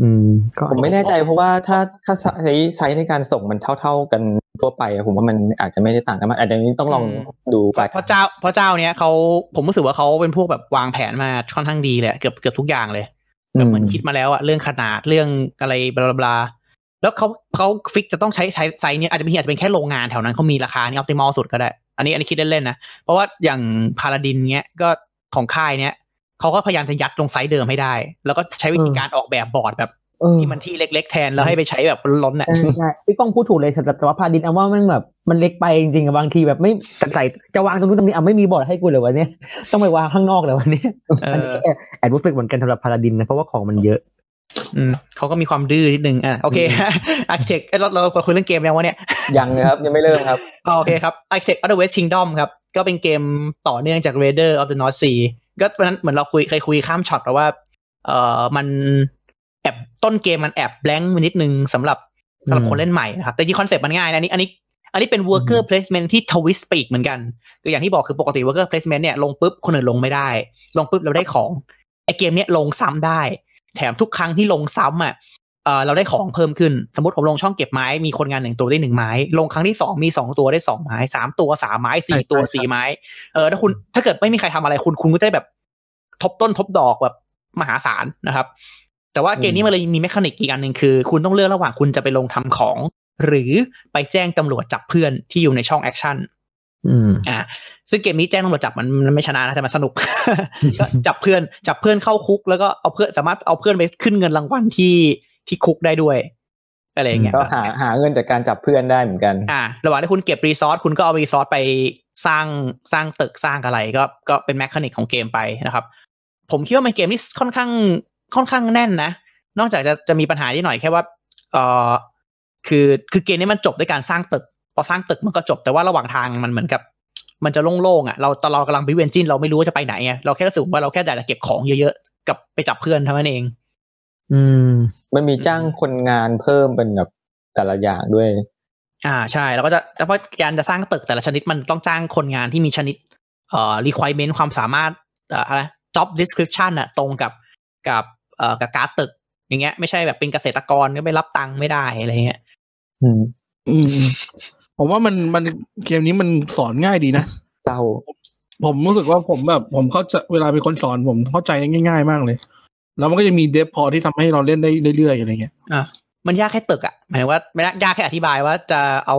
อืมก็ผมไม่แน่ใจเพราะว่าถ้าถ้าใช้ไซส์ในการส่งมันเท่า ๆกันทั่วไปอะผมว่ามันอาจจะไม่ได้ต่างกันมากอาจจะนี้ต้องลองดูเพไปราะเพราะเจ้าเพราะเจ้าเนี้ยเขาผมรู้สึกว่าเขาเป็นพวกแบบวางแผนมาค่อนข้างดีเลยอะเกือบเกือบทุกอย่างเลยแบบเหมือนคิดมาแล้วอะเรื่องขนาดเรื่องอะไรบลาบลาแล้วเขาเขา fix จะต้องใช้ใช้ไซส์เนี้ยอาจจะมีอาจจะเป็นแค่โรงงานแถวนั้นเขามีราคานี่ออ t ติมอลสุดก็ได้ อันนี้อันนี้คิดเล่นๆนะ เพราะว่าอย่าง Paladin เนี้ยก็ของค่ายเนี้ย เขาก็พยายามจะยัดลงไซส์เดิมให้ได้ แล้วก็ใช้วิธีการออกแบบบอร์ดแบบเออที่มันที่เล็ก ๆ แทนแล้วให้ไปใช้แบบล้นๆน่ะใช่ใช่พี่ก้องพูดถูกเลยแต่แต่ว่า Paladin เอาว่ามันแบบมันเล็กไปจริงๆอะบางทีแบบไม่แต่ใส่จะวางตรงนู้นตรงนี้อะไม่มีบอร์ดให้กูเลยวันนี้ต้องไปวางข้างนอกเลยวันนี้เอออันนี้อก็แอบแอบรู้สึกเหมือนกันสำหรับ Paladin นะเพราะว่าของมันเยอะอืมเขาก็มีความดื้อนิดนึงอะโอเค Architect เราเราเราคุยเรื่องเกมยังวะเนี่ยยังนะครับยังไม่เริ่มครับอ๋อโอเคครับ Architect of the West Kingdom ครับก็เป็นเกมต่อเนื่องจาก Raider of the North Sea ก็วันนั้นเหมือนเราคุยเคยคุยข้ามช็อตแล้วว่า เอ่อมันแอบต้นเกมมันแอบ blank นิดนึงสำหรับสำหรับอืมคนเล่นใหม่นะครับ แต่ที่ concept มันง่ายนะอันนี้อันนี้อันนี้เป็น worker placement ที่ twist ไปอีกเหมือนกันคืออย่างที่บอกคือปกติ worker placement เนี่ยลงปุ๊บคนอื่นลงไม่ได้ ลงปุ๊บเราได้ของไอเกมเนี้ยลงซ้ำได้ แถมทุกครั้งที่ลงซ้ำอะ เออเราได้ของเพิ่มขึ้น สมมติผมลงช่องเก็บไม้มีคนงานหนึ่งตัวได้หนึ่งไม้ ลงครั้งที่สองมีสองตัวได้สองไม้สามตัวสามไม้สี่ตัวใช่ใช่สี่ไม้ เออถ้าคุณถ้าเกิดไม่มีใครทำอะไรคุณคุณก็จะได้แบบทบต้นทบดอกแบบมหาศาลนะครับ แต่ว่าเกมนี้มันเลยมีเมคานิกอีกอันหนึ่งคือ คุณต้องเลือกระหว่างคุณจะไปลงทำของ หรือไปแจ้งตำรวจจับเพื่อนที่อยู่ในช่อง action อืมอ่าซึ่งเกมนี้แจ้งตำรวจจับมันมันไม่ชนะนะแต่มันสนุก ก็จับเพื่อนจับเพื่อนเข้าคุก แล้วก็เอาเพื่อนสามารถเอาเพื่อนไปขึ้นเงินรางวัลที่ ที่คุกได้ด้วยอะไรอย่างเงี้ยก็หาหาเงินจากการจับเพื่อนได้เหมือนกัน อ่า ระหว่างที่คุณเก็บ resource คุณก็เอา resource ไปสร้างสร้างตึกสร้างอะไรก็ก็เป็น mechanic ของเกมไปนะครับ ผมคิดว่ามันเกมที่ค่อนข้างค่อนข้างแน่นนะ นอกจากจะจะมีปัญหาที่หน่อยแค่ว่าเออคือคือเกมนี้มันจบด้วยการสร้างตึก พอสร้างตึกมันก็จบแต่ว่าระหว่างทางมันเหมือนกับ มันจะโล่งๆอะเราตอนเรากำลังบิวเอนจินเราไม่รู้ว่าจะไปไหนไงเราแค่รู้สึกว่าเราแค่อยากจะเก็บของเยอะๆกับไปจับเพื่อนเท่านั้นเอง อืม มันมีจ้างคนงานเพิ่มเป็นแบบแต่ละอย่างด้วย อ่าใช่แล้วก็จะแต่เพราะการจะสร้างตึกแต่ละชนิดมันต้องจ้างคนงานที่มีชนิดเอ่อ requirement ความสามารถเอ่ออะไร job description อะตรงกับกับเอ่อกับการ์ดตึก อย่างเงี้ย ไม่ใช่แบบเป็นเกษตรกรก็ไปรับตังค์ไม่ได้อะไรเงี้ยอืม อืม ผมว่ามันมันเกมนี้มันสอนง่ายดีนะเจ้าผมรู้สึกว่าผมแบบ ผมเข้าใจเวลามีคนสอนผมเข้าใจง่าย ๆ มากเลย แล้วมันก็จะมีเดฟพอที่ทำให้เราเล่นได้เรื่อยๆอะไรเงี้ยอะมันยากแค่ตึกอะหมายถึงว่าไม่ได้ยากแค่อธิบายว่าจะเอา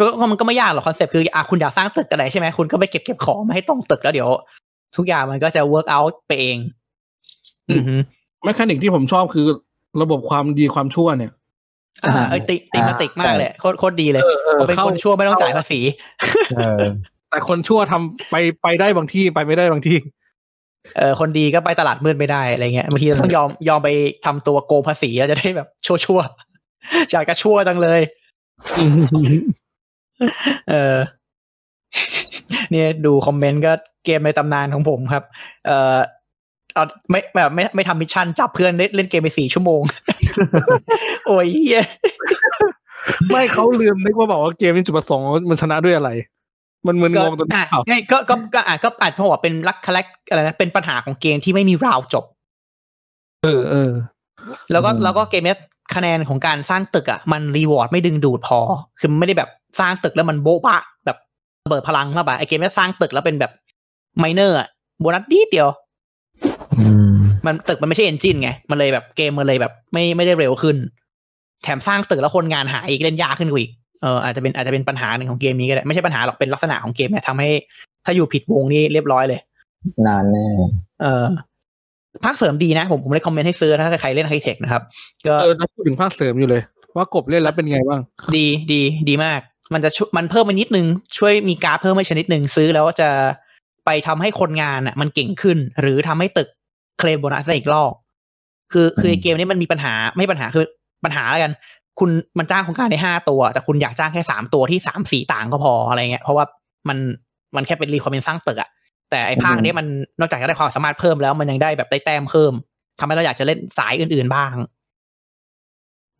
ก็ก็มันก็ไม่ยากหรอก concept คืออะคุณอยากสร้างตึกอะไรใช่ไหมคุณก็ไปเก็บเก็บของมาให้ตรงตึกแล้วเดี๋ยว ทุกอย่างมันก็จะ work out ไปเอง อือฮึ mechanic ที่ผมชอบคือระบบความดีความชั่วเนี่ยอ่าเอ้ย thematic มากเลยโคตรโคตรดีเลยเออเออพอเป็นเข้าคนชั่วไม่ต้องจ่ายภาษีเออแต่คนชั่วทำไปไปได้บางที่ไปไม่ได้บางที่ เออคนดีก็ไปตลาดมืดไม่ได้อะไรเงี้ยบางทีเราต้องยอมยอมไปทำตัวโกงภาษีแล้วจะได้แบบชั่วชั่วๆอยากจะชั่วจังเลย เออเนี่ยดูคอมเมนต์ก็เกมในตำนานของผมครับ เออเอาไม่แบบไม่ไม่ทำมิชชั่นจับเพื่อนเล่นเล่นเกมไปสี่ชั่วโมง โอ้ยเหี้ยไม่เขาลืมนึกว่าบอกว่าเกมนี้จุดประสงค์มันชนะด้วยอะไร มันมึนงงตรงนี้อะเปล่าไงก็ก็ก็อะก็อาจเพราะว่าเป็นลักคลักอะไรนะเป็นปัญหาของเกมที่ไม่มีราวจบ เออเออแล้วก็อืมแล้วก็เกมเนี้ยคะแนนของการสร้างตึกอะมัน reward ไม่ดึงดูดพอ คือมันไม่ได้แบบสร้างตึกแล้วมันโบ๊ะบะแบบระเบิดพลังมากไปไอเกมเนี้ยสร้างตึกแล้วเป็นแบบ minor อะโบนัสดีเดียวอืมมันตึกมันไม่ใช่ engine ไง มันเลยแบบเกมมันเลยแบบ ไม่ไม่ได้เร็วขึ้น แถมสร้างตึกแล้วคนงานหายอีกเล่นยากขึ้นกว่าอีก เอออาจจะเป็นอาจจะเป็นปัญหาหนึ่งของเกมนี้ก็ได้ไม่ใช่ปัญหาหรอกเป็นลักษณะของเกมเนี่ยทำให้ถ้าอยู่ผิดวงนี่เรียบร้อยเลย นานแน่เออภาคเสริมดีนะ ผมผมเลยคอมเมนต์ให้ซื้อนะถ้าใครเล่นไฮเทคนะครับ ก็เออแล้วพูดถึงภาคเสริมอยู่เลย ว่ากบเล่นแล้วเป็นไงบ้าง ดีดีดีมาก มันจะช่วยมันเพิ่มมานิดนึง ช่วยมีการดเพิ่มมาชนิดหนึ่งซื้อแล้วจะไปทำให้คนงานอะ มันเก่งขึ้น หรือทำให้ตึกเคลมโบนัสได้อีกรอบคือคือไอ้เกมนี้มันมีปัญหาไม่ปัญหาคือปัญหาแล้วกัน คุณมันจ้างคนงานได้ห้าตัว แต่คุณอยากจ้างแค่สามตัวที่สามสี่ต่างก็พออะไรเงี้ยเพราะว่ามันมันแค่เป็น recommend สร้างตึกอะแต่ไอ้ภาคนี้มันนอกจากจะได้ความสามารถเพิ่มแล้วมันยังได้แบบได้แต้มเพิ่มทำให้เราอยากจะเล่นสายอื่นๆบ้าง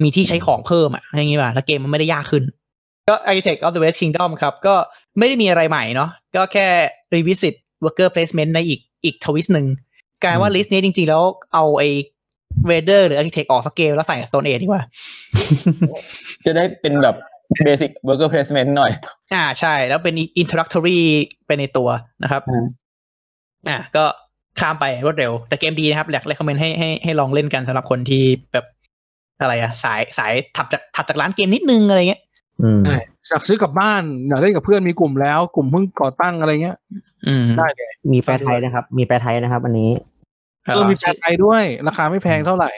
มีที่ใช้ของเพิ่มอะอย่างงี้ป่ะแล้วเกมมันไม่ได้ยากขึ้น ก็ Architect of the West Kingdom ครับ ก็ไม่ได้มีอะไรใหม่เนาะก็แค่ revisit worker placement ในอีกอีก twist หนึ่งกลายว่า list นี้จริงๆแล้วเอาไอ้ Raider หรือ Architect ออกสเกลแล้วใส่ Stone Age ดีกว่า จะได้เป็นแบบ basic worker placement หน่อย อ่าใช่ แล้วเป็น introductory ไปในตัวนะครับอืมอ่าก็ข้ามไปรวดเร็ว แต่เกมดีนะครับอยากเล c o m m e n t ให้ให้ให้ลองเล่นกันสำหรับคนที่แบบอะไรอะสายสายถัดจากถัดจากร้านเกมนิดนึงอะไรเงี้ยอืมใช่อยากซื้อกลับบ้านอยากเล่นกับเพื่อนมีกลุ่มแล้ว กลุ่มเพิ่งก่อตั้งอะไรเงี้ยอืมได้เลยมีแปลไทยนะครับ มีแปลไทยนะครับ อันนี้ เออมีแปลไทยด้วย ราคาไม่แพงเท่าไหร่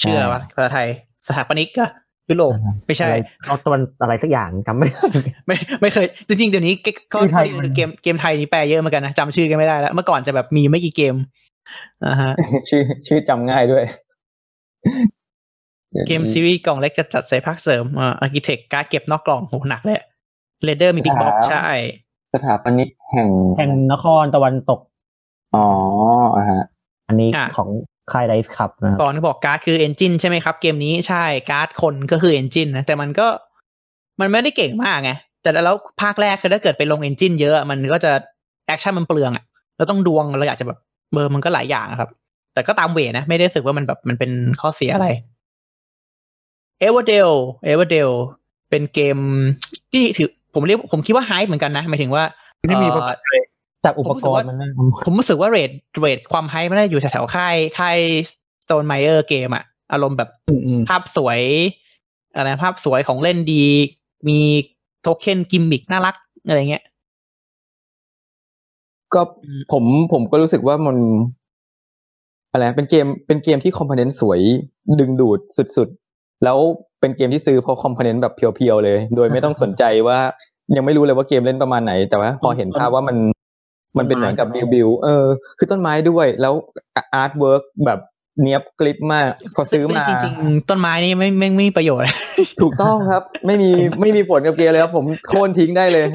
ชื่ออะไรวะภาษาไทย สถาปนิกอะยุโรปไม่ใช่อะไรเอาตะวันอะไรสักอย่างจำไม่ได้ไม่ไม่เคย จริงๆเดี๋ยวนี้เกก็ชื่อไทยเกมเกมไทยนี่แปลเยอะเหมือนกันนะจำชื่อกันไม่ได้แล้ว เมื่อก่อนจะแบบมีไม่กี่เกมอ่าฮะชื่อชื่อจำง่ายด้วย เกมซีรีส์กล่องเล็กจะจัดใส่ภาคเสริมอ่า Architect การ์ดเก็บนอกกล่องโหหนักเลย Raider มี big box ครับใช่ สถาปนิกแห่ง แห่งนครตะวันตก อ๋ออะฮะ อันนี้อะของค่าย Dice Cup นะครับก่อนที่บอกการ์ดคือ engine ใช่ไหมครับ เกมนี้ใช่การ์ดคนก็คือ engine นะแต่มันก็มันไม่ได้เก่งมากไงแต่แล้วภาคแรกคือถ้าเกิดไปลง engine เยอะ มันก็จะ action มันเปลืองอะเราต้องดวงเราอยากจะแบบเบอร์มันก็หลายอย่างอะครับ แต่ก็ตาม weight นะ ไม่ได้รู้สึกว่ามันแบบมันเป็นข้อเสียอะไร Everdell Everdellเป็นเกมที่ถือผมเรียกผมคิดว่าไฮเหมือนกันนะหมายถึงว่าไม่มีเอ่ประอกอบเลย จากอุปกรณ์มันนะผมรู้สึกว่าเรทเรทความไฮมันน่าจะอยู่แถวๆค่ายค่าย Stone m a y e r เกมอะอารมณ์แบบอืมอืมภาพสวยอะไรภาพสวยของเล่นดี มีโทเค็นกิมมิกน่ารัก อะไรเงี้ย ก็อืมผมผมก็รู้สึกว่ามัน อะไรนะเป็นเกมเป็นเกมที่คอมโพเนนต์สวยดึงดูดสุดๆ แล้วเป็นเกมที่ซื้อเพราะ component แบบเพียวๆเลย โดยไม่ต้องสนใจว่ายังไม่รู้เลยว่าเกมเล่นประมาณไหน แต่ว่าพอเห็นภาพว่ามัน มันเป็นเหมือนกับบิวบิวเออ คือต้นไม้ด้วย แล้ว artwork แบบเนี้ยบกริบมากพอซื้อมาจริงๆ ต้นไม้นี่ไม่ไม่ไม่มีประโยชน์ ถูกต้องครับ ไม่มีไม่มีผลกับเกมเลยครับ ผมโค่นทิ้งได้เลย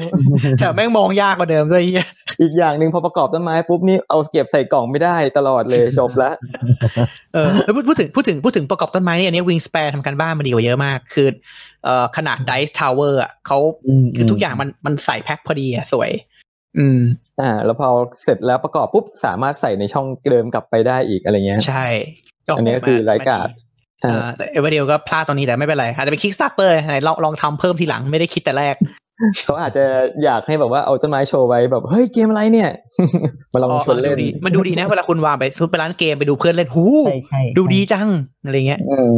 แต่แม่งมองยากกว่าเดิมด้วยเฮียอีกอย่างหนึ่งพอประกอบต้นไม้ปุ๊บนี่เอาเก็บใส่กล่องไม่ได้ตลอดเลยจบละเออแล้วพูดพูดถึงพูดถึงพูดถึงประกอบต้นไม้นี่อันนี้ Wingspan ทำการบ้านมาดีกว่าเยอะมาก คือเอ่อขนาด Dice Tower อะเขาอืมคือทุกอย่างมันมันใส่แพ็คพอดีอะสวย อืม อ่า แล้วพอเสร็จแล้วประกอบปุ๊บสามารถใส่ในช่องเดิมกลับไปได้อีกอะไรเงี้ย ใช่อันนี้ก็คือไร้กาดใช่เออแต่ Everdell ก็พลาดตรงนี้แต่ไม่เป็นไร อาจจะเป็น Kickstarter ไหนลองลองทำเพิ่มทีหลังไม่ได้คิดแต่แรก เขาอาจจะอยากให้แบบว่าเอาต้นไม้โชว์ไว้แบบ เฮ้ยเกมอะไรเนี่ย มาลองชวนเล่นดูดีมันดูดีนะเวลาคุณวางไปซุปไปร้านเกมไปดูเพื่อนเล่นหูใช่ใช่ดูดีจังอะไรเงี้ยอืม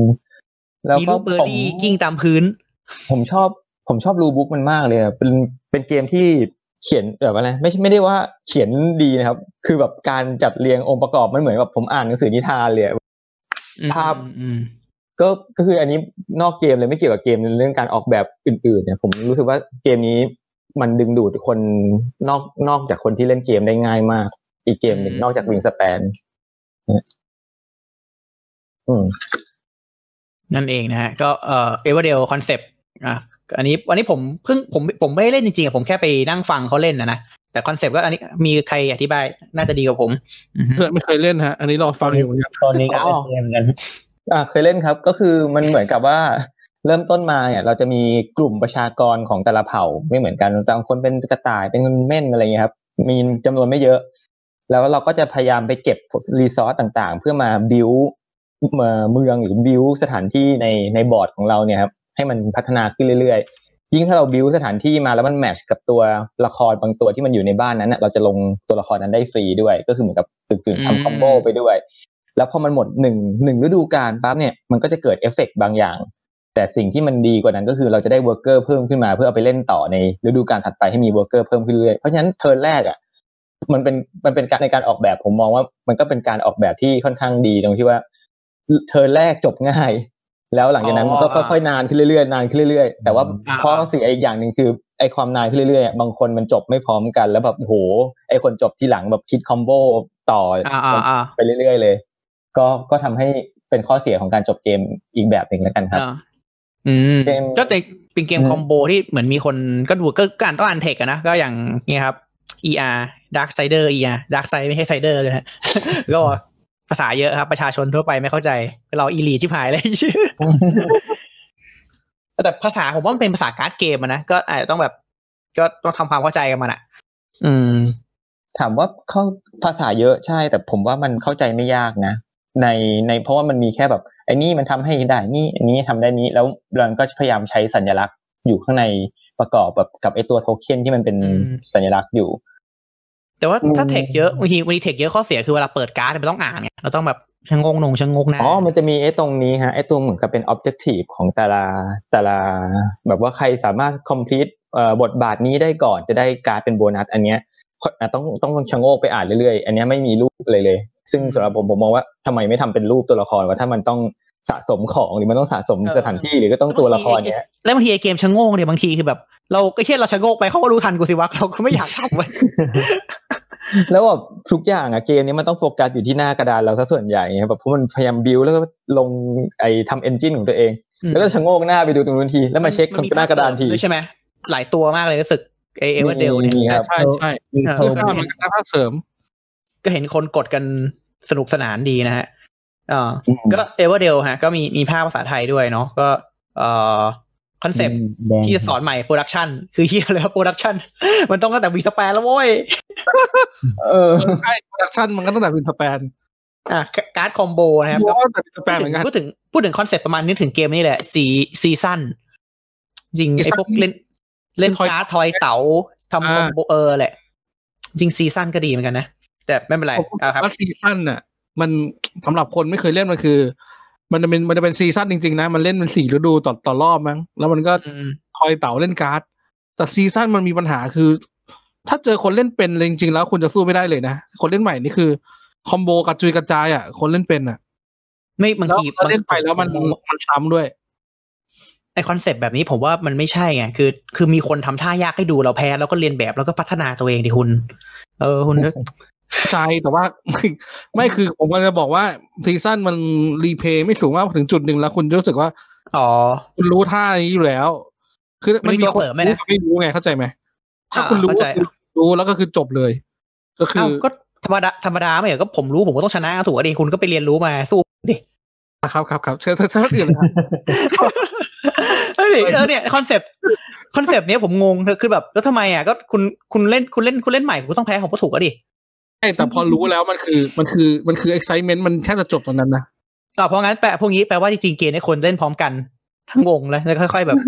แล้วมีก็รูปเบอผร์มรี่กิ้งตามพื้น ผมชอบผมชอบรูบุ๊กมันมากเลยอะเป็นเป็นเกมที่ เขียนแบบอะไรไม่ไม่ได้ว่าเขียนดีนะครับ คือแบบการจัดเรียงองค์ประกอบมันเหมือนแบบผมอ่านหนังสือนิทานเลยอะภาพอืมก็ก็คืออันนี้นอกเกมเลยไม่เกี่ยวกับเกมเรื่องการออกแบบอื่น ๆ เนี่ย ผมรู้สึกว่าเกมนี้มันดึงดูดคนนอกนอกจากคนที่เล่นเกมได้ง่ายมาก อีกเกมหนึ่งนอกจาก Wingspanอืมนั่นเองนะฮะก็เอ่อ Everdell concept อะ อันนี้อันนี้ผมเพิ่งผมผมไม่ได้เล่นจริงๆอะผมแค่ไปนั่งฟังเขาเล่นนะนะแต่ concept ก็อันนี้มีใครอธิบายน่าจะดีกว่าผมอือฮึเพื่อนไม่เคยเล่นฮะ อันนี้รอฟังอยู่เหมือนกันตอนนี้ก็อ๋อเป็นเกมเหมือนกันอ่าเคยเล่นครับ ก็คือมันเหมือนกับว่าเริ่มต้นมาเนี่ยเราจะมีกลุ่มประชากรของแต่ละเผ่าไม่เหมือนกันบางคนเป็นกระต่ายเป็นเม่นอะไรเงี้ยครับ มีจำนวนไม่เยอะ แล้วเราก็จะพยายามไปเก็บ resource ต่างๆ เพื่อมาบิวเมืองหรือบิวสถานที่ในในบอร์ดของเราเนี่ยครับ ให้มันพัฒนาขึ้นเรื่อยๆ ยิ่งถ้าเราบิวสถานที่มาแล้วมัน match กับตัวละครบางตัวที่มันอยู่ในบ้านนั้นนะเราจะลงตัวละครนั้นได้ฟรีด้วย ก็คือเหมือนกับกึ่งๆทำ combo ไปด้วย แล้วพอมันหมดหนึ่งหนึ่งฤดูกาลปั๊บเนี่ยมันก็จะเกิดเอฟเฟกต์บางอย่าง แต่สิ่งที่มันดีกว่านั้นก็คือเราจะได้ worker เพิ่มขึ้นมาเพื่อเอาไปเล่นต่อในฤดูกาลถัดไปให้มี worker เพิ่มขึ้นเรื่อยๆเพราะฉะนั้น turn แรกอะมันเป็นมันเป็นการในการออกแบบผมมองว่ามันก็เป็นการออกแบบที่ค่อนข้างดีตรงที่ว่า turn แรกจบง่าย แล้วหลังจากนั้นมันก็ค่อยๆนานขึ้นเรื่อยๆนานขึ้นเรื่อยๆแต่ว่าอ่าข้อเสียอีกอย่างหนึ่งคือไอความนานขึ้นเรื่อยๆอะบางคนมันจบไม่พร้อมกันแล้วแบบโอ้โหไอคนจบที่หลังแบบคิดคอมโบต่อออ่าอ่าอ่าไปเรื่อยๆเลย ก็ก็ทำให้เป็นข้อเสียของการจบเกมอีกแบบหนึ่งแล้วกันครับอ่าอืมเกมก็ในเป็นเกมอืมคอมโบที่เหมือนมีคนก็ดูก็การต้องอ่านเทคอะนะก็อย่างเนี่ยครับ ER Dark Sider ER Dark Side ไม่ใช่ Sider เลยนะก็ ภาษาเยอะครับ ประชาชนทั่วไปไม่เข้าใจเราอีลีชิบหายเลยชื่อแต่ภาษาผมว่ามันเป็นภาษาการ์ดเกมอะนะก็อาจจะต้องแบบ ก็ต้องทำความเข้าใจกันมันอะอืม ถามว่าเข้าภาษาเยอะใช่ แต่ผมว่ามันเข้าใจไม่ยากนะในในเพราะว่ามันมีแค่แบบไอ้นี่มันทำให้ได้นี่อันนี้ทำได้นี้แล้วเราก็พยายามใช้สัญลักษณ์อยู่ข้างในประกอบแบบกับไอ้ตัวโทเค็นที่มันเป็นอืมสัญลักษณ์อยู่ แต่ว่าถ้าอืมเทคเยอะบางทีบางทีเทคเยอะข้อเสียคือเวลาเปิดการ์ดมันต้องอ่านไงเราต้องแบบชะงงนงชะงกหนะอ๋อมันจะมีไอ้ตรงนี้ฮะไอ้ตัวเหมือนกับเป็น objective ของแต่ละแต่ละแบบว่าใครสามารถ complete เอ่อบทบาทนี้ได้ก่อนจะได้การ์ดเป็นโบนัสอันเนี้ยอะต้องต้องชะโงกไปอ่านเรื่อยๆ อันเนี้ยไม่มีรูปเลยเลย ซึ่งสำหรับผมผมมองว่าทำไมไม่ทำเป็นรูปตัวละครว่าถ้ามันต้องสะสมของหรือมันต้องสะสมสถานที่หรือก็ต้องตัวละครเนี้ยแล้วบางทีไอเกมชะโงกเนี่ยบางทีคือแบบ เราก็แค่เราชะโงกไปเขาก็รู้ทันกูสิวะเราก็ไม่อยากทำเว้ยแล้วแบบทุกอย่างอะเกมนี้มันต้องโฟกัสอยู่ที่หน้ากระดานเราซะส่วนใหญ่ไงแบบเพราะมันพยายามบิวแล้วก็ลงไอ้ทำเอนจินของตัวเอง แล้วก็ชะโงกหน้าไปดูตรงนู้นที แล้วมาเช็คมันมีหน้ากระดานทีด้วยใช่ไหมหลายตัวมากเลยรู้สึกเอเอเวอร์เดลเนี่ยมีครับใช่ใช่มีเออโทเรื่องรข้ามมันก็น่าเสริม ก็เห็นคนกดกันสนุกสนานดีนะฮะอ่าอืมก็เอเวอร์เดลฮะ ก็มีมีภาพภาษาไทยด้วยเนาะก็ เอ่อ คอนเซปต์แดงที่จะสอนใหม่โปรดักชันคือเฮียเลยโปรดักชันมันต้องตั้งแต่วีสแปนแล้วโว้ย เออใช่โปรดักชั่นมันก็ตั้งแต่วินสแปนอะการ์ดคอมโบนะครับเพราะว่าแต่วินสแปนเหมือนกันพูดถึงพูดถึงคอนเซ็ปต์ประมาณนี้ถึงเกมนี้แหละซีซีซั่นจริงซีไอ้ซั่นพวกเล่น เล่นทอยการ์ดทอยเต๋าทำคอมโบเออแหละ จริงซีซั่นก็ดีเหมือนกันนะ แต่ไม่เป็นไรผมเอาครับว่าซีซั่นน่ะ มันสำหรับคนไม่เคยเล่นมันคือ มันจะเป็นมันจะเป็นซีซั่นจริงๆนะ มันเล่นเป็นสี่ฤดูต่อต่อรอบมั้งแล้วมันก็อืมคอยเต่าเล่นการ์ด แต่ Season มันมีปัญหาคือ ถ้าเจอคนเล่นเป็นเลยจริงๆแล้วคุณจะสู้ไม่ได้เลยนะ คนเล่นใหม่นี่คือ combo กระจุยกระจายอะ คนเล่นเป็นอะ ไม่บางแล้วทีแล้วเล่นไปแล้วมันผมมันซ้ำด้วยไอ concept แบบนี้ผมว่ามันไม่ใช่ไงคือ คือมีคนทำท่ายากให้ดูเราแพ้ แล้วก็เรียนแบบแล้วก็พัฒนาตัวเองดิคุณ เออคุณ ใจแต่ว่าไม่ไม่คือผมก็จะบอกว่า Season มัน replay ไม่สูงมากถึงจุดหนึ่งแล้วคุณรู้สึกว่า อ๋อ คุณรู้ท่านี้อยู่แล้ว คือมันมีมีตัวคนเสริมไหมรู้นะกับไม่รู้ไงเข้าใจไหมถ้าอ่าคุณรู้เข้าใจก็คือรู้แล้วก็คือจบเลย ก็คือเอ้าก็ธรรมดาธรรมดาไม่เหรอก็ผมรู้ผมก็ต้องชนะถูกอะดิคุณก็ไปเรียนรู้มาสู้ดิครับครับครับเชิญเชิญเชิญอื่นเลยครับเออเออเนี่ย concept concept เนี้ยผมงงคือแบบแล้วทำไมอะก็คุณคุณเล่นคุณเล่นคุณเล่นใหม่คุณก็ต้องแพ้ผมก็ถูกอะดิ ใช่แต่พอรู้แล้วมันคือมันคือมันคือ excitement มันแค่จะจบตรงนั้นนะอ่าเพราะงั้นแปลพวกนี้แปลว่าจริงๆเกมเนี่ยคนเล่นพร้อมกันทั้งวงเลยแล้วค่อย ๆ แบบ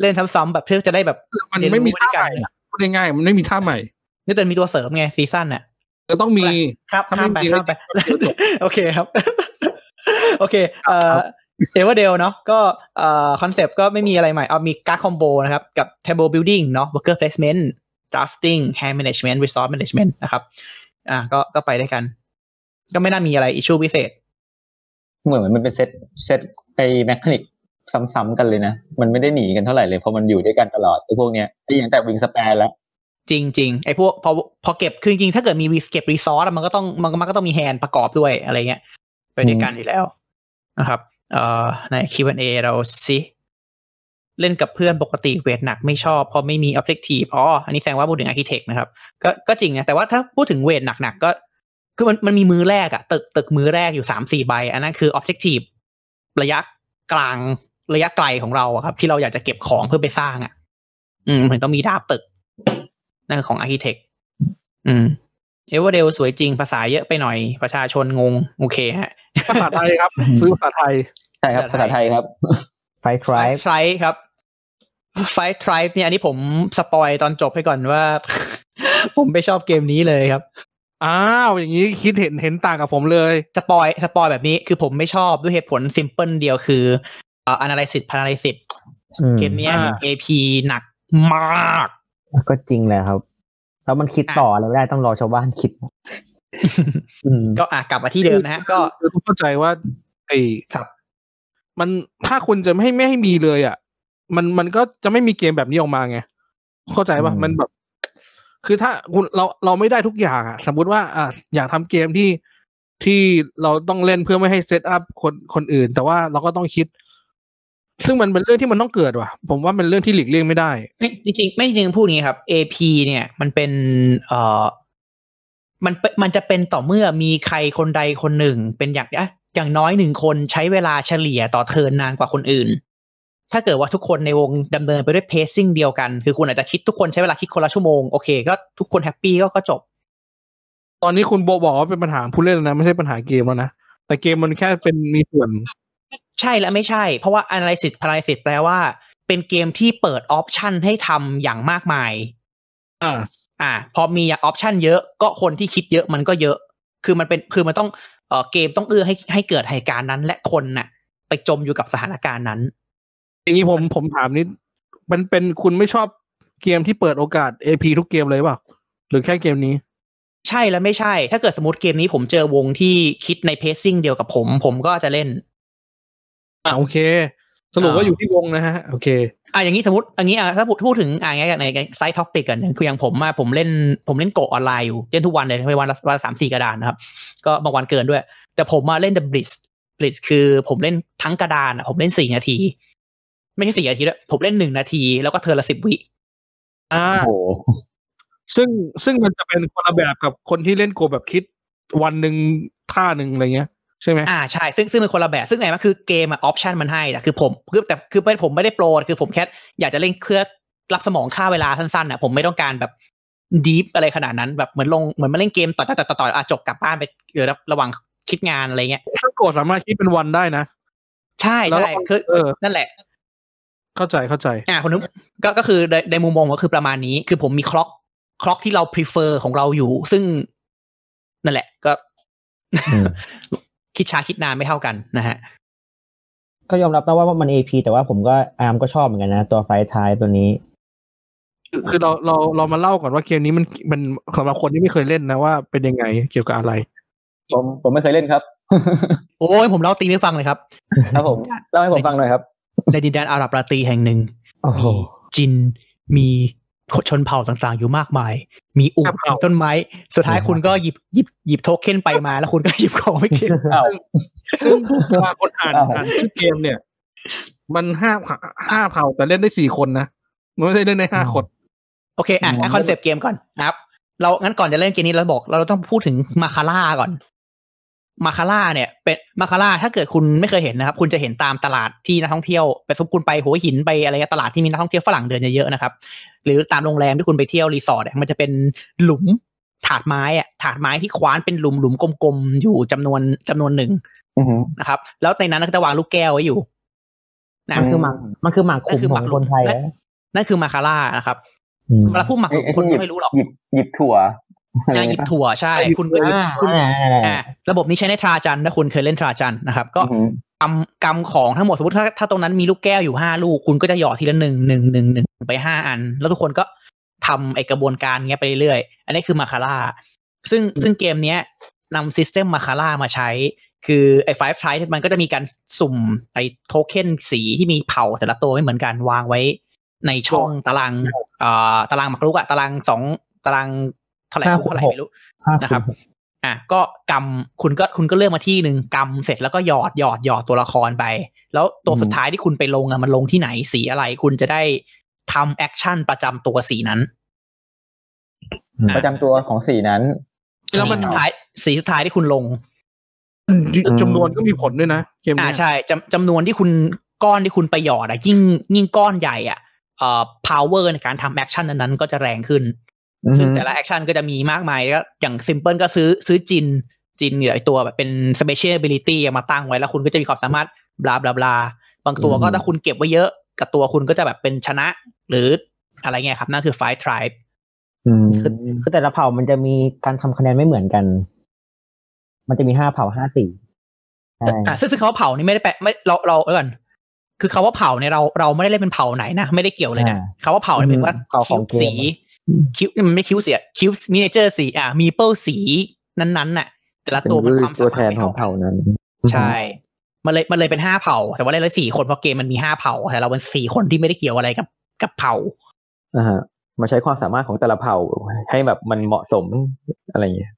เล่นซ้ำๆแบบเพื่อจะได้แบบมันเรียนไม่มีรู้ท่าด้วยกัใหม่อะพูดง่ายๆมันไม่มีท่าใหม่นี่แต่มีตัวเสริมไง Season น่ะจะต้องมีครับถ้าข้ามไปไม่มีข้ามไปก็เดี๋ยวจบโอเคครับ โอเค เอ่อ Everdell เนาะก็เอ่อ concept ก็ไม่มีอะไรใหม่เอามีการ์ด combo นะครับ กับ table building เนาะ worker placement drafting hand management resource management นะครับ อ่าก็ก็ไปได้กัน ก็ไม่น่ามีอะไร issue พิเศษ เหมือนมันเป็น set set ไอ้ mechanic ซ้ำๆกันเลยนะ มันไม่ได้หนีกันเท่าไหร่เลยเพราะมันอยู่ด้วยกันตลอดไอ้พวกเนี้ยไอ้อย่างแต่ Wingspan แล้ว จริงจริงๆไอ้พวกพอพอเก็บคือจริงๆถ้าเกิดมีรีเก็บ resource มันก็ต้องมันก็มันก็ต้องมี hand ประกอบด้วยอะไรเงี้ย ไปด้วยกันอยู่แล้วนะครับ เอ่อใน Q&A เราสิ เล่นกับเพื่อนปกติเวทหนักไม่ชอบเพราะไม่มี objective อ๋ออันนี้แสดงว่าพูดถึง architect นะครับก็ก็จริงนะแต่ว่าถ้าพูดถึงเวทหนักๆก็ คือมันมันมีมือแรกอะตึกตึกมือแรกอยู่สามสี่ใบ อันนั้นคือ objective ระยะกลางระยะไกลของเราอะครับ ที่เราอยากจะเก็บของเพื่อไปสร้างอะอืมถึงต้องมีดาบตึกนั่นคือของ Architect อืมเอเวอร์เดลสวยจริงภาษาเยอะไปหน่อยประชาชนงง โอเคฮะภาษาไทยครับ ซื้อภาษาไทย ใช่ครับ ภาภาษาษาไทไทยยครับ Five Tribes Five ครับ Five Tribes เนี่ยอันนี้ผม spoil ตอนจบให้ก่อนว่า ผมไม่ชอบเกมนี้เลยครับ อ้าวอย่างนี้คิดเห็นเห็นต่างกับผมเลย spoil spoil แบบนี้คือผมไม่ชอบด้วยเหตุผล simple เดียวคือเอ่อ analysis paralysis เกมเนี้ยอ่า AP หนักมาก ก็จริงแหละครับ แล้วมันคิดต่ออะไรไม่ได้ต้องรอชาวบ้านคิดอืมก็อะกลับมาที่เดิมนะฮะ ก็คือต้องเข้าใจว่าไอ้ครับ มันถ้าคุณจะไม่ให้ไม่ให้มีเลยอะ มันมันก็จะไม่มีเกมแบบนี้ออกมาไง เข้าใจป่ะอืมมันแบบ คือถ้าคุณเราเราไม่ได้ทุกอย่างอะ สมมุติว่าอะอยากทำเกมที่ที่เราต้องเล่นเพื่อไม่ให้เซตอัพคนคนอื่น แต่ว่าเราก็ต้องคิด ซึ่งมันเป็นเรื่องที่มันต้องเกิดว่ะ ผมว่าเป็นเรื่องที่หลีกเลี่ยงไม่ได้ไม่จริงๆไม่จริงๆพูดอย่างนี้ครับ AP เนี่ย มันเป็น เอ่อมันเป็นมันจะเป็นต่อเมื่อมีใครคนใดคนหนึ่ง เป็นอย่างอะอย่างน้อยหนึ่งคนใช้เวลาเฉลี่ยต่อเทิร์นนานกว่าคนอื่น ถ้าเกิดว่าทุกคนในวงดำเนินไปด้วยเพซซิ่งเดียวกัน คือคุณอาจจะคิดทุกคนใช้เวลาคิดคนละชั่วโมง โอเค ก็ทุกคนแฮปปี้ก็ก็จบ ตอนนี้คุณโบบอกว่าเป็นปัญหาผู้เล่นแล้วนะ ไม่ใช่ปัญหาเกมแล้วนะ แต่เกมมันแค่เป็นมีส่วน ใช่และไม่ใช่ เพราะว่า analysis paralysis แปลว่า เป็นเกมที่เปิดออปชันให้ทำอย่างมากมาย อ่า อ่า พอมีออปชันเยอะ ก็คนที่คิดเยอะมันก็เยอะ คือมันเป็น คือมันต้อง เอ่อเกมต้องเอื้อให้ให้เกิดเหตุการณ์นั้น และคนน่ะ ไปจมอยู่กับสถานการณ์นั้น อย่างนี้ผมผมถามนิดมันเป็นคุณไม่ชอบเกมที่เปิดโอกาส AP ทุกเกมเลยเปล่าหรือแค่เกมนี้ ใช่และไม่ใช่ ถ้าเกิดสมมติเกมนี้ผมเจอวงที่คิดในเพซซิ่งเดียวกับผม ผมก็จะเล่น อ่าโอเค สรุปว่าอ่าอยู่ที่วงนะฮะ โอเค อะอย่างนี้สมมติอย่างนี้อะถ้าพูดพูดถึงอะอย่างใน side topic กันเนี่ยคืออย่างผมอะผมเล่นผมเล่นโกะออนไลน์อยู่ เล่นทุกวันเลยไม่วันละวันละสามสี่กระดานนะครับ ก็บางวันเกินด้วย แต่ผมมาเล่น The Blitz Blitz คือผมเล่นทั้งกระดานอะผมเล่นสี่นาที ไม่ใช่สี่นาทีด้วยผมเล่นหนึ่งนาทีแล้วก็ turn ละสิบวิอ่าโอ้โหซึ่งซึ่งมันจะเป็นคนละแบบกับคนที่เล่นโกะแบบคิดวันหนึ่งท่าหนึ่งอะไรเงี้ยใช่ไหมอ่าใช่ ซึ่งซึ่งเป็นคนละแบบ ซึ่งไงมันคือเกมอะออปชันมันให้แต่คือผมคือแต่คือเป็นผมไม่ได้โปรคือผมแค่อยากจะเล่นเครื่องรับสมองค่าเวลาสั้นๆอะผมไม่ต้องการแบบดีฟอะไรขนาดนั้นแบบเหมือนลงเหมือนมาเล่นเกมต่อต่อต่อต่ออะจบกลับบ้านไปเดี๋ยวระหว่างคิดงานอะไรเงี้ยซึ่งโกสามารถคิดเป็นวันได้นะ ใช่แล้วใช่คือเออนั่นแหละ เข้าใจเข้าใจอ่าผมนึกก็ก็คือในในมุมมองก็คือประมาณนี้ คือผมมีคล็อกคล็อกที่เรา prefer ของเราอยู่ ซึ่งนั่นแหละ ก็อืมคิดช้าคิดนานไม่เท่ากันนะฮะก็ยอมรับนะว่ามัน AP แต่ว่าผมก็อาร์มก็ชอบเหมือนกันนะ ตัวไฟท้ายตัวนี้คือคือเราเราเรามาเล่าก่อนว่าเกมนี้มันมันสำหรับคนที่ไม่เคยเล่นนะว่าเป็นยังไงเกี่ยวกับอะไร ผมผมไม่เคยเล่นครับ โอ้ยผมเล่าตีไม่ฟังเลยครับ ครับผมเล่าให้ผมฟังหน่อยครับ ในดินแดนอาหรับราตรีแห่งหนึ่งโอ้โหมี djinn มีชนเผ่าต่างๆ อยู่มากมาย มีอูฐครับต้นไม้ สุดท้ายคุณก็หยิบหยิบหยิบโทเค็นไปมา แล้วคุณก็หยิบของไม่เก็บอ้าวซึ่งเวลาคนอ่านอ่าอ่านชื่อเกมเนี่ย มันห้าห้าเผ่าแต่เล่นได้สี่คนนะมันไม่ได้เล่นได้ห้าคน โอเค อะ concept เกมก่อนนะครับ เรางั้นก่อนจะเล่นเกมนี้เราบอก เราต้องพูดถึง mancala ก่อน mancala เนี่ยเป็น mancala ถ้าเกิดคุณไม่เคยเห็นนะครับ คุณจะเห็นตามตลาดที่นักท่องเที่ยวไปซุปคุณไปหัวหินไปอะไรเงี้ยตลาดที่มีนักท่องเที่ยวฝรั่งเดินเยอะๆนะครับ หรือตามโรงแรมที่คุณไปเที่ยวรีสอร์ทเนี่ยมันจะเป็นหลุมถาดไม้อะถาดไม้ที่คว้านเป็นหลุมหลุมกลมๆอยู่จำนวนจำนวนหนึ่งอือหือนะครับ แล้วในนั้นก็จะวางลูกแก้วไว้อยู่นะมันคือหมากมันคือหมากขุมของคนไทยนั่นนะนั่นคือมาคาร่านะครับอืมเวลาพูดหมักหลุมไอ้คนที่ไม่รู้หรอกหยิบหยิบถั่ว อะไรอ่าหยิบปะถั่วใช่ คุณก็อ่าคุณอ่าอ่าอ่าระบบนี้ใช้ในทราจันถ้าคุณเคยเล่นทราจันนะครับ ก็อือหือกำกำของทั้งหมดสมมติถ้าถ้าตรงนั้นมีลูกแก้วอยู่ห้าลูก คุณก็จะหยอดทีละหนึ่งหนึ่งหนึ่งหนึ่งไปห้าอัน แล้วทุกคนก็ทำไอกระบวนการเงี้ยไปเรื่อยๆอันนี้คือ mancala ซึ่งซึ่งเกมเนี้ยนำ system mancala มาใช้ คือไอ้ Five Tribes มันก็จะมีการสุ่มไอ้โทเค็นสีที่มีเผ่าแต่ละตัวไม่เหมือนกันวางไว้ ในช่องตารางเอ่อตารางหมากรุกอะตารางสองตารางเท่าไหร่ห้าเท่าไหร่หกไม่รู้ห้านะครับขุมอะก็กำคุณก็คุณก็เลือกมาที่หนึ่งกำเสร็จแล้วก็หยอดหยอดหยอดตัวละครไป แล้วตัวสุดท้ายที่คุณไปลงอะมันลงที่ไหนสีอะไร คุณจะได้ทำ action ประจำตัวสีนั้น ประจำตัวของสีนั้นแล้วมันสีสุดท้ายสีสุดท้ายที่คุณลงจำนวนก็มีผลด้วยนะเกมอ่าเนี้ยใช่จำจำนวนที่คุณก้อนที่คุณไปหยอดอะยิ่งยิ่งก้อนใหญ่อะเอ่อ power ในการทำ action นั้นๆก็จะแรงขึ้นอือฮึ ซึ่งแต่ละ action ก็จะมีมากมายก็อย่าง simple ก็ซื้อซื้อ djinn djinn เนี่ยไอตัวแบบเป็น special ability มาตั้งไว้แล้วคุณก็จะมีความสามารถบลาบลาบลาบางตัวก็ถ้าคุณเก็บไว้เยอะ กับตัวคุณก็จะแบบเป็นชนะ หรืออะไรเงี้ยครับนั่นคือ five tribe อืมคือแต่ละเผ่ามันจะมีการทำคะแนนไม่เหมือนกัน มันจะมีห้าเผ่าห้าสีใช่อ่าซึ่งซึ่งคำว่าเผ่านี่ไม่ได้แปลไม่เราเราเออก่อนคือคำว่าเผ่าเนี่ยเราเราไม่ได้เล่นเป็นเผ่าไหนนะไม่ได้เกี่ยวเลยนะคำว่าเผ่าเนี่ยเป็นว่าเผ่าขคิ้อวงเกมสี คิ้วมันไม่คิ้วเสียคิ้วมินิเจอร์สีอ่ามีเปิลสีนั้นๆน่ะ แต่ละเป็นตัวมันความตัวสามารถแทนของเผ่านั้น ใช่มันเลยมันเลยเป็นห้าเผ่า แต่ว่าเล่นแล้วสี่คนเพราะเกมมันมีห้าเผ่า แต่เราเป็นสี่คนที่ไม่ได้เกี่ยวอะไรกับกับเผ่าอ่าฮะมาใช้ความสามารถของแต่ละเผ่าให้แบบมันเหมาะสมอะไรอย่างเงี้ย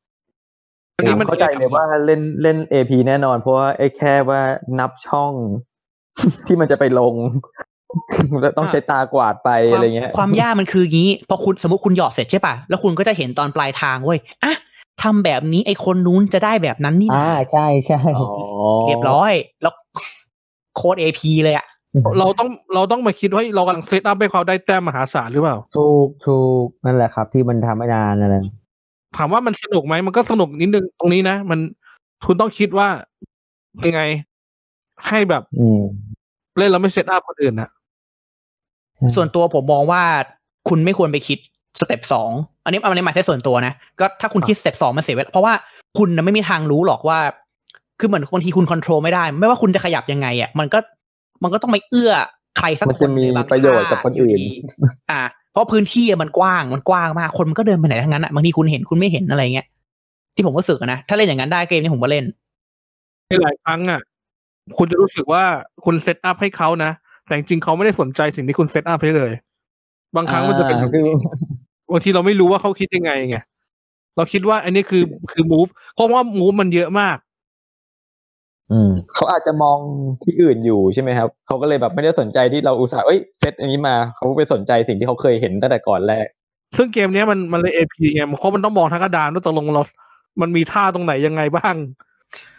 อันนี้มันเข้าใจเลยว่าเล่นเล่นเอพแน่นอน เพราะว่าไอ้แค่ว่านับช่องที่มันจะไปลงแล้ว ต้องใช้ตากวาดไปความอะไรเงี้ย ความยากมันคืออย่างนี้พอคุณสมมติคุณหยอดเสร็จใช่ป่ะ แล้วคุณก็จะเห็นตอนปลายทางเว้ยอะทำแบบนี้ไอคนนู้นจะได้แบบนั้นนี่นะอ่าใช่ใช่อ๋อเรียบร้อย แล้วโค้ด AP เลยอะเราต้องเราต้องมาคิดว่าเรากำลัง setup ให้เขาได้แต้มมหาศาลหรือเปล่า ถูกถูกนั่นแหละครับ ที่มันทำไม่นานนั่นแหละถามว่ามันสนุกไหมมันก็สนุกนิดนึงตรงนี้นะ มันคุณต้องคิดว่ายังไงให้แบบอืมเล่นแล้วไม่ setup คนอื่นนะ ส่วนตัวผมมองว่าคุณไม่ควรไปคิด step สองอันนี้อันนี้หมายถึงส่วนตัวนะ ก็ถ้าคุณคิด step สองมันเสียเวลาเพราะว่าคุณน่ะไม่มีทางรู้หรอกว่า คือเหมือนบางทีคุณ control ไม่ได้ ไม่ว่าคุณจะขยับยังไงอะมันก็มันก็ต้องไปเอื้อใครสักมันคจะนมีในบางประโยชน์กับคนอื่นยู่ดีอ่า เพราะพื้นที่อะมันกว้างมันกว้างมากคนมันก็เดินไปไหนทั้งนั้นอะบางทีคุณเห็นคุณไม่เห็นอะไรเงี้ยที่ผมก็รู้สึกอะนะถ้าเล่นอย่างนั้นได้เกมนี้ผมก็เล่นในหลายครั้งอะ คุณจะรู้สึกว่าคุณเซตอัพให้เขานะ แต่จริงๆเขาไม่ได้สนใจสิ่งที่คุณเซตอัพให้เลย บางครั้งมันจะเป็นอ่าคือบางทีเราไม่รู้ว่าเขาคิดยังไงไงเราคิดว่า อันนี้คือคือ move เพราะว่า move มันเยอะมาก อืมเขาอาจจะมองที่อื่นอยู่ใช่ไหมครับเขาก็เลยแบบไม่ได้สนใจที่เราอุตส่าห์เอ้ยเซตอันนี้มาเขาไปสนใจสิ่งที่เขาเคยเห็นตั้งแต่ก่อนแรก ซึ่งเกมเนี้ยมันมันเลย AP ไงเพราะมันต้องมองทั้งกระดานว่าตกลงเรา มันมีท่าตรงไหนยังไงบ้าง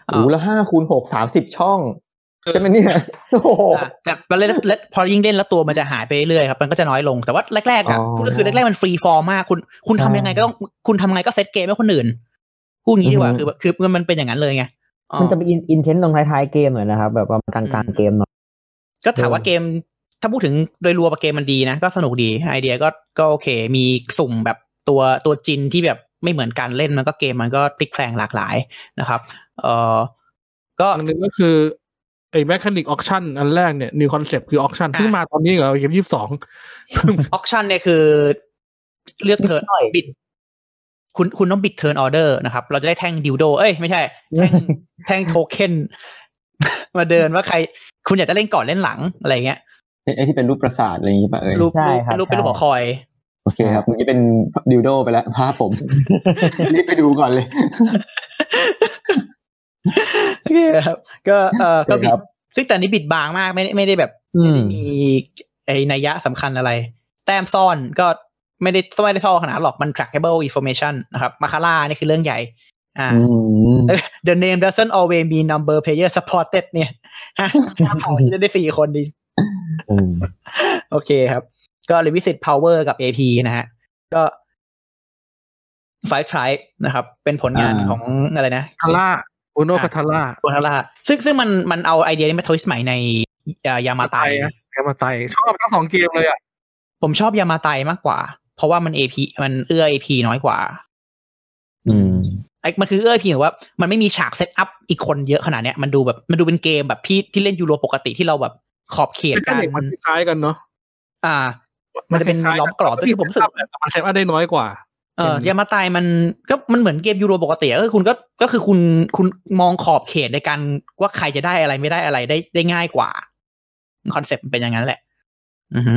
โอ้แล้วห้าคูณหกสามสิบช่อง ใช่ไหมเนี่ยโอ้โหอะแต่มันเล่นและพอยิ่งเล่นแล้วตัวมันจะหายไปเรื่อยๆครับมันก็จะน้อยลงแต่ว่าแรกๆอะอ๋อก็คือแรกๆมัน freeform มากคุณคุณทำยังไงก็ต้องคุณทำไงก็เซตเกมให้คนอื่นพูดงี้ดีกว่าอือฮึคือแบบคือมันเป็นอย่างนั้นเลยไงอ๋อมันจะเป็น intense ตรงท้ายๆเกมหน่อยนะครับแบบประมาณกลางๆเกมหน่อยก็ถามว่าเกมถ้าพูดถึงโดยรวมเกมมันดีนะ ก็สนุกดีไอเดียก็ก็โอเค มีสุ่มแบบตัวตัว djinn ที่แบบไม่เหมือนกันเล่นมันก็เกมมันก็พลิกแพลงหลากหลายนะครับ เออก็อันหนึ่งก็คือ ไอ้ mechanic auction อันแรกเนี่ย new concept คือ auction อะเพิ่งมาตอนนี้เหรอเกมยี่สิบสอง auction เนี่ยคือ เลือก turn หน่อย bid คุณคุณต้อง bid turn order นะครับ เราจะได้แท่งดิวโด เอ้ยไม่ใช่ แท่งแท่งโทเค็นมาเดินว่าใคร คุณอยากจะเล่นก่อนเล่นหลังอะไรเงี้ยไอ้ที่เป็นรูปประสาทอะไรอย่างงี้ป่ะเอ่ยรูปใช่รูปครับเป็นรูปเป็นรูปใช่หัวคอยโอเคครับเมื่อกี้เป็นดิวโดไปแล้วภาพผมรีบไปดูก่อนเลย โอเคครับ ก็เออก็บิดครับซึ่งแต่นี้บิดบางมากไม่ได้ไม่ได้แบบอืมมีไอ้นัยยะสำคัญอะไร แต้มซ่อนก็ไม่ได้ไม่ได้ซ่อนขนาดหรอกมัน trackable information นะครับมาคาร่านี่คือเรื่องใหญ่ อ่าอืม The name doesn't always mean number player supported เนี่ยฮะพอที่จะได้สี่คนดีอืมโอเคครับ ก็ revisit power กับ AP นะฮะ ก็ Five Tribe นะครับ เป็นผลงานอ่าของอะไรนะทาร่า โอโนคาทาร่าโบนาร่าซึ่งซึ่งมันมันเอาไอเดียนี้มาทวิสต์ใหม่ในยามาไตนะแกมาไตชอบทั้งสองเกมเลยอะ ผมชอบยามาไตมากกว่า เพราะว่ามัน AP มันเอื้อ AP น้อยกว่า อืมไอ้มันคือเอื้อ AP หรือว่า มันไม่มีฉากเซตอัพอีกคนเยอะขนาดเนี้ยมันดูแบบมันดูเป็นเกมแบบที่ที่เล่นยูโรปกติที่เราแบบขอบเขตเป็นกัเด็กมันนคล้ายกันเนาะอ่า มันจะเป็นล้อมกรอบที่ผมรู้สึกแต่มันใช้มาได้น้อยกว่า เออยามาไตายมันก็มันเหมือนเกมยูโรปกติก็คือคุณก็ก็คือคุณคุณมองขอบเขตในการว่าใครจะได้อะไรไม่ได้อะไรได้ได้ง่ายกว่าคอนเซ็ปต์มันเป็นอย่างนั้นแหละ อือฮึ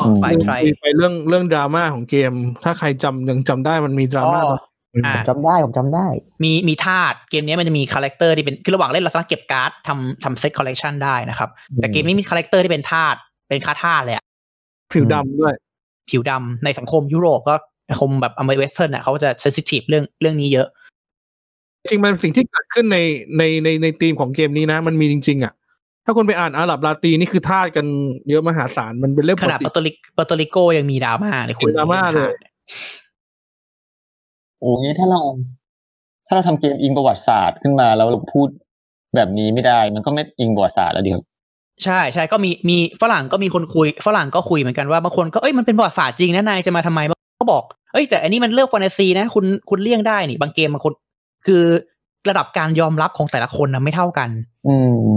อืมไฟไทรคุยไปเรื่องเรื่องดราม่าของเกม ถ้าใครจำยังจำได้มันมีดราม่าอ๋อตอนอ่าจำได้ผมจำได้ มีมีทาสเกมนี้มันจะมี character ที่เป็นคือระหว่างเล่นเราสามารถเก็บการ์ดทำทำ set collection ได้นะครับ แต่เกมนี้มี character ที่เป็นทาสเป็นค้าทาสเลยอะผิวดำด้วย ผิวดำในสังคมยุโรปก็สังคมแบบอเมริกา western อะเขาจะ sensitive เรื่องเรื่องนี้เยอะ จริงมันเป็นสิ่งที่เกิดขึ้นในในในในธีมของเกมนี้นะ มันมีจริง ๆ อะ ถ้าคุณไปอ่านอาหรับลาตีนี่คือทาสกันเยอะมหาศาลมันเป็นเรื่องขปกนาดติปอร์โตริปอร์โตริโกยังมีดราม่าเลยคุณมีดราม่าเลยโอ้งี้ถ้าเรา ถ้าเราทำเกมอิงประวัติศาสตร์ขึ้นมาแล้วเราพูดแบบนี้ไม่ได้ มันก็ไม่อิงประวัติศาสตร์แล้วดิครับ ใช่ใช่ก็มีมีฝรั่งก็มีคนคุยฝรั่งก็คุยเหมือนกันว่าบางคนก็เอ้ยมันเป็นประวัติศาสตร์จริงนะนายจะมาทำไมก็บอกเอ้ยแต่อันนี้มันเลือกแฟนตาซีนะคุณคุณเลี่ยงได้นี่ บางเกมบางคน คือระดับการยอมรับของแต่ละคนนะไม่เท่ากันอืม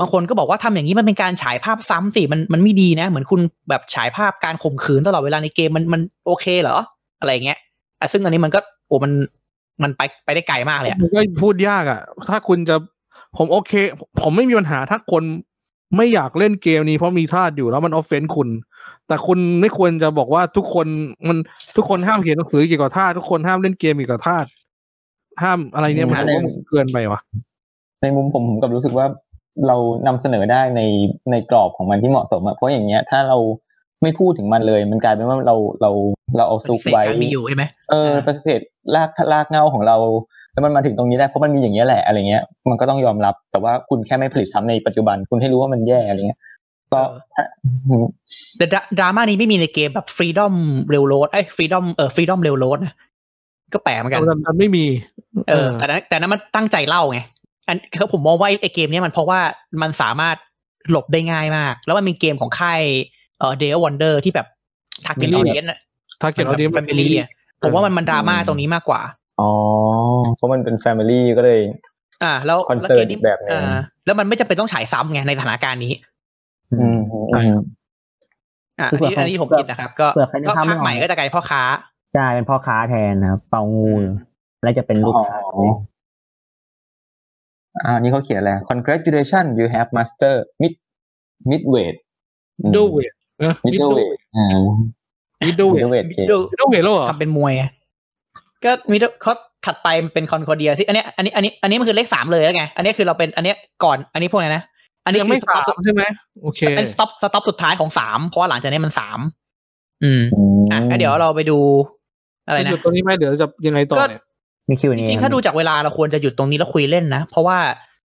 บางคนก็บอกว่าทำอย่างนี้มันเป็นการฉายภาพซ้ำสิมันมันไม่ดีนะ เหมือนคุณแบบฉายภาพการข่มขืนตลอดเวลาในเกมมันมันโอเคเหรอ อะไรอย่างเงี้ยอะซึ่งอันนี้มันก็โอ้มันมันไปไปได้ไกลมากเลยอะมันก็พูดยากอะ ถ้าคุณจะผมโอเค ผมไม่มีปัญหาถ้าคน ไม่อยากเล่นเกมนี้เพราะมีทาสอยู่แล้วมันออฟเฟนคุณ แต่คุณไม่ควรจะบอกว่าทุกคนมันทุกคนห้ามเขียนหนังสือเกี่ยวกับทาสทุกคนห้ามเล่นเกมเกี่ยวกับทาสห้ามอะไรเนี่ยมันอืมผมว่ามันเกินไปว่ะในมุมผมผมกับรู้สึกว่าเรานำเสนอได้ในในกรอบของมันที่เหมาะสมอะเพราะอย่างเงี้ย ถ้าเราไม่พูดถึงมันเลย มันกลายเป็นว่าเราเราเราเอาซุกเศษไว้การมีอยู่ใช่ไหมเออปฏิเสธลากลากเงาของเรา แล้วมันมาถึงตรงนี้ได้เพราะมันมีอย่างเงี้ยแหละอะไรเงี้ย มันก็ต้องยอมรับ แต่ว่าคุณแค่ไม่ผลิตซ้ำในปัจจุบัน คุณให้รู้ว่ามันแย่อะไรเงี้ยก็ถ้าแต่ดราดราม่านี้ไม่มีในเกมแบบ Freedom Railroad ไอ้ Freedom เออ Freedom Railroad นะก็แปลกเหมือนกันแต่มันไม่มี เออ แต่นั้นแต่นั้นมันตั้งใจเล่าไงอันคือผมมองว่าไอเกมเนี้ยมันเพราะว่ามันสามารถหลบได้ง่ายมาก แล้วมันเป็นเกมของค่ายเอ่อ Days of Wonder ที่แบบ target audienceถ้าเขียนเอาดี familyผมว่ามันมันดราม่าตรงนี้มากกว่า อ๋อ เพราะมันเป็น family ก็เลย อ่า แล้ว Concern แล้วเกมนี้อีกแบบหนึ่งอ่าแล้วมันไม่จำเป็นต้องฉายซ้ำไงในสถานการณ์นี้ อืมอืมอืมอ่าคืออันเผื่อนี้อันนี้ผมเผื่อคิดนะครับ ก็เผื่อใครนึกก็ภาพไม่ภาคออกใหม่ก็จะกลายพ่อค้าใช่เป็นพ่อค้าแทนนะครับเป่างูแล้วจะเป็นลูกค้าอ๋ออ่านี่เขาเขียนอะไร congratulation you have master mid midweight อืมมิดเดิลเวทนะ middleweight อ่ามิดเดิลเวท middleweight เกมมิดเดิลเวทแล้วเหรอทำเป็นมวยไง ก็มีเขาถัดไปมันเป็นคอนคอเดียที่อันเนี้ยอันนี้อันนี้อันนี้มันคือเลขสามเลยแล้วไง อันนี้คือเราเป็นอันเนี้ยก่อนอันนี้พวกไหนนะอันนี้ยังคืไม่อสต็สาอปมใช่ไหมโอเคเป็นสต็อปสต็อปสุดท้ายของสามเพราะว่าหลังจากนี้มันสามอืมอืมอะงั้นเดี๋ยวเราไปดู อะไรจะนะหยุดตรงนี้ไหมเดี๋ยวจะยังไงต่อเนี่ยมีคิวจนี้ริงๆถ้าดูจากเวลาเราควรจะหยุดตรงนี้แล้วคุยเล่นนะเพราะว่า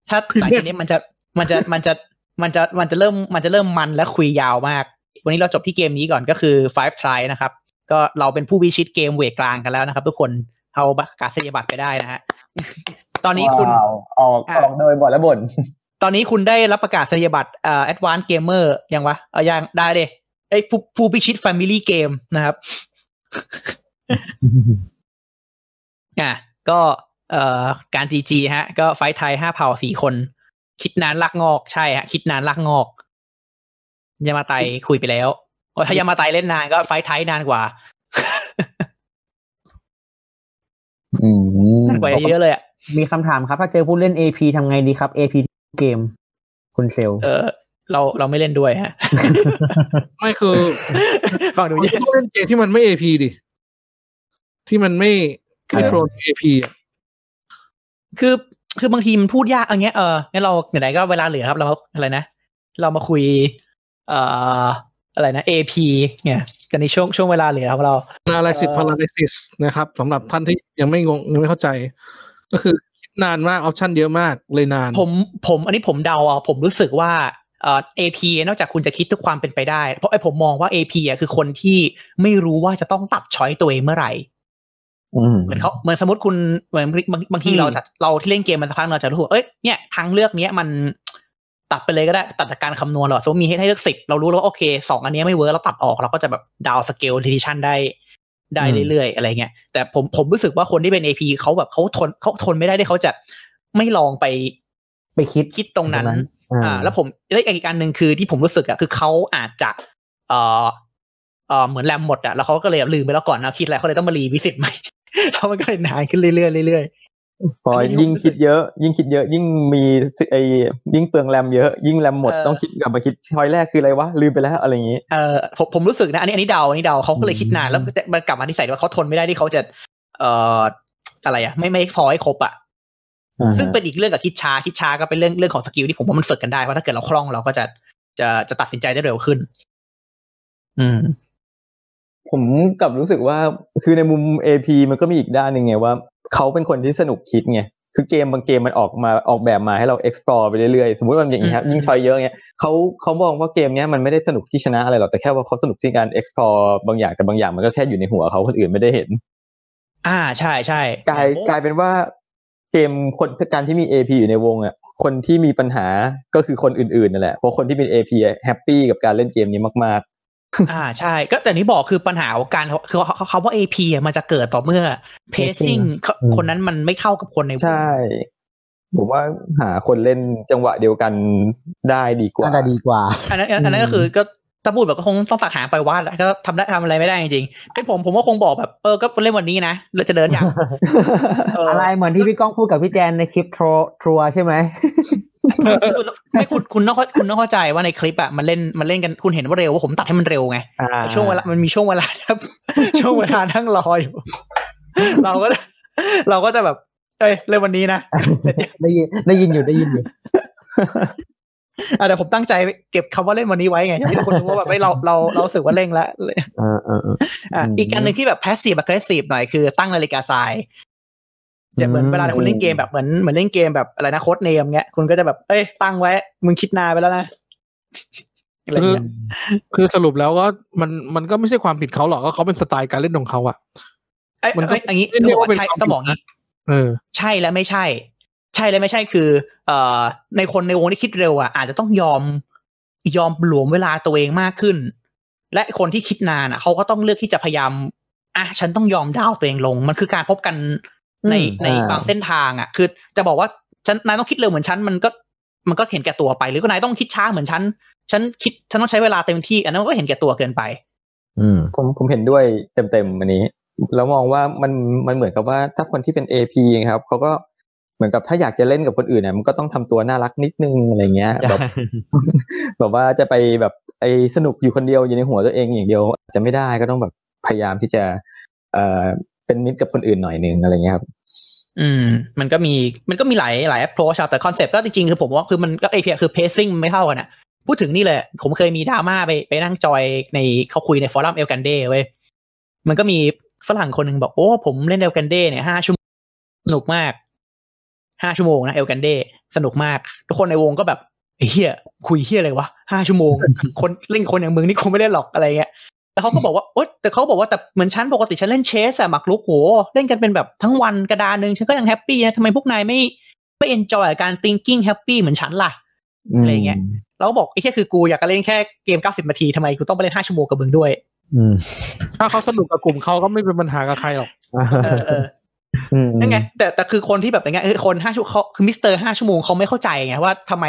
ถ้าหลังจากนี้มันจะมันจะมันจะมันจะมันจะเริ่มมันจะเริ่มมันและคุยยาวมาก วันนี้เราจบที่เกมนี้ก่อนก็คือ Five Try นะครับ ก็เราเป็นผู้วิชิตเกมเวทกลางกันแล้วนะครับ ทุกคนเอาบัตรกาศนียบัตรไปได้นะฮะตอนนี้คุณว้าวออกอะออกโดยบอดและบ่นตอนนี้คุณได้รับประกาศนียบัตรเอ่อ Advanced Gamer ยังวะเอายังได้เด้ไอ้ยผู้ผู้พิชิต Family Game นะครับอะก็เอ่อการจีจีฮะ ก็ไฟท์ไทยห้าเผ่าสี่คน คิดนานลักงอกใช่ฮะ คิดนานลักงอกYamatai คุยไปแล้วโอ้ย ถ้า Yamatai เล่นนานก็ Five Tribes นานกว่าอืมนานกว่าเยอะเลยอะ มีคำถามครับ ถ้าเจอผู้เล่น AP ทำไงดีครับ AP เกม คุณเซล เออ เราเราไม่เล่นด้วยฮะ ไม่คือฟังดูมันแย่ต้องเล่นเกมที่มันไม่ AP ดิ ที่มันไม่ไม่ prone AP อะ คือคือบางทีมันพูดยากอย่างเงี้ยเอองั้นเราไหนๆก็เวลาเหลือครับเราอะไรนะ เรามาคุย เอ่อ อะไรนะ AP เนี่ยกันในช่วงช่วงเวลาเหลือของเรานาลายสิทเอ่อพาราไลซิสนะครับสำหรับท่านที่ยังไม่งงยังไม่เข้าใจ ก็คือคิดนานมากออปชันเยอะมากเลยนาน ผมผมอันนี้ผมเดาเอาผมรู้สึกว่าเอ่อ AP นอกจากคุณจะคิดทุกความเป็นไปได้ เพราะไอ้ผมมองว่า AP อะคือคนที่ไม่รู้ว่าจะต้องตัดช้อยตัวเองเมื่อไหร่อืมเหมือนเขาเหมือนสมมติคุณเหมือนบางบางทีอืมเราตัดเราที่เล่นเกมมันสักพักเราจะรู้ว่าเอ้ยเนี่ยทางเลือกเนี้ยมัน ตัดไปเลยก็ได้ ตัดจากการคำนวณหรอสมมติมีให้ให้เลือกสิบเรารู้แล้วว่าโอเคสองอันเนี้ยไม่ work เราตัดออกเราก็จะแบบ down scale decision ได้ได้เรื่อยๆอะไรเงี้ยแต่ผมผมรู้สึกว่าคนที่เป็น AP เขาแบบเขาทนเขาทนไม่ได้ที่เขาจะไม่ลองไปไปคิดคิดตรงนั้นตรงนั้นอ่าอ่าแล้วผมแล้วอีกอันหนึ่งคือที่ผมรู้สึกอะคือเขาอาจจะเอ่อเอ่อเหมือนแรมหมดอะแล้วเขาก็เลยลืมไปแล้วก่อนนะคิดอะไรเขาเลยต้องมา revisit ใหม่แล้วมันก็เลยนานขึ้นเรื่อยๆเรื่อย พออันนี้ยิ่งคิดเยอะ ยิ่งคิดเยอะ ยิ่งมีไอยิ่งเปลืองแรมเยอะ ยิ่งแรมหมดเออต้องคิดกลับมาคิด choice แรกคืออะไรวะลืมไปแล้วอะไรอย่างงี้ๆเอ่อผมผมรู้สึกนะอันนี้อันนี้เดาอันนี้เดาเขาก็เลยคิดนานอืมแล้วมันกลับมาที่ใส่ว่าเขาทนไม่ได้ที่เขาจะ เอ่ออะไรอะไม่ไม่พอให้ครบอะอ่าซึ่งเป็นอีกเรื่องกับคิดช้าคิดช้าก็เป็นเรื่องเรื่องของ skill ที่ผมว่ามันฝึกกันได้เพราะถ้าเกิดเราคล่องเราก็จะจะจะตัดสินใจได้เร็วขึ้น อืม ผมกลับรู้สึกว่าคือในมุม AP มันก็มีอีกด้านหนึ่งไงว่า เขาเป็นคนที่สนุกคิดไงคือเกมบางเกมมันออกมาออกแบบมาให้เรา explore ไปเรื่อยๆ สมมติว่ามันอย่างนี้ครับอืมยิ่งชอยเยอะเงี้ยเขาเขามองว่าเกมเนี้ยมันไม่ได้สนุกที่ชนะอะไรหรอกแต่แค่ว่าเขาสนุกที่การ explore บางอย่างแต่บางอย่างมันก็แค่อยู่ในหัวเขาคนอื่นไม่ได้เห็น อ่าใช่ใช่กลายกลายเป็นว่าเกมคนการที่มี AP อยู่ในวงอะคนที่มีปัญหาก็คือคนอื่นๆนั่นแหละเพราะคนที่เป็น AP แฮปปี้กับการเล่นเกมนี้มาก อ่าใช่ ก็แต่นี้บอกคือปัญหาของการคือเขาเขาเขาว่า AP อะมันจะเกิดต่อเมื่อ pacing อืมคนนั้นมันไม่เข้ากับคนในวๆงใช่ผมว่าหาคนเล่นจังหวะเดียวกันได้ดีกว่าน่าจะดีกว่า อันนั้นอันนั้นก็คือก็ถ้าพูดแบบก็คงต้องตักหางไปวาดแหละก็ทำได้ทำอะไรไม่ได้จริงๆเป็นผมผมก็คงบอกแบบเออก็เล่นวันนี้นะเราจะเดินอย่างเอออะไรเหมือนที่พี่ก้องพูดกับพี่แจนในคลิปทรทัวร์ใช่ไหมคุณ ไม่คุณคุณต้องเข้าคุณต้องเข้าใจว่าในคลิปอะมันเล่นมันเล่นกันคุณเห็นว่าเร็วว่าผมตัดให้มันเร็วไงอ่าช่วงเวลามันมีช่วงเวลาครับ ช่วงเวลานั่งรออยู่เราก็จะเราก็จะแบบ เอ้ยเล่นวันนี้นะได้ยินได้ยินอยู่ได้ยินอยู่อะแต่ผมตั้งใจเก็บคำว่าเล่นวันนี้ไว้ไงอย่างที่ทุกคนรู้ว่าแบบไม่เราเราเรารู้สึกว่าเร่งแล้วอ่าอ่าอ่าอะอืมอีกอันหนึ่งที่แบบ passive aggressive หน่อยคือตั้งนาฬิกาทราย จะเหมือนอืมเวลาคุณเล่นเกมแบบเหมือนเหมือนเล่นเกมแบบอะไรนะโค้ดเนมเงี้ยคุณก็จะแบบเอ้ยตั้งไว้ มึงคิดนานไปแล้วนะอะไรคือเงี้ยคือสรุปแล้วก็มันมันก็ไม่ใช่ความผิดเขาหรอกก็เขาเป็นสไตล์การเล่นของเขาอะเอ้ยมันก็เอ้ยอันนี้เรีต้องยบกอกว่าว่าใช่เป็นความต้องบอกผิดงี้เออ ใช่และไม่ใช่ ใช่และไม่ใช่คือ เอ่อ ในคนในวงที่คิดเร็วอะอาจจะต้องยอมยอมหลวมเวลาตัวเองมากขึ้น และคนที่คิดนานอะเขาก็ต้องเลือกที่จะพยายามอะฉันต้องยอมดาวตัวเองลง มันคือการพบกัน ในอืมในอ่าบางเส้นทางอะ คือจะบอกว่าฉันนายต้องคิดเร็วเหมือนฉันมันก็มันก็เห็นแก่ตัวไป หรือก็นายต้องคิดช้าเหมือนฉันฉันคิดฉันต้องใช้เวลาเต็มที่ อันนั้นมันก็เห็นแก่ตัวเกินไป อืมผมผมเห็นด้วยเต็มๆอันนี้ แล้วมองว่ามันมันเหมือนกับว่าถ้าคนที่เป็น AP ครับเขาก็เหมือนกับถ้าอยากจะเล่นกับคนอื่นเนี่ยมันก็ต้องทำตัวน่ารักนิดนึงอะไรเงี้ยแบบแบบว่าจะไปแบบไอ้สนุกอยู่คนเดียวอยู่ในหัวตัวเองอย่างเดียวอาจจะไม่ได้ก็ต้องแบบพยายามที่จะเอ่อ เป็นมิตรกับคนอื่นหน่อยนึงอะไรเงี้ยครับอืมมันก็มีมันก็มีหลายหลาย approach ครับแต่ concept ก็จริงๆคือผมว่าคือมันก็ API คือ pacing ไม่เท่ากันอะพูดถึงนี่เลยผมเคยมีดราม่าไปไปนั่งจอยในเขาคุยใน forum El Grande เว้ยมันก็มีฝรั่งคนหนึ่งบอกโอ้ผมเล่น El Grande เนี่ยห้าชั่วโมงสนุกมากห้าชั่วโมงนะ El Grandeสนุกมาก ทุกคนในวงก็แบบเฮียคุยเฮียอะไรวะห้าชั่วโมง คนเล่นคนอย่างมึงนี่คงไม่เล่นหรอกอะไรเงี้ย แต่เขาก็บอกว่าโอ๊ยแต่เขาบอกว่าแต่เหมือนฉันปกติฉันเล่น chess อะหมากรุกโหเล่นกันเป็นแบบทั้งวันกระดานหนึ่งฉันก็ยัง happy นะทำไมพวกนายไม่ไม่ enjoy กับการ thinking happy เหมือนฉันล่ะอะไรเงี้ยเราก็บอกไอ้แค่คือกูอยากจะเล่นแค่เกม90นาทีทำไมกูต้องไปเล่น5ชั่วโมงกับมึงด้วยอืมถ้าเขาสนุกกับกลุ่มเขาก็ไม่เป็นปัญหากับใครหรอกเออเอออืมนั่นไงแต่แต่คือคนที่แบบอย่างเงี้ยเออคนห้าชั่วเขาคือมิสเตอร์ห้าชั่วโมงเขาไม่เข้าใจไงว่าทำไม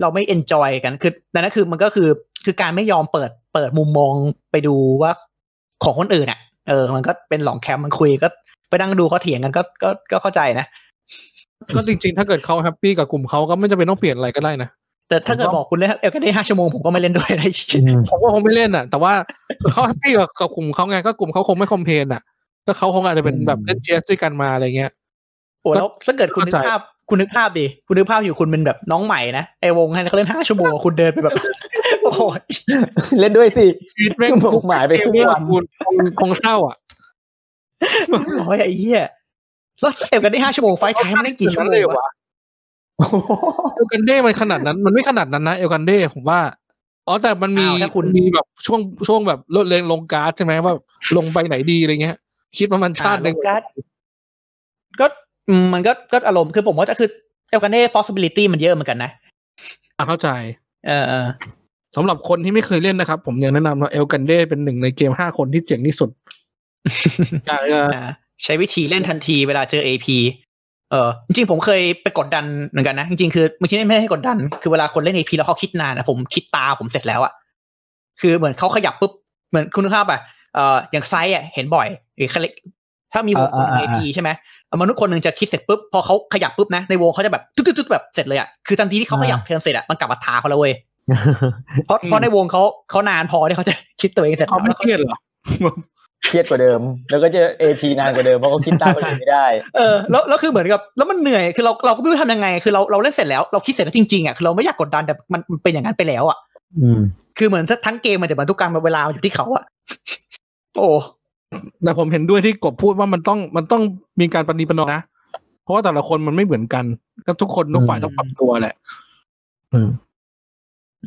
เราไม่ enjoy กันคือนั่นคือมันก็คือคือการไม่ยอมเปิดเปิดมุมมองไปดูว่าของคนอื่นอะ เออ มันก็เป็นหลองแคมป์มันคุยก็ไปนั่งดูเขาเถียงกันก็ก็ก็เข้าใจนะก็จริงๆ ถ้าเกิดเขา happy กับกลุ่มเขาก็ไม่จำเป็นต้องเปลี่ยนอะไรก็ได้นะแต่ถ้าเกิดบอกคุณเล่น El Grande ได้ห้าชั่วโมงผมก็ไม่เล่นด้วยนะผมก็คงไม่เล่นอะ แต่ว่าเขา happy กับกับกลุ่มเขาไงก็กลุ่มเขาคงไม่ complain อะ ก็เขาคงอาจจะเป็นแบบเล่น chess ด้วยกันมาอะไรเงี้ยโอ้แล้วถ้าเกิดคุณนึกเข้าใจภาพคุณนึกภาพดิคุณนึกภาพอยู่คุณเป็นแบบน้องใหม่นะไอวงให้เขาเล่นห้าชั่วโมงคุณเดินไปแบบโอ้โหเล่นด้วยสิชีวิตแม่งบอกหมายไปครึ่งวันคุณคงคงเศร้าอะร้อยไอ้เหี้ยแล้ว El Grande ห้าชั่วโมง Five Tribes มันได้กี่ชั่วโมเลยงวะวะ El Grande มันขนาดนั้น มันไม่ขนาดนั้นนะ El Grande ผมว่าอ๋อแต่มันมีอ้าวถ้าคุณมีแบบช่วงช่วงแบบลดเลงลงการ์ดใช่ไหมว่าลงไปไหนดีอะไรเงี้ย คิดว่ามันชาติหนึ่งอ่ลการ์ดก็อื มมันก็ก็อารมณ์คือผมว่าจะคือเอลกันได้ possibility มันเยอะเหมือนกันนะอะเข้าใจเออเออสำหรับคนที่ไม่เคยเล่นนะครับ ผมยังแนะนำว่าเอลกันเด้เป็นหนึ่งในเกมห้าคนที่เจ๋งที่สุดอยากจะอ่าใช้วิธีเล่นทันทีเวลาเจอ AP เออจริงๆผมเคยไปกดดันเหมือนกันนะ จริงๆคือไม่ใช่ไม่ให้กดดัน คือเวลาคนเล่น AP แล้วเขาคิดนานนะผมคิดตาผมเสร็จแล้วอะคือเหมือนเขาขยับปุ๊บเหมือนคุณนึกภาพอะเอ่ออย่างไซส์อะเห็นบ่อยหรือ ถ้ามีวงคนอ่าอ่า AP ใช่ไหมมนุษย์คนหนึ่งจะคิดเสร็จปุ๊บพอเขาขยับปุ๊บนะในวงเขาจะแบบตึ๊ดๆๆแบบเสร็จเลยอะคือทันทีที่เขาขยับ turn เสร็จอะมันกลับมาตาเขาแล้วเว้ยเพราะเพราะในวงเขาเขานานพอที่เขาจะคิดตัวเองเสร็จเขาไม่เครียดเหรอเครียดกว่าเดิม แล้วก็เจอ AP นานกว่าเดิมเพราะเขาคิดตามคนอื่นไม่ได้เออแล้วแล้วคือเหมือนกับแล้วมันเหนื่อยคือเราเราก็ไม่รู้ทำยังไง คือเราเราเล่นเสร็จแล้วเราคิดเสร็จแล้วจริงๆอะคือเราไม่อยากกดดันแต่มันมันเป็นอย่างนั้นไปแล้วอะอืมคือเหมือนถ้าทั้งเกมมันจะบรรทุกการเวลาอยู่ที่เขาอะโอ้ แต่ผมเห็นด้วยที่กบพูดว่ามันต้องมันต้องมีการปฏิปนอมนะ เพราะว่าแต่ละคนมันไม่เหมือนกัน ก็ทุกคนทุกฝ่ายต้องปรับตัวแหละอืม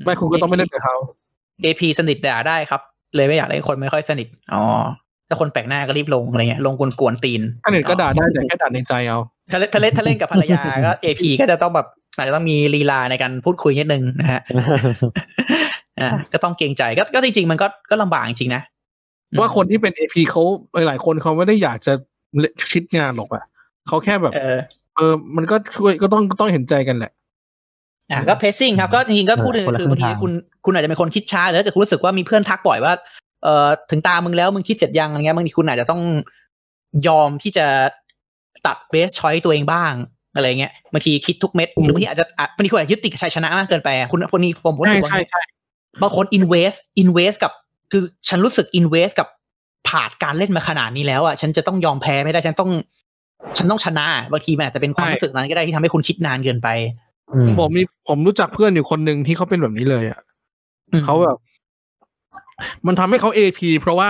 ไม่คุณก็ต้องไม่เล่นกับเขาเอพีสนิทด่าได้ครับ เลยไม่อยากเล่นคนไม่ค่อยสนิทอ๋อถ้าคนแปลกหน้าก็รีบลงอะไรเงี้ยลงกวนๆตีนถ้าเน็ตก็ด่าได้แต่แค่ด่าในใจเอาถ้าเล่นถ้าเล่นถ้าเล่นกับภรรยาก็เอพีก็จะต้องแบบอาจจะต้องมีลีลาในการพูดคุยนิดนึงนะฮะอ่าก็ต้องเกรงใจก็ก็จริงๆมันก็ก็ลำบากจริงๆนะ ว่าคนที่เป็นเอพีเขาหลาย ๆ คนเขาไม่ได้อยากจะชิดงานหรอกอะเขาแค่แบบ เออเออมันก็ช่วยก็ต้องต้องเห็นใจกันแหละอะก็เพซซิ่งครับก็จริงๆก็พูดถึงคนละคือบางทีครึ่งทางคุณคุณอาจจะเป็นคนคิดช้าหรือถ้าเกิดคุณรู้สึกว่ามีเพื่อนทักบ่อยว่าเอ่อถึงตามึงแล้วมึงคิดเสร็จยังอะไรเงี้ยบางทีคุณอาจจะต้องยอมที่จะตัดเบสชอยตัวเองบ้างอะไรเงี้ยบางทีคิดทุกเม็ดหรือบางทีอาจจะอะบางทีคุณอาจจะยึดติดกับชัยชนะมากเกินไปอะคุณคนนี้ผมรู้ใช่สึกว่าใช่ใช่บางคนอินเวสอินเวสกับ คือฉันรู้สึกอินเวสกับผ่านการเล่นมาขนาดนี้แล้วอะฉันจะต้องยอมแพ้ไม่ได้ฉันต้อง ฉันต้องชนะบางทีมันอาจจะเป็นความรู้สึกนั้นก็ได้ที่ทำให้คุณคิดนานเกินไปอืมผมมีผมรู้จักเพื่อนอยู่คนหนึ่งที่เขาเป็นแบบนี้เลยอะอืมเขาแบบมันทำให้เขาเอพีเพราะว่า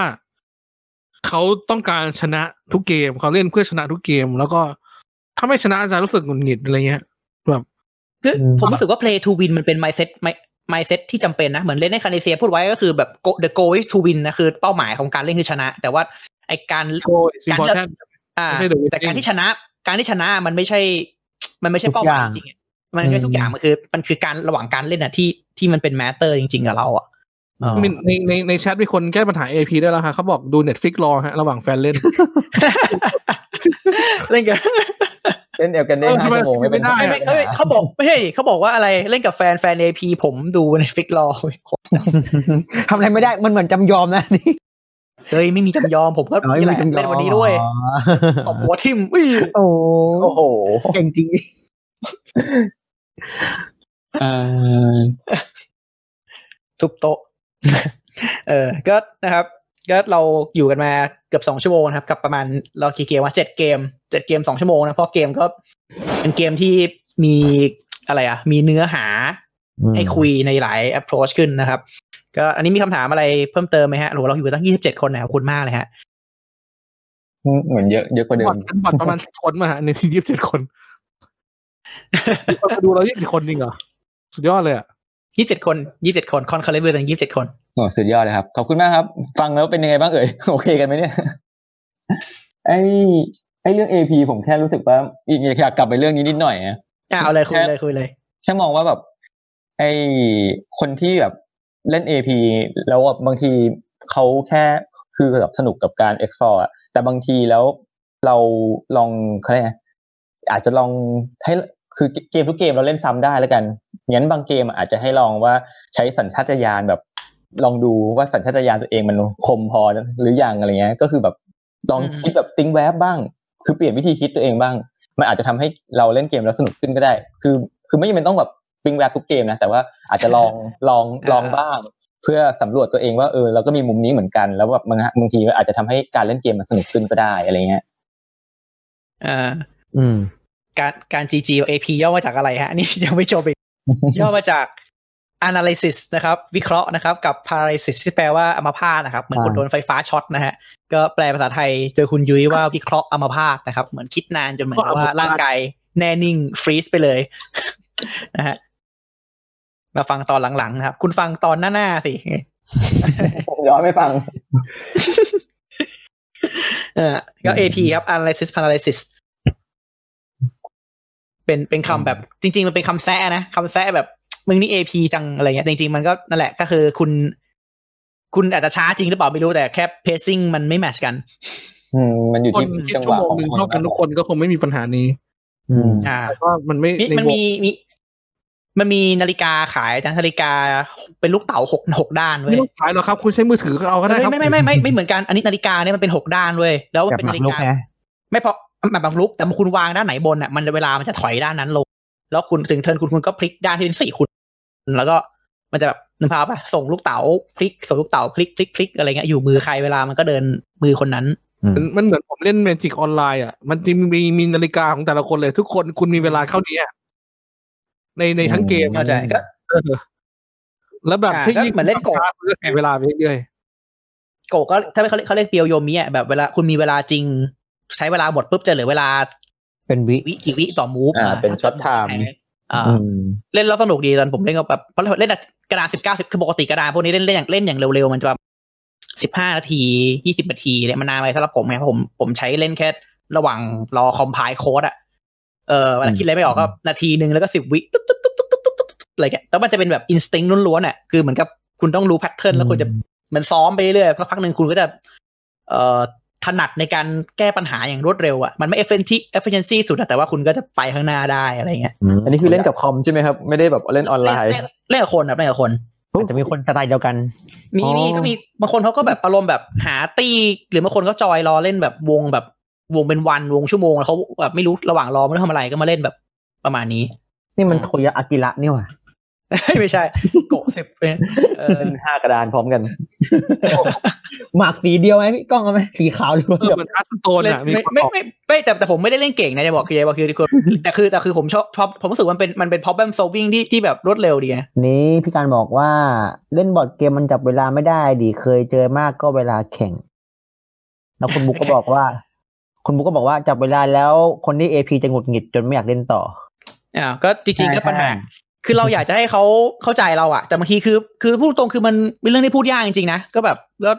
เขาต้องการชนะทุกเกมเขาเล่นเพื่อชนะทุกเกม แล้วก็ถ้าไม่ชนะจะรู้สึกหงุดหงิดอะไรเงี้ยแบบคืออืมผมรู้สึกว่า play to win มันเป็น mindset mindset ที่จำเป็นนะ เหมือน Reiner Knizia พูดไว้ก็คือแบบ go- the goal is to win นะคือเป้าหมายของการเล่นคือชนะ แต่ว่าไอการ goal is important อ่าไม่ใช่ the winning แต่การที่ชนะ การที่ชนะมันไม่ใช่ มันไม่ใช่ทุกเป้าหมายอย่างจริงๆอะมันไม่ใช่ทุกอย่างมันคือ มันคือการระหว่างการเล่นอะที่ที่มันเป็น matter จริง ๆ กับเราอะอ๋อมีในในในแชทมีคนแก้ปัญหา AP ได้แล้วฮะเขาบอกดู Netflix รอฮะระหว่างแฟนเล่นเล่นกับ เล่น El Grande เออห้าทำไมชั่วโมงไม่เป็นไม่ได้ไม่ไม่เอ้ยเขาบอกไม่ใช่เขาบอกว่าอะไรเล่นกับแฟนแฟน AP ผมดู Netflix รอทำอะไรไม่ได้มันเหมือนจำยอมนะนี่เฮ้ยไม่มีจำยอมผมก็นี่แหละจำยอมเล่นวันนี้ด้วยอ๋อตบหัวทิมอุ้ยโอ้โอ้โหเก่งจริงเอ่อทุบโต๊ะเออก็นะครับ ก็เราอยู่กันมาเกือบสองชั่วโมงนะครับ กับประมาณเรากี่เกมวะเจ็ดเกมเจ็ดเกมสองชั่วโมงนะเพราะเกมก็เป็นเกมที่มีอะไรอะ มีเนื้อหาให้คุยในหลาย approach ขึ้นนะครับ ก็อันนี้มีคำถามอะไรเพิ่มเติมไหมฮะหรือว่าเราอยู่กันตั้งยี่สิบเจ็ดคนนะขอบคุณมากเลยฮะเหมือนเยอะเยอะกว่าเดิบอมดเป็นบอดประมาณสิบคนมาฮะในที่ยี่สิบเจ็ดคนมาดูเรายี่สิบคนจริงเหรอสุดยอดเลยอะยี่สิบเจ็ดคนยี่สิบเจ็ดคนคอนคาเลเบอร์ตั้งยี่สิบเจ็ดคนโอ้สุดยอดเลยครับ ขอบคุณมากครับ ฟังแล้วเป็นยังไงบ้างเอ่ย โอเคกันไหมเนี่ยไอ ไอเรื่อง AP ผมแค่รู้สึกว่าอีกอยากกลับไปเรื่องนี้นิดหน่อยนะอะเอาเลยคุยเลยคุยเลยแค่มองว่าแบบไอคนที่แบบเล่น AP แล้วอะบางทีเขาแค่คือแบบสนุกกับการ explore อะแต่บางทีแล้วเราลองเขาเรียกไงอาจจะลองให้คือเกมทุกเกมเราเล่นซ้ำได้แล้วกันงั้นบางเกมอาจจะให้ลองว่าใช้สัญชาตญาณแบบ ลองดูว่าสัญชาตญาณตัวเองมันคมพอหรือยังอะไรเงี้ย ก็คือแบบลองอืมคิดแบบติ้งแวบบ้าง คือเปลี่ยนวิธีคิดตัวเองบ้าง มันอาจจะทำให้เราเล่นเกมแล้วสนุกขึ้นก็ได้ คือ คือไม่จำเป็นต้องแบบวิ่งแวบทุกเกมนะ แต่ว่าอาจจะลอง ลอง ลองบ้าง เพื่อสำรวจตัวเองว่า เออ เราก็มีมุมนี้เหมือนกัน แล้วแบบบางบางทีอาจจะทำให้การเล่นเกมมันสนุกขึ้นก็ได้ อะไรเงี้ย อ่า อืม การ การ GG AP ย่อมาจากอะไรฮะ นี่ยังไม่จบอีก ย่อมาจาก analysis นะครับ วิเคราะห์นะครับ กับ paralysis ที่แปลว่าอัมพาตนะครับ เหมือนคนอ่าโดนไฟฟ้าช็อตนะฮะ ก็แปลภาษาไทยโดยคุณยุ้ยว่าวิเคราะห์อัมพาตนะครับ เหมือนคิดนานจนเหมือนกับว่าร่างกายแน่นิ่งฟรีซไปเลยนะฮะ มาฟังตอนหลังๆนะครับ คุณฟังตอนหน้าๆสิย้อนไม่ฟัง เออก็ AP ครับ analysis paralysis เป็นเป็นคำแบบ จริง ๆ มันเป็นคำแซะนะคำแซะแบบ มึงนี่ AP จังอะไรเงี้ยแต่จริงๆมันก็นั่นแหละก็คือคุณ คุณอาจจะช้าจริงหรือเปล่าไม่รู้แต่แค่ pacing มันไม่แมทชกัน อืมมันอยู่คนที่คิดจังหชั่ววะโมงของหนึ่งคนเท่ากันทุกคนก็คงไม่มีปัญหานี้อืมอ่าแต่ว่ามันไม่มีในมันวงมีมีมันมีนาฬิกาขายนะนาฬิกาเป็นลูกเต๋าหกหกด้านเว้ไม่ยต้องขายหรอกครับ คุณใช้มือถือก็เอาก็ได้ครับไม่ไม่ไม่ไม่ไม่ไม่เหมือนกันอันนี้นาฬิกาเนี่ยมันเป็นหกด้านเว้ยแล้วมันแบบเป็นหมันากฬิลุกกานะไม่พอแบบบางลุกแต่คุณวางด้านไหนบนอะมันเวลามันจะถอยด้านนั้นลง แล้วคุณถึงเทิร์นคุณคุณก็พลิกด้านที่เป็นสี่คุณ แล้วก็มันจะแบบนึกภาพป่ะส่งลูกเต๋าพลิกส่งลูกเต๋าพลิกพลิกพลิกอะไรเงี้ยอยู่มือใครเวลามันก็เดินมือคนนั้น มันมันเหมือนผมเล่น Magic Online อะมันจะมีมีนาฬิกาของแต่ละคนเลย ทุกคนคุณมีเวลาเท่านี้อะในในทั้งเกมเข้าใจก็เออแล้วแบบอ่าที่ก็ยิ่งเหมือนเล่นโกะเพื่อแข่งเวลาไปเรื่อยโกะก็ถ้าเขาเรียกเขาเรียกเปียวโยมิอะแบบเวลาคุณมีเวลาจริง ใช้เวลาหมดปุ๊บจะเหลือเวลา เป็นวิวิกี่วิต่อ move อ่าเป็น short time อ่าอืม เล่นแล้วสนุกดีตอนผมเล่นก็แบบเพราะเล่นกระดานสิบเก้าสิบคือปกติกระดานพวกนี้เล่นเล่นอย่างเล่นอย่างเร็วๆมันจะแบบสิบห้านาทียี่สิบนาทีเนี่ยมันนานไปสำหรับผมไงเพราะผมผมใช้เล่นแค่ระหว่างรอ compile code อะเออเวลาคิดอะไรไม่ออกก็นาทีหนึ่งแล้วก็สิบวิตุ๊ดตุ๊ดตุ๊ดตุ๊ดตุ๊ดตุ๊ดตุ๊ดอะไรเงี้ยแล้วมันจะเป็นแบบ instinct ล้วนๆอะคือเหมือนกับคุณต้องรู้ pattern แล้วคุณจะเหมือนซ้อมไปเรื่อยๆสักพักหนึ่งคุณก็จะ เอ่อ ถนัดในการแก้ปัญหาอย่างรวดเร็วอะมันไม่ efficiency efficiency สุดอะแต่ว่าคุณก็จะไปข้างหน้าได้อะไรเงี้ยอันนี้คือเล่นกับคอมใช่ไหมครับไม่ได้แบบเล่นออนไลน์เล่นเล่นกับคนครับเล่นกับคนอาจจะมีคนสไตล์เดียวกัน มีอ๋อมีก็มีบางคนเขาก็แบบอารมณ์แบบหาตี้หรือบางคนก็จอยรอเล่นแบบวงแบบวงเป็นวันวงชั่วโมงแล้วเขาแบบไม่รู้ระหว่างรอไม่รู้ทำอะไรก็มาเล่นแบบประมาณนี้ นี่มันโทยะอากิระนี่หว่า ไม่ใช่ โกะสิบเป็นเออเล่นห้ากระดานพร้อมกัน หมากสีเดียวไหมพี่ก้องเอาไหมสีขาวหรือว่าๆเออเหมือนอาร์ตสโตนเล่นอะมีไม่คนไม่บอกไม่ไม่แต่แต่ผมไม่ได้เล่นเก่งนะจะบอกคือจะบอกคือคือแต่คือแต่คือผมชอบชอบผมรู้สึกว่ามันเป็นมันเป็น problem solving ที่ที่แบบรวดเร็วดีไงนี่พี่การบอกว่าเล่นบอร์ดเกมมันจับเวลาไม่ได้ดิเคยเจอมากก็เวลาแข่ง แล้วคุณบุ๊กก็บอกว่า คุณบุ๊กก็บอกว่าจับเวลาแล้วคนที่เอพีจะหงุดหงิดจนไม่อยากเล่นต่ออ่าก็จริงๆก็ใช่ปัญหาใช่ คือเราอยากจะให้เขาเข้าใจเราอะแต่บางทีคือคือพูดตรงคือมันเป็นเรื่องที่พูดยากจริงๆนะก็แบบแล้ว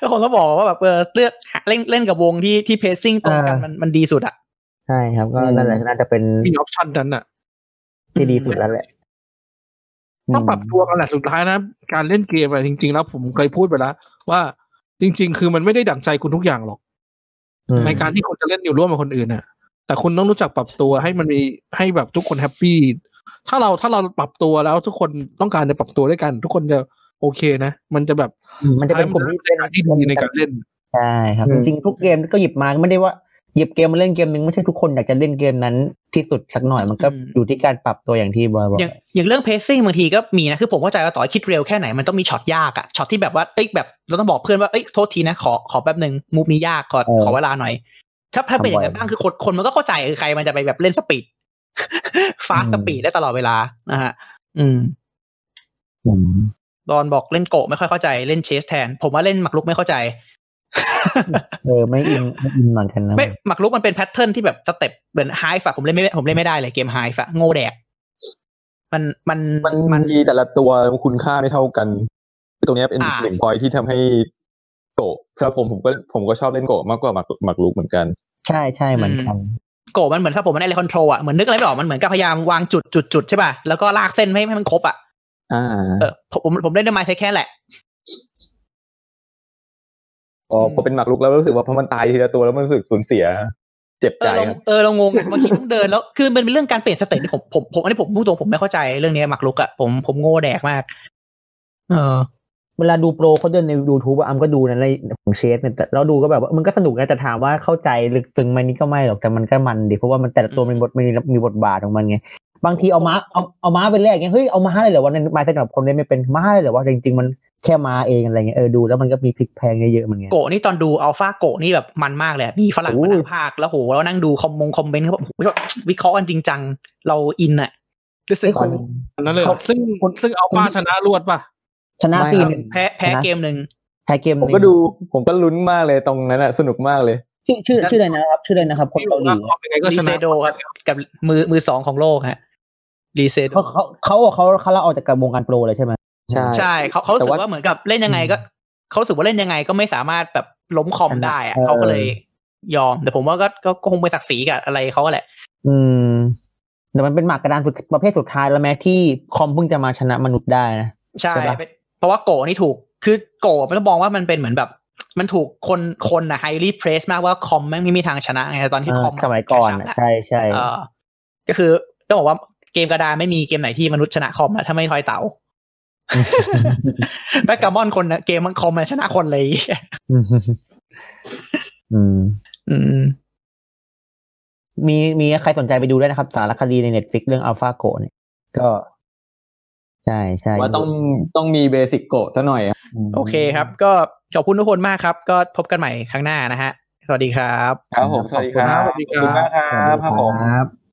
ก็คนก็บอกว่าแบบเออเลือกหาเล่นเล่นกับวงที่ที่เพซซิ่งตรงกันมันมันดีสุดอะใช่ครับ ก็อืมนั่นแหละน่าจะเป็นมีออปชันนั้นอะที่ดีสุดแล้วแหละต้องปรับตัวกันแหละสุดท้ายนะการเล่นเกมอะจริง ๆ แล้วผมเคยพูดไปแล้วว่าจริง ๆ คือมันไม่ได้ดั่งใจคุณทุกอย่างหรอกอืมในการที่คุณจะเล่นอยู่ร่วมกับคนอื่นน่ะ แต่คุณต้องรู้จักปรับตัวให้มันมีให้แบบทุกคนแฮปปี้ถ้าเราถ้าเราปรับตัวแล้วทุกคนต้องการจะปรับตัวด้วยกัน ทุกคนจะโอเคนะ มันจะแบบมันจะเป็นกลุ่มที่เป็นที่ดีในการเล่นใช่ครับอืจมริงๆทุกเกมก็หยิบมาไม่ได้ว่าหยิบเกมมาเล่นเกมหนึ่งไม่ใช่ทุกคนอยากจะเล่นเกมนั้นที่สุดสักหน่อยมันก็อยู่ที่การปรับตัวอย่างที่บอยบอกอย่างอย่างเรื่องเพซซิ่งบางทีก็มีนะ คือผมเข้าใจว่าต่อให้คิดเร็วแค่ไหนมันต้องมีช็อตยากอะช็อตที่แบบว่าเอ้ยแบบเราต้องบอกเพื่อนว่าเอ้ยโทษทีนะขอขอแป๊บหนึ่งมูฟนี้ยากขอขอเวลาหน่อย ถ้าถ้าเป็นอย่างนั้นบ้างคือคนคนมันก็เข้าใจคือใครมันจะไปแบบเล่นสปีดfast speed ได้ตลอดเวลานะฮะอืมอืมดอนบอกเล่นโกะไม่ค่อยเข้าใจเล่น chess แทน ผมว่าเล่นหมากรุกไม่เข้าใจ เออไม่อินไม่อินเหมือนกันนะไม่หมากรุกมันเป็น pattern ที่แบบ step เหมือน Hive ผมเล่นไม่ผมเล่นไม่ได้เลยเกม Hive โง่แดกมันมันมันมันมีแต่ละตัวคุณค่าไม่เท่ากันตรงเนี้ยเป็นอ่าหนึ่งพอยที่ทำให้โกะสำหรับผมผมก็ผมก็ชอบเล่นโกะมากกว่าหมากหมากรุกเหมือนกัน ใช่ใช่เหมือนกันโกะมันเหมือนถ้าผมมันได้เลยคอนโทรลอะเหมือนนึกอะไรไม่ออกมันเหมือนกับพยายามวางจุดจุดจุดใช่ป่ะแล้วก็ลากเส้นไม่ให้มันครบอะอ่าเออผมผมผมเล่นด้วยไมซ์แค่แหละพอพอเป็นหมากรุกแล้วรู้สึกว่าพอมันตายทีละตัวแล้วมันรู้สึกสูญเสีย เจ็บเอใจอเราครับเออเรางงบางทีต้องเดินแล้วคือมันเป็นเรื่องการเปลี่ยนสเต็ปที่ผมผมผมอันนี้ผมพูดตรงผมไม่เข้าใจเรื่องนี้หมากรุกอะผมผมโง่แดกมาก เออ เวลาดูโปรเขาเดินใน YouTube อะอัมก็ดูนะในของเชฟเนี่ยแต่เราดูก็แบบว่ามันก็สนุกนะแต่ถามว่าเข้าใจลึกซึ้งไหมนี่ก็ไม่หรอกแต่มันก็มันดีเพราะว่ามันแต่ละตัวมันบทมันมีมีบทบาทของมันไงบางทีเอาม้าเอาเอาม้าไปแลกเงี้ยเฮ้ยเอาม้าเลยเหรอวะในไมซ์สำหรับคนเล่นไม่เป็นม้าเลยเหรอวะจริงๆมันแค่ม้าเองอะไรเงี้ยเออดูแล้วมันก็มีพลิกแพลงเยอะๆเหมือนกันโกะนี่ตอนดูอัลฟาโกะนี่แบบมันมากเลยอะมีฝรั่งโอ้มายนั่งภาคแล้วโหแล้วนั่งดูคอมมงคอมเมนต์เขาแบบโอ้โหแบบวิเคราะห์กันจริงจังเราอินอะรู้สึกเฮ้ยอันนั้นเลยเหรอเขาซึ่งซึ่งเอาป้าชนะรวดป่ะ ชนะไม่ซีครับหนึ่งแพ้แพ้นะเกมหนึ่งแพ้เกมหผมนึ่งก็ดูผมก็ลุ้นมากเลยตรงนั้นอะสนุกมากเลย ชื่อชื่อชื่ออะไรนะครับ ชื่ออะไรนะครับ คนเกาหลีเอายังไงก็รีชเซนะโดครับกับมือมือสองของโลกฮะรีเซโดเขาเขาเขาเขาเขาลาออกจากวงการโปรเลยใช่ไหมใช่ใช่เขาเขารู้สึกแต่ว่าว่าเหมือนกับเล่นยังไงก็เขารู้สึกว่าเล่นยังไงก็ไม่สามารถแบบล้มคอมได้อะเขาก็เลยยอม แต่ผมว่าก็ก็ก็คงไปนศักดิ์ศรีกับอะไรเขาแหละ อืมแต่มันเป็นหมากกระดานสุดประเภทสุดท้ายแล้วแม้ที่คอมเพิ่งจะมาชนะมนุษย์ได้นะใช่ ใช่ปะเป็นเพราะว่าโกะนี่ถูกคือโกะมันต้องมองว่ามันเป็นเหมือนแบบมันถูกคนคนนะไฮรี p เพรสมากว่าคอมแม่งไม่มีทางชนะไงตอนที่เออคอมสมัยก่อนชอะนะใช่ใช่เออก็คือต้องบอกว่าเกมกระดานไม่มีเกมไหนที่มนุษย์ชนะคอมนะถ้าไม่ทอยเต๋าแบ็กกามอนคนนะเกมมันคอมมันชนะคนเลยอืมอืมอืมมีมีใครสนใจไปดูได้นะครับ สารคดีใน Netflix เรื่อง AlphaGo เนี่ยก็ ใช่ใช่ว่าต้องต้องมี basic โกะซะหน่อยอะโอเคครับ ก็ขอบคุณทุกคนมากครับ ก็พบกันใหม่ครั้งหน้านะฮะ สวัสดีครับ ครับผม สวัสดีครับสวัสดีครับขอบคุณมากครับครับผมครับ